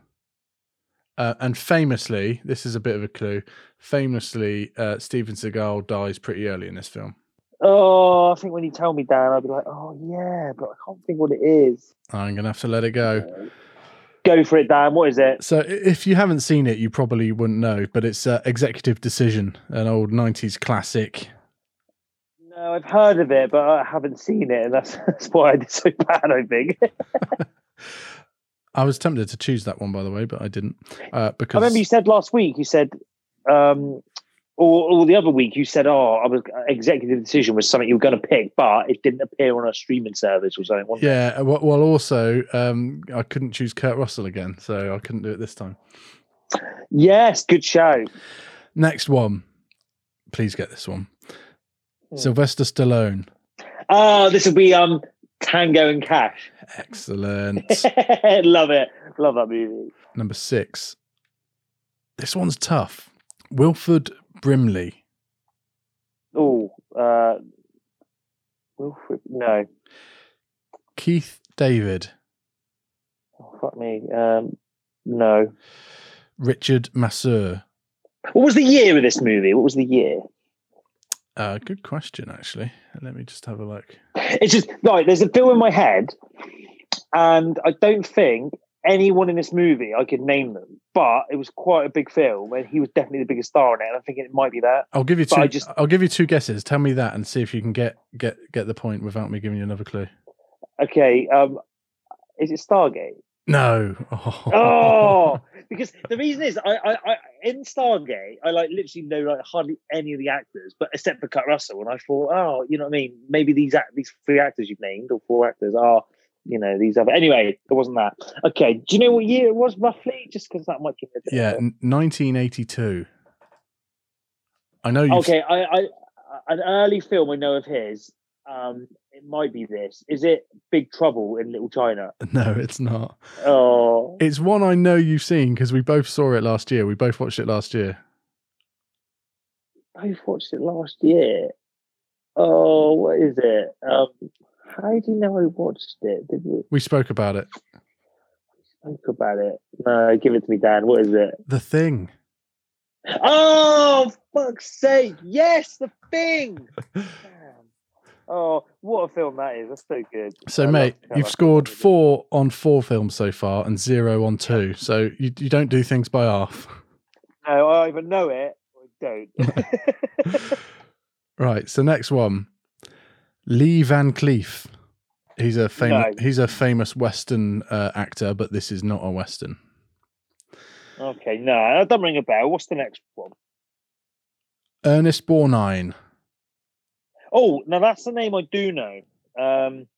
Uh, and famously, this is a bit of a clue. Famously, uh, Steven Seagal dies pretty early in this film. Oh, I think when you tell me, Dan, I'll be like, oh yeah, but I can't think what it is. I'm gonna have to let it go. Go for it, Dan. What is it? So, if you haven't seen it, you probably wouldn't know. But it's uh, Executive Decision, an old '90s classic. No, I've heard of it, but I haven't seen it, and that's, that's why I did so bad. I think. I was tempted to choose that one, by the way, but I didn't uh, I remember you said last week. You said, um, or, or the other week, you said, "Oh, I was executive decision was something you were going to pick, but it didn't appear on a streaming service or something." yeah. Well, well, also, um, I couldn't choose Kurt Russell again, so I couldn't do it this time. Yes, good show. Next one, please get this one. Hmm. Sylvester Stallone. Oh, this will be um Tango and Cash. Excellent. Love it. Love that movie. Number six. This one's tough. Wilford Brimley. Oh, uh, Wilfred? No. Keith David, Oh, fuck me. Um, no. Richard Masur. What was the year of this movie? What was the year? Uh, good question, actually. Let me just have a look. It's just right. There's a film in my head, and I don't think anyone in this movie I could name them. But it was quite a big film, and he was definitely the biggest star in it. And I think it might be that. I'll give you But two. I just I'll give you two guesses. Tell me that and see if you can get get get the point without me giving you another clue. okay. Um, is it Stargate? No. Oh, because the reason is I, I, I in Stargate I like literally know like hardly any of the actors, but except for Kurt Russell, and I thought, oh, you know what I mean? Maybe these act these three actors you've named or four actors are, you know, these other. Anyway, it wasn't that. Okay, do you know what year it was roughly? Just because that might give me a bit. Yeah, 1982. I know you. Okay, I, I an early film I know of his. Um, it might be this. Is it Big Trouble in Little China? No, it's not. Oh, It's one I know you've seen because we both saw it last year. We both watched it last year. I watched it last year. Oh, what is it? Um, how do you know I watched it? Did we We spoke about it. We spoke about it? No, give it to me, Dan. What is it? The thing. Oh, fuck's sake! Yes, the thing. Oh, what a film that is! That's so good. So, I mate, you've scored four on four films so far and zero on two. So you, you don't do things by half. No, I either know it or I don't. Right. So next one, Lee Van Cleef. He's a famous. No. He's a famous Western uh, actor, but this is not a Western. okay, no, that doesn't ring a bell. What's the next one? Ernest Borgnine. Oh, now that's the name I do know. Um,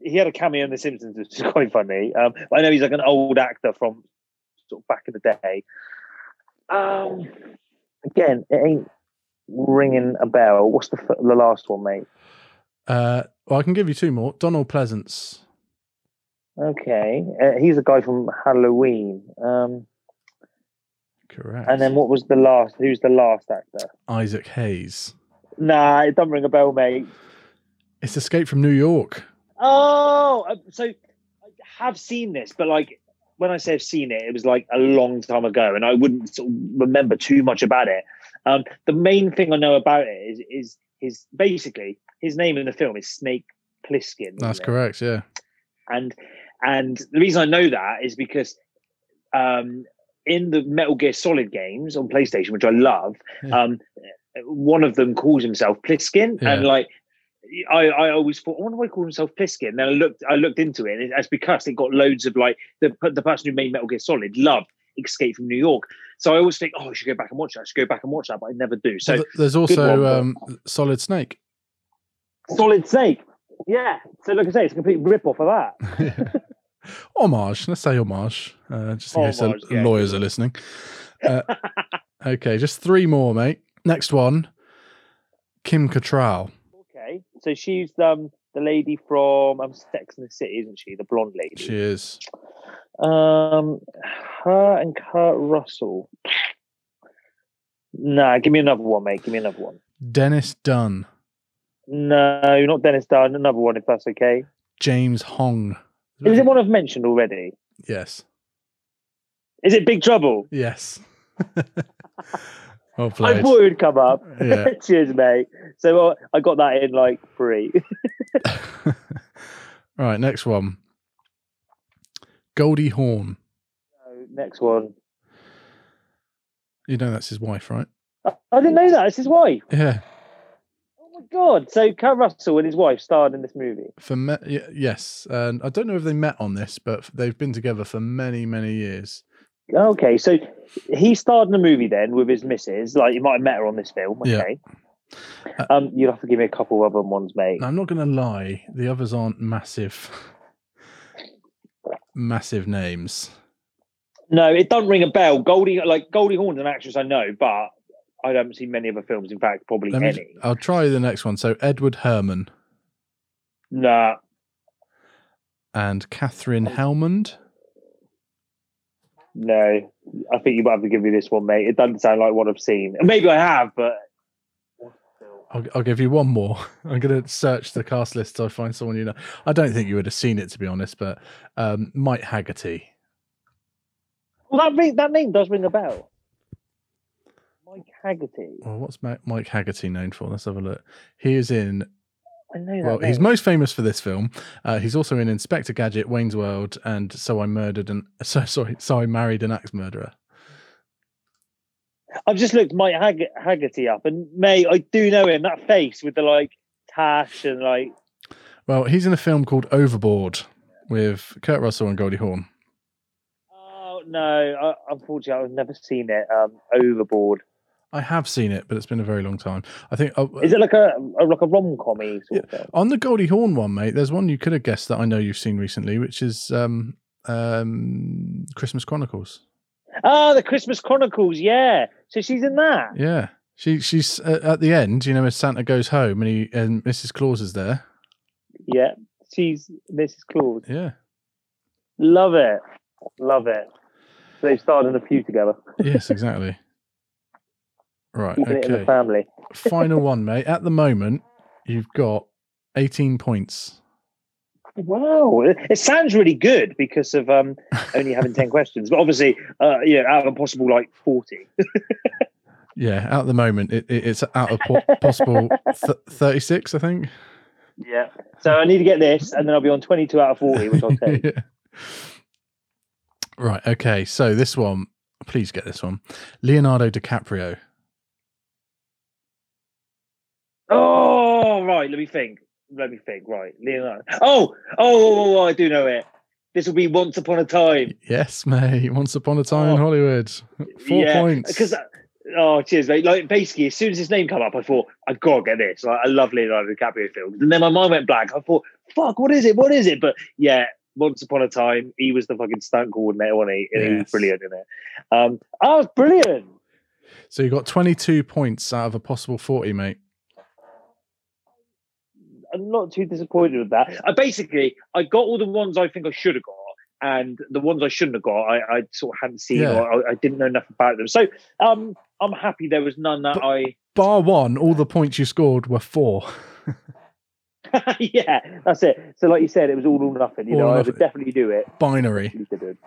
he had a cameo in The Simpsons, which is quite funny. Um, I know he's like an old actor from sort of back in the day. Um, again, it ain't ringing a bell. What's the the last one, mate? Uh, well, I can give you two more. Donald Pleasence. Okay, uh, he's a guy from Halloween. Um, Correct. and then what was the last? Who's the last actor? Isaac Hayes. Nah, it doesn't ring a bell, mate. It's Escape from New York. Oh, uh, so I have seen this, but like when I say I've seen it, it was like a long time ago, and I wouldn't sort of remember too much about it. Um, the main thing I know about it is is his basically his name in the film is Snake Plissken. wasn't That's correct. Yeah. and and the reason I know that is because um, in the Metal Gear Solid games on PlayStation, which I love, Yeah. um, one of them calls himself Pliskin, Yeah. and like I, I always thought, I wonder why he called himself Pliskin. Then I looked, I looked into it, and it's because it got loads of like the the person who made Metal Gear Solid loved Escape from New York. So I always think, oh, I should go back and watch that. I should go back and watch that, but I never do. So Well, There's also one, but- um, Solid Snake. Solid Snake. Yeah. So like I say, it's a complete rip off of that. Homage. Let's say homage, uh, just in case the yeah, lawyers are listening. Uh, okay, just three more, mate. Next one, Kim Cattrall. Okay, so she's um the lady from um Sex and the City, isn't she? The blonde lady. She is. Um, her and Kurt Russell. Nah, give me another one, mate. Give me another one. Dennis Dun. No, not Dennis Dun. Another one, if that's okay. James Hong. Is it one I've mentioned already? Yes. Is it Big Trouble? Yes. well I thought it would come up. Yeah. Cheers, mate. So uh, I got that in like three. right, next one. Goldie Hawn. Next one. You know that's his wife, right? I, I didn't know that. It's his wife. Yeah. Oh my god! So Kurt Russell and his wife starred in this movie. For me- yes, and I don't know if they met on this, but they've been together for many, many years. Okay, so he starred in a movie then with his missus. Like you might have met her on this film. Yeah. Okay. Um, you'll have to give me a couple of other ones, mate. I'm not going to lie; the others aren't massive, massive names. No, it doesn't ring a bell. Goldie, like Goldie Hawn's an actress I know, but I haven't seen many other films. In fact, probably Let me, any. I'll try the next one. So Edward Herrmann Nah. and Katherine Helmond. No, I think you might have to give me this one, mate. It doesn't sound like what I've seen. Maybe I have, but I'll, I'll give you one more. I'm going to search the cast list I find someone you know. I don't think you would have seen it to be honest, but um, Mike Hagerty. Well, that ring, that name does ring a bell. Mike Hagerty. Well, what's Mike Hagerty known for? Let's have a look. He is in. I know that. Well, he's most famous for this film. Uh, he's also in Inspector Gadget, Wayne's World, and So I Murdered and so sorry, So I Married an Axe Murderer. I've just looked Mike Hag- Hagerty up, and May, I do know him. That face with the like tash and like. Well, he's in a film called Overboard with Kurt Russell and Goldie Hawn. Oh no! I, unfortunately, I've never seen it. Um, Overboard. I have seen it, but it's been a very long time. I think uh, Is it like a, a like a rom commy sort of film? on the Goldie Hawn one, mate. There's one you could have guessed that I know you've seen recently, which is um, um, Christmas Chronicles. Ah, the Christmas Chronicles. Yeah, so she's in that. Yeah, she she's uh, at the end. You know, as Santa goes home and he and Mrs. Claus is there. Yeah, she's Mrs. Claus. Yeah, Love it, love it. They've starred in a few together. yes, exactly. Right. Keeping it in the Okay. family. Final one, mate. At the moment, you've got 18 points. Wow, it, sounds really good because of um only having ten questions, but obviously, uh, yeah, out of a possible like forty. Yeah, at the moment, it, it, it's out of po- possible th- 36, I think. Yeah. So I need to get this, and then I'll be on twenty-two out of forty, which I'll take. Yeah. Right. Okay. So this one, please get this one. Leonardo DiCaprio. Oh, right. Let me think. Let me think. Right, Leonardo. Oh, oh, oh, oh, I do know it. This will be Once Upon a Time. Yes, mate. Once upon a time in Hollywood. Four points. Because, oh, cheers, mate. Like, basically, as soon as his name came up, I thought, I've got to get this. Like, I love Leonardo DiCaprio films. And then my mind went blank. I thought, fuck, what is it? What is it? But yeah, Once Upon a Time, he was the fucking stunt coordinator, wasn't he? And he was brilliant in it. Um, oh, it's brilliant. So you got 22 points out of a possible 40, mate. I'm not too disappointed with that. I basically I got all the ones I think I should have got, and the ones I shouldn't have got, I, I sort of hadn't seen Yeah. or I, I didn't know enough about them. So um, I'm happy there was none that I. Bar one, all the points you scored were four. yeah, that's it. So like you said, it was all or nothing. You All know, or I would definitely do it. Binary. You did it.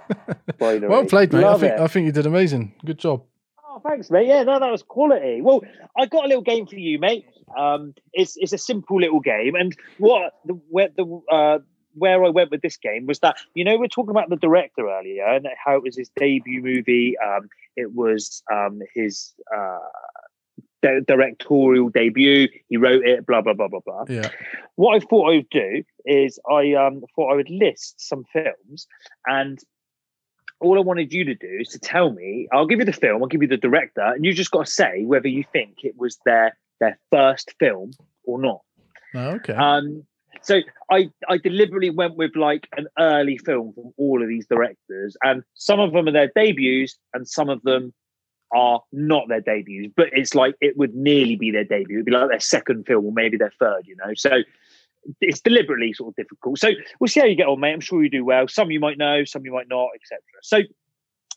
Binary. Well played, mate. I think. I think you did amazing. Good job. Oh, thanks, mate. Yeah, no, that was quality. Well, I got a little game for you, mate. Um, it's it's a simple little game, and what the where the uh, where I went with this game was that you know we're talking about the director earlier and how it was his debut movie. Um, it was um his uh di- directorial debut. He wrote it. Blah blah blah blah blah Yeah. what I thought I would do is I um, thought I would list some films, and all I wanted you to do is to tell me. I'll give you the film, I'll give you the director, and you just got to say whether you think it was their their first film or not. Oh, okay. Um, so I I deliberately went with like an early film from all of these directors, and some of them are their debuts, and some of them are not their debuts. But it's like it would nearly be their debut. It'd be like their second film, or maybe their third. You know, so it's deliberately sort of difficult. So we'll see how you get on, mate. I'm sure you do well. Some you might know, some you might not, etc. So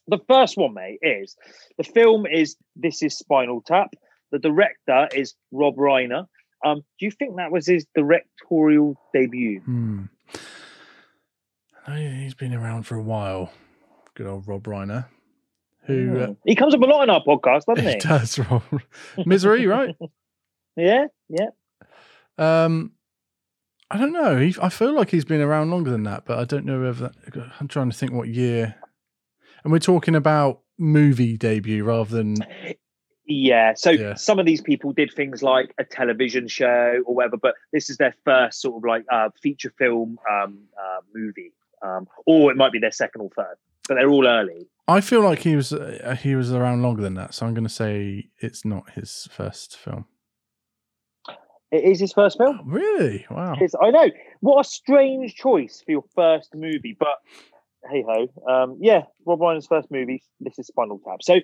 the first one, mate, is the film is This Is Spinal Tap. The director is Rob Reiner. Um, do you think that was his directorial debut? Hmm. He's been around for a while. Good old Rob Reiner. Who uh, He comes up a lot in our podcast, doesn't he he? does, Rob. Misery, right? Yeah, yeah. Um, I don't know. He, I feel like he's been around longer than that, but I don't know whether that, I'm trying to think what year. And we're talking about movie debut rather than Yeah. So Yeah. some of these people did things like a television show or whatever, but this is their first sort of like uh, feature film um, uh, movie, um, or it might be their second or third, but they're all early. I feel like he was uh, he was around longer than that, so I'm going to say it's not his first film. It is his first film. Really? Wow. It's, I know. What a strange choice for your first movie, but hey ho. Um, yeah, Rob Reiner's first movie. This is Spinal Tap. So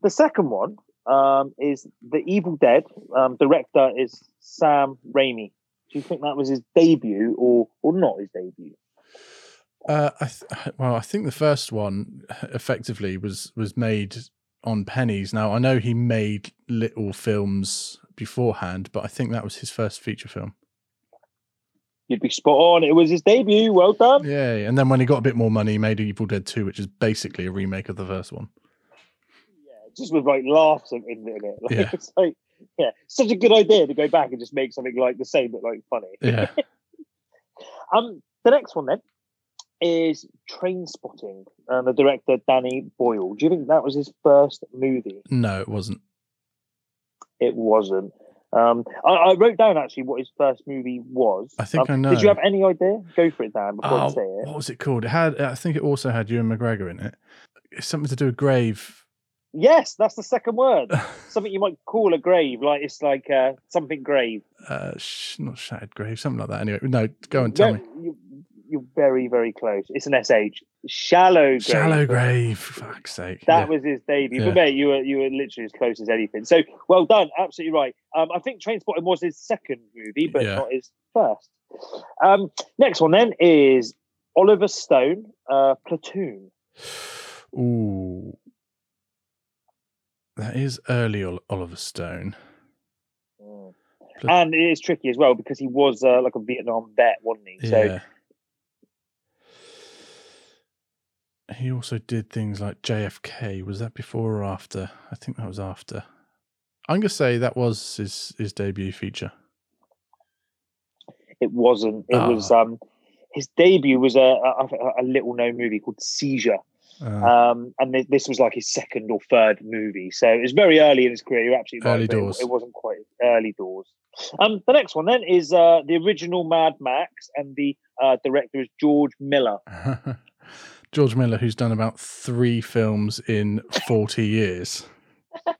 the second one um, is The Evil Dead. Um, director is Sam Raimi. Do you think that was his debut or or not his debut? Uh, I th- well, I think the first one effectively was was made on pennies. Now I know he made little films beforehand, but I think that was his first feature film. You'd be spot on. It was his debut. Well done. Yeah, and then when he got a bit more money, he made Evil Dead Two, which is basically a remake of the first one. Yeah, just with like laughs in, in it. Like, Yeah. It's like, yeah, such a good idea to go back and just make something like the same but like funny. Yeah. Um, the next one then is Trainspotting, and the director Danny Boyle. Do you think that was his first movie? No, it wasn't. It wasn't. Um, I, I wrote down actually what his first movie was. I think Um, I know. Did you have any idea? Go for it, Dan. Before I Oh, say it. what was it called? It had. I think it also had Ewan McGregor in it. It's something to do with grave. Yes, that's the second word. something you might call a grave, like it's like uh, something grave. Uh, sh- not shattered grave, something like that. Anyway, no, go and tell Ve- me. You, you're very, very close. It's an sh. Shallow grave. Shallow grave. For fuck's sake. That yeah. was his debut. Yeah. But mate, you were you were literally as close as anything. So well done, absolutely right. Um, I think Trainspotting was his second movie, but Yeah. not his first. Um, next one then is Oliver Stone, uh, Platoon. Ooh. That is early Oliver Stone. And it is tricky as well because he was uh, like a Vietnam vet, wasn't he? So Yeah. He also did things like JFK. Was that before or after? I think that was after. I'm gonna say that was his his debut feature. it wasn't. It Ah. was um, his debut was a, a, a little known movie called Seizure. Uh, Um, and thi- this was like his second or third movie, so it was very early in his career. You're absolutely right, Early it- doors. It, wasn't quite early doors. Um, the next one then is uh, the original Mad Max, and the uh, director is George Miller. George Miller, who's done about three films in 40 years.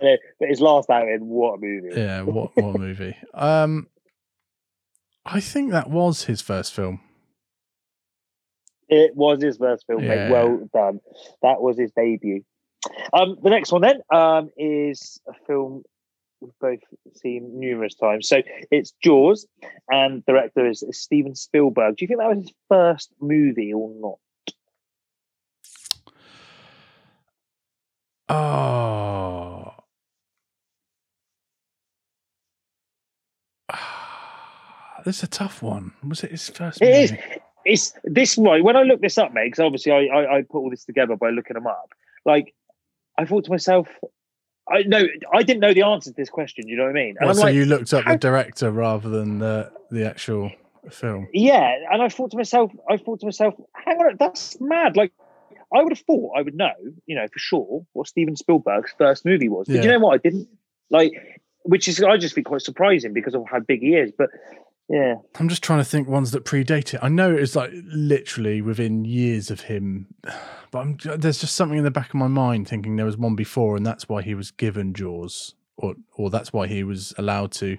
But his last outing, what a movie! Yeah, what what a movie. Um, I think that was his first film. It was his first film, Yeah. mate. Well done. That was his debut. Um, the next one then um, is a film we've both seen numerous times. So it's Jaws, and director is, is Steven Spielberg. Do you think that was his first movie or not? Oh. This is a tough one. Was it his first? It is. It's this right. When I looked this up, mate, because obviously I, I I put all this together by looking them up. Like I thought to myself, I no, I didn't know the answer to this question. You know what I mean? And Well, so like, you looked up the director rather than the the actual film. Yeah, and I thought to myself, I thought to myself, hang on, that's mad. Like, I would have thought I would know, you know, for sure what Steven Spielberg's first movie was. But Yeah. you know what? I didn't like, which is I just think quite surprising because of how big he is. But yeah, I'm just trying to think ones that predate it. I know it's like literally within years of him, but I'm, there's just something in the back of my mind thinking there was one before, and that's why he was given Jaws, or or that's why he was allowed to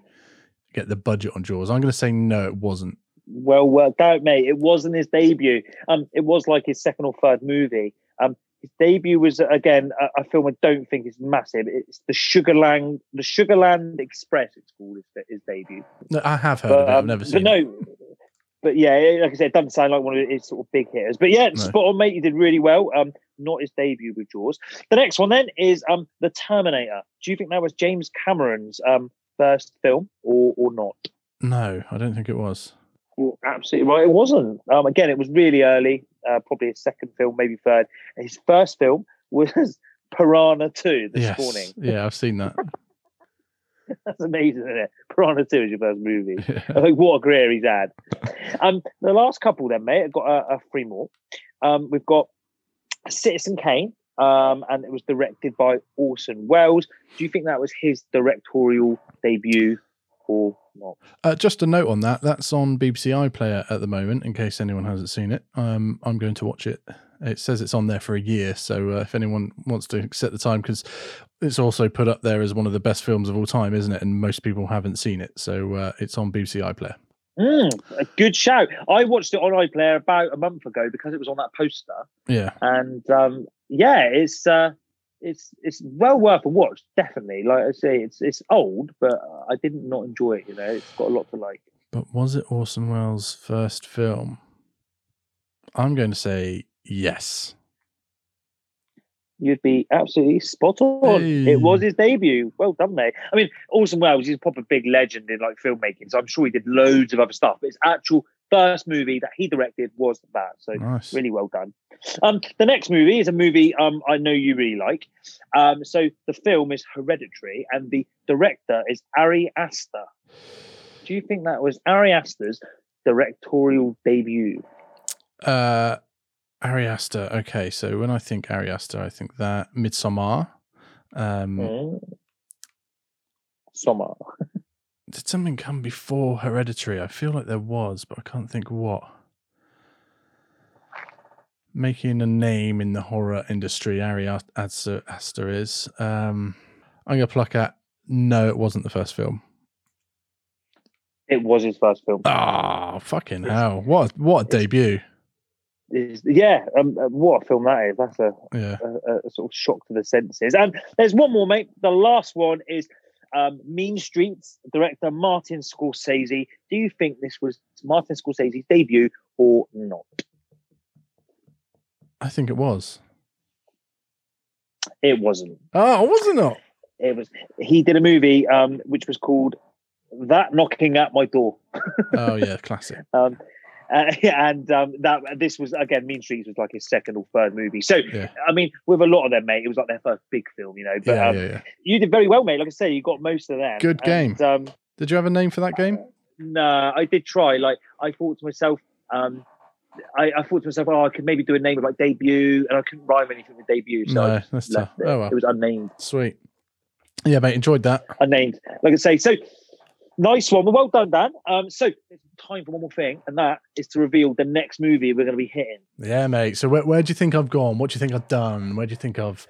get the budget on Jaws. I'm going to say no, it wasn't. well worked out, mate. It wasn't his debut. Um, it was like his second or third movie. Um, his debut was again a, a film I don't think is massive. It's the Sugarland, the Sugarland Express. It's called his, his debut. No, I have heard But, of it. I've never but seen it. no, but yeah, like I said, it doesn't sound like one of his sort of big hitters. But yeah, No. spot on, mate. You did really well. Um, not his debut with Jaws. The next one then is um, the Terminator. Do you think that was James Cameron's um first film or or not? No, I don't think it was. You're absolutely right. It wasn't. Um, again, it was really early. Uh, probably his second film, maybe third. And his first film was Piranha Two, this yes. Spawning. Yeah, I've seen that. That's amazing, isn't it? Piranha 2 is your first movie. I think what a career he's had. Um, the last couple then, mate, I've got a, a three more. Um, we've got Citizen Kane, um, and it was directed by Orson Welles. Do you think that was his directorial debut or not? Uh, just a note on that. That's on BBC iPlayer at the moment. In case anyone hasn't seen it, um, I'm going to watch it. It says it's on there for a year, so uh, if anyone wants to set the time, because it's also put up there as one of the best films of all time, isn't it? And most people haven't seen it, so uh, it's on BBC iPlayer. Mm, a good shout. I watched it on iPlayer about a month ago because it was on that poster. Yeah, and um, yeah, it's uh, it's it's well worth a watch. Definitely, like I say, it's it's old, but I didn't not enjoy it. You know, it's got a lot to like. but was it Orson Welles' first film? I'm going to say yes. You'd be absolutely spot on. Hey. It was his debut. Well done, mate. I mean, Orson Welles, he's a proper big legend in like filmmaking, so I'm sure he did loads of other stuff. But his actual first movie that he directed was that. So Nice. really well done. Um, the next movie is a movie um, I know you really like. Um, so the film is Hereditary, and the director is Ari Aster. Do you think that was Ari Aster's directorial debut? Uh, Ari Aster. Okay, so when I think Ari Aster, I think that Midsommar. Um, Mm. Summer. Did something come before Hereditary? I feel like there was, but I can't think what. Making a name in the horror industry, Ari As- Aster, Aster is. Um, I'm gonna pluck at. No, it wasn't the first film. It was his first film. Ah, fucking hell! What what a debut! Is- yeah, um, uh, what a film that is. That's a, Yeah. a, a sort of shock to the senses. And there's one more, mate. The last one is um, Mean Streets, director Martin Scorsese. Do you think this was Martin Scorsese's debut or not? I think it was. It wasn't. Oh, was it not? It was. He did a movie um, which was called That Knocking at My Door. Oh yeah, classic. Um, uh, and um, that this was again, Mean Streets was like his second or third movie. So Yeah. I mean, with a lot of them, mate, it was like their first big film, you know. But Yeah, um, yeah, you did very well, mate. Like I say, you got most of them. Good game. And, um, Did you have a name for that game? no, I did try. Like I thought to myself, um, I, I thought to myself, oh, I could maybe do a name of like debut, and I couldn't rhyme anything with debut, so No, that's tough. it. Oh, well. It was unnamed. Sweet. Yeah, mate, enjoyed that. unnamed. Like I say, so nice one. Well, well done, Dan. Um, so there's time for one more thing, and that is to reveal the next movie we're going to be hitting. Yeah, mate. So where where do you think I've gone? What do you think I've done? Where do you think I've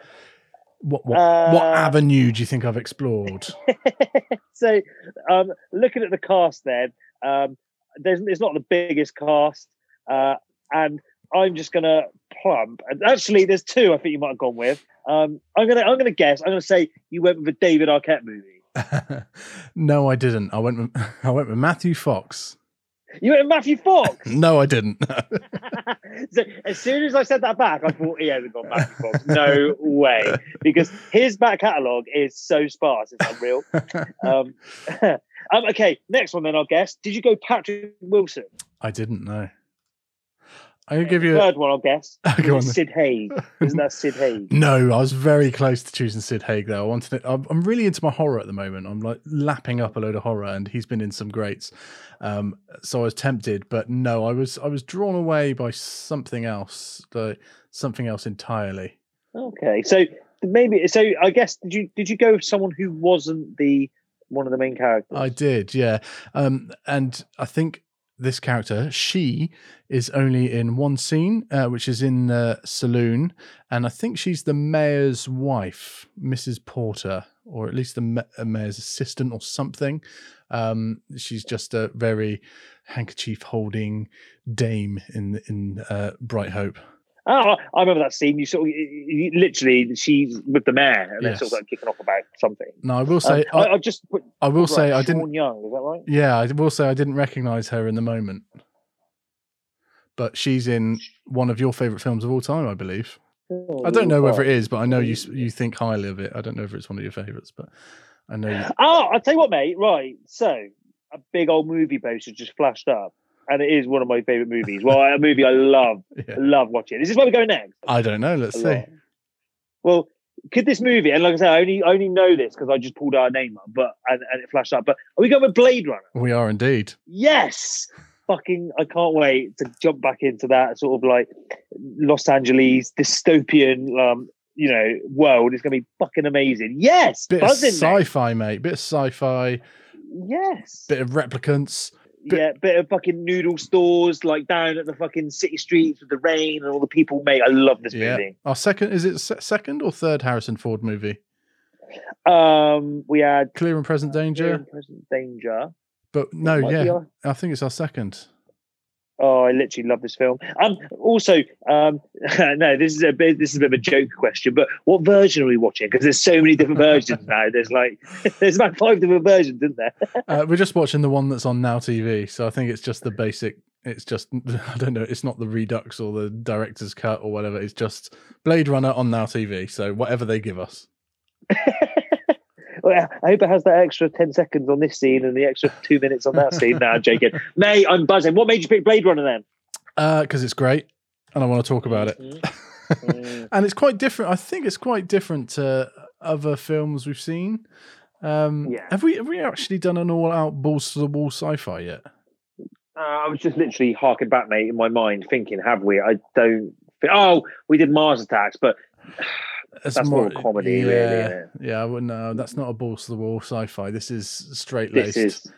what what, what Uh, avenue do you think I've explored? so, um, looking at the cast, then um, there's it's not the biggest cast, uh, and I'm just gonna plump. And actually, there's two I think you might have gone with. Um, I'm gonna I'm gonna guess. I'm gonna say you went with a David Arquette movie. no, I didn't. I went with, I went with Matthew Fox. You went with Matthew Fox. No, I didn't. so as soon as I said that back, I thought he hasn't got Matthew Fox. No way, because his back catalogue is so sparse, it's unreal. um, um, okay, next one then. I'll guess. Did you go Patrick Wilson? I didn't know. I'm gonna give you a, Third one, I'll guess. Go on Sid Haig. Isn't that Sid Haig? No, I was very close to choosing Sid Haig though. I wanted it. I'm I'm really into my horror at the moment. I'm like lapping up a load of horror, and he's been in some greats. Um, so I was tempted, but no, I was I was drawn away by something else, like something else entirely. Okay, so maybe so. I guess did you did you go with someone who wasn't the one of the main characters? I did, yeah. Um, and I think this character, she, is only in one scene, uh, which is in the saloon, and I think she's the mayor's wife, Mrs. Porter, or at least the uh, mayor's assistant or something. Um, she's just a very handkerchief holding dame in in uh, Bright Hope. Oh, I remember that scene. You sort of you, literally she's with the mayor and they're sort of like kicking off about something. No, I will say, Um, I, I, I just put, I will right, say, I Sean didn't. Young. Is that right? Yeah, I will say I didn't recognize her in the moment. But she's in one of your favorite films of all time, I believe. Oh, I don't know whether it is, but I know you you think highly of it. I don't know if it's one of your favorites, but I know you. Oh, I'll tell you what, mate. Right. So a big old movie poster just flashed up. And it is one of my favorite movies. Well, a movie I love, Yeah. love watching. Is this where we go next? I don't know. Let's A see. lot. Well, could this movie, and like I said, I only I only know this because I just pulled our name up, but and, and it flashed up. But are we going with Blade Runner? We are indeed. Yes. Fucking, I can't wait to jump back into that sort of like Los Angeles dystopian, um, you know, world. It's going to be fucking amazing. Yes, Bit of sci-fi, mate. Bit of sci-fi. Yes. Bit of replicants. Yeah, bit of fucking noodle stores like down at the fucking city streets with the rain and all the people. Mate, I love this Yeah. movie. Our second is it second or third Harrison Ford movie? Um, we had Clear and Present Clear Danger. and Present Danger. But no, yeah, I think it's our second. Oh, I literally love this film. Um, also, um, no, this is a bit, this is a bit of a joke question, but what version are we watching? Because there's so many different versions now. There's like, there's about five different versions, isn't there? Uh, we're just watching the one that's on Now TV, so I think it's just the basic It's just I don't know. It's not the Redux or the director's cut or whatever. It's just Blade Runner on Now TV. So whatever they give us. Well, I hope it has that extra 10 seconds on this scene and the extra two minutes on that scene. Now, Jake, mate, I'm buzzing. What made you pick Blade Runner then? because Uh, it's great and I want to talk about it. Mm-hmm. and it's quite different. I think it's quite different to other films we've seen. Um, Yeah. Have we have we actually done an all out balls to the wall sci-fi yet? Uh, I was just literally harking back, mate, in my mind, thinking, have we? I don't. Think, oh, we did Mars Attacks, but It's that's more, comedy, yeah, really. Yeah, I wouldn't. That's not a balls to the wall sci-fi. This is straight This laced. is,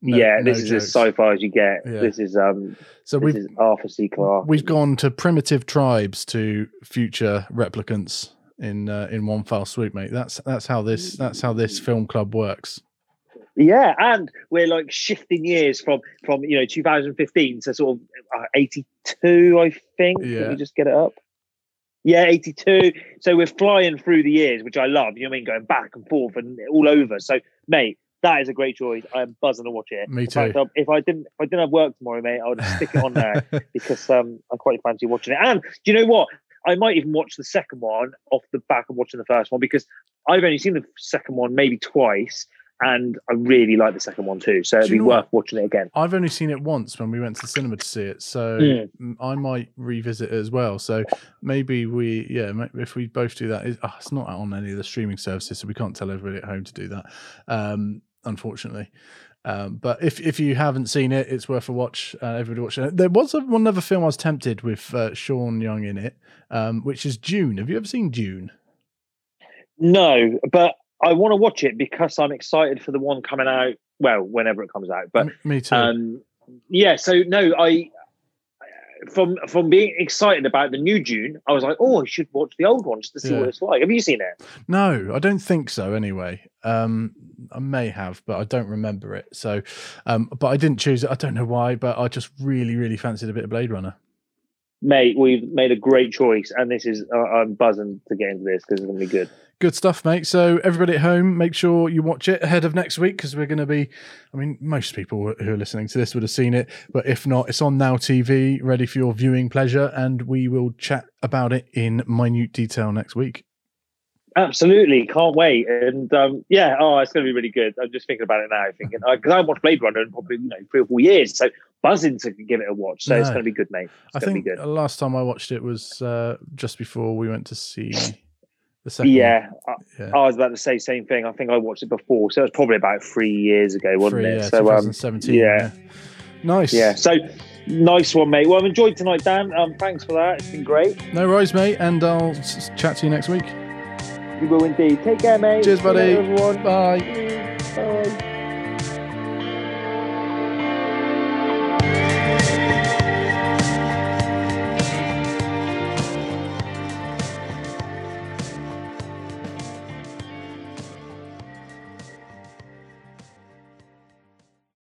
yeah, this is as sci-fi as you get. Yeah. This is um, So this we've Arthur C. Clarke. we've gone to primitive tribes to future replicants in uh, in one foul swoop, mate. That's that's how this that's how this film club works. Yeah, and we're like shifting years from from you know 2015 to sort of uh, 82, I think. Let Yeah. me just get it up. Yeah, 82. So we're flying through the years, which I love. You know what I mean? Going back and forth and all over. So, mate, that is a great choice. I'm buzzing to watch it. Me fact, too. um, if I didn't, if I didn't have work tomorrow, mate, I would stick it on there because um, I quite fancy watching it. And do you know what? I might even watch the second one off the back of watching the first one because I've only seen the second one maybe twice, and I really like the second one too. So it'd be worth watching it again. I've only seen it once when we went to the cinema to see it, so Mm. I might revisit it as well. So maybe we, yeah, if we both do that, it- oh, it's not on any of the streaming services, so we can't tell everybody at home to do that, um, unfortunately. Um, but if if you haven't seen it, it's worth a watch. Uh, everybody watch it. There was a, one other film I was tempted with uh, Sean Young in it, um, which is Dune. Have you ever seen Dune? No, but I want to watch it because I'm excited for the one coming out. Well, whenever it comes out, but M- me too. um, yeah. So no, I from from being excited about the new Dune, I was like, oh, I should watch the old one just to see Yeah. what it's like. Have you seen it? No, I don't think so. Anyway, um, I may have, but I don't remember it. So, um, but I didn't choose it. I don't know why, but I just really, really fancied a bit of Blade Runner. Mate, we've made a great choice, and this is uh, I'm buzzing to get into this because it's gonna be good. Good stuff, mate. So everybody at home, make sure you watch it ahead of next week because we're going to be. I mean, most people who are listening to this would have seen it, but if not, it's on Now TV, ready for your viewing pleasure, and we will chat about it in minute detail next week. Absolutely, can't wait. And um, yeah, oh, it's going to be really good. I'm just thinking about it now, thinking because I haven't watched Blade Runner in probably you know three or four years, so buzzing to give it a watch. So it's going to be good, mate. It's I think be good. the last time I watched it was uh, just before we went to see the second. Yeah, I, Yeah. I was about to say the same thing. I think I watched it before, so it was probably about three years ago, wasn't Three, it? yeah, so um, 2017, yeah, Nice. yeah. So nice one, mate. Well, I've enjoyed tonight, Dan. Um, thanks for that. It's been great. No worries, mate, and I'll s- chat to you next week. You will indeed. Take care, mate. Cheers, See you later, buddy. everyone. Bye. Bye.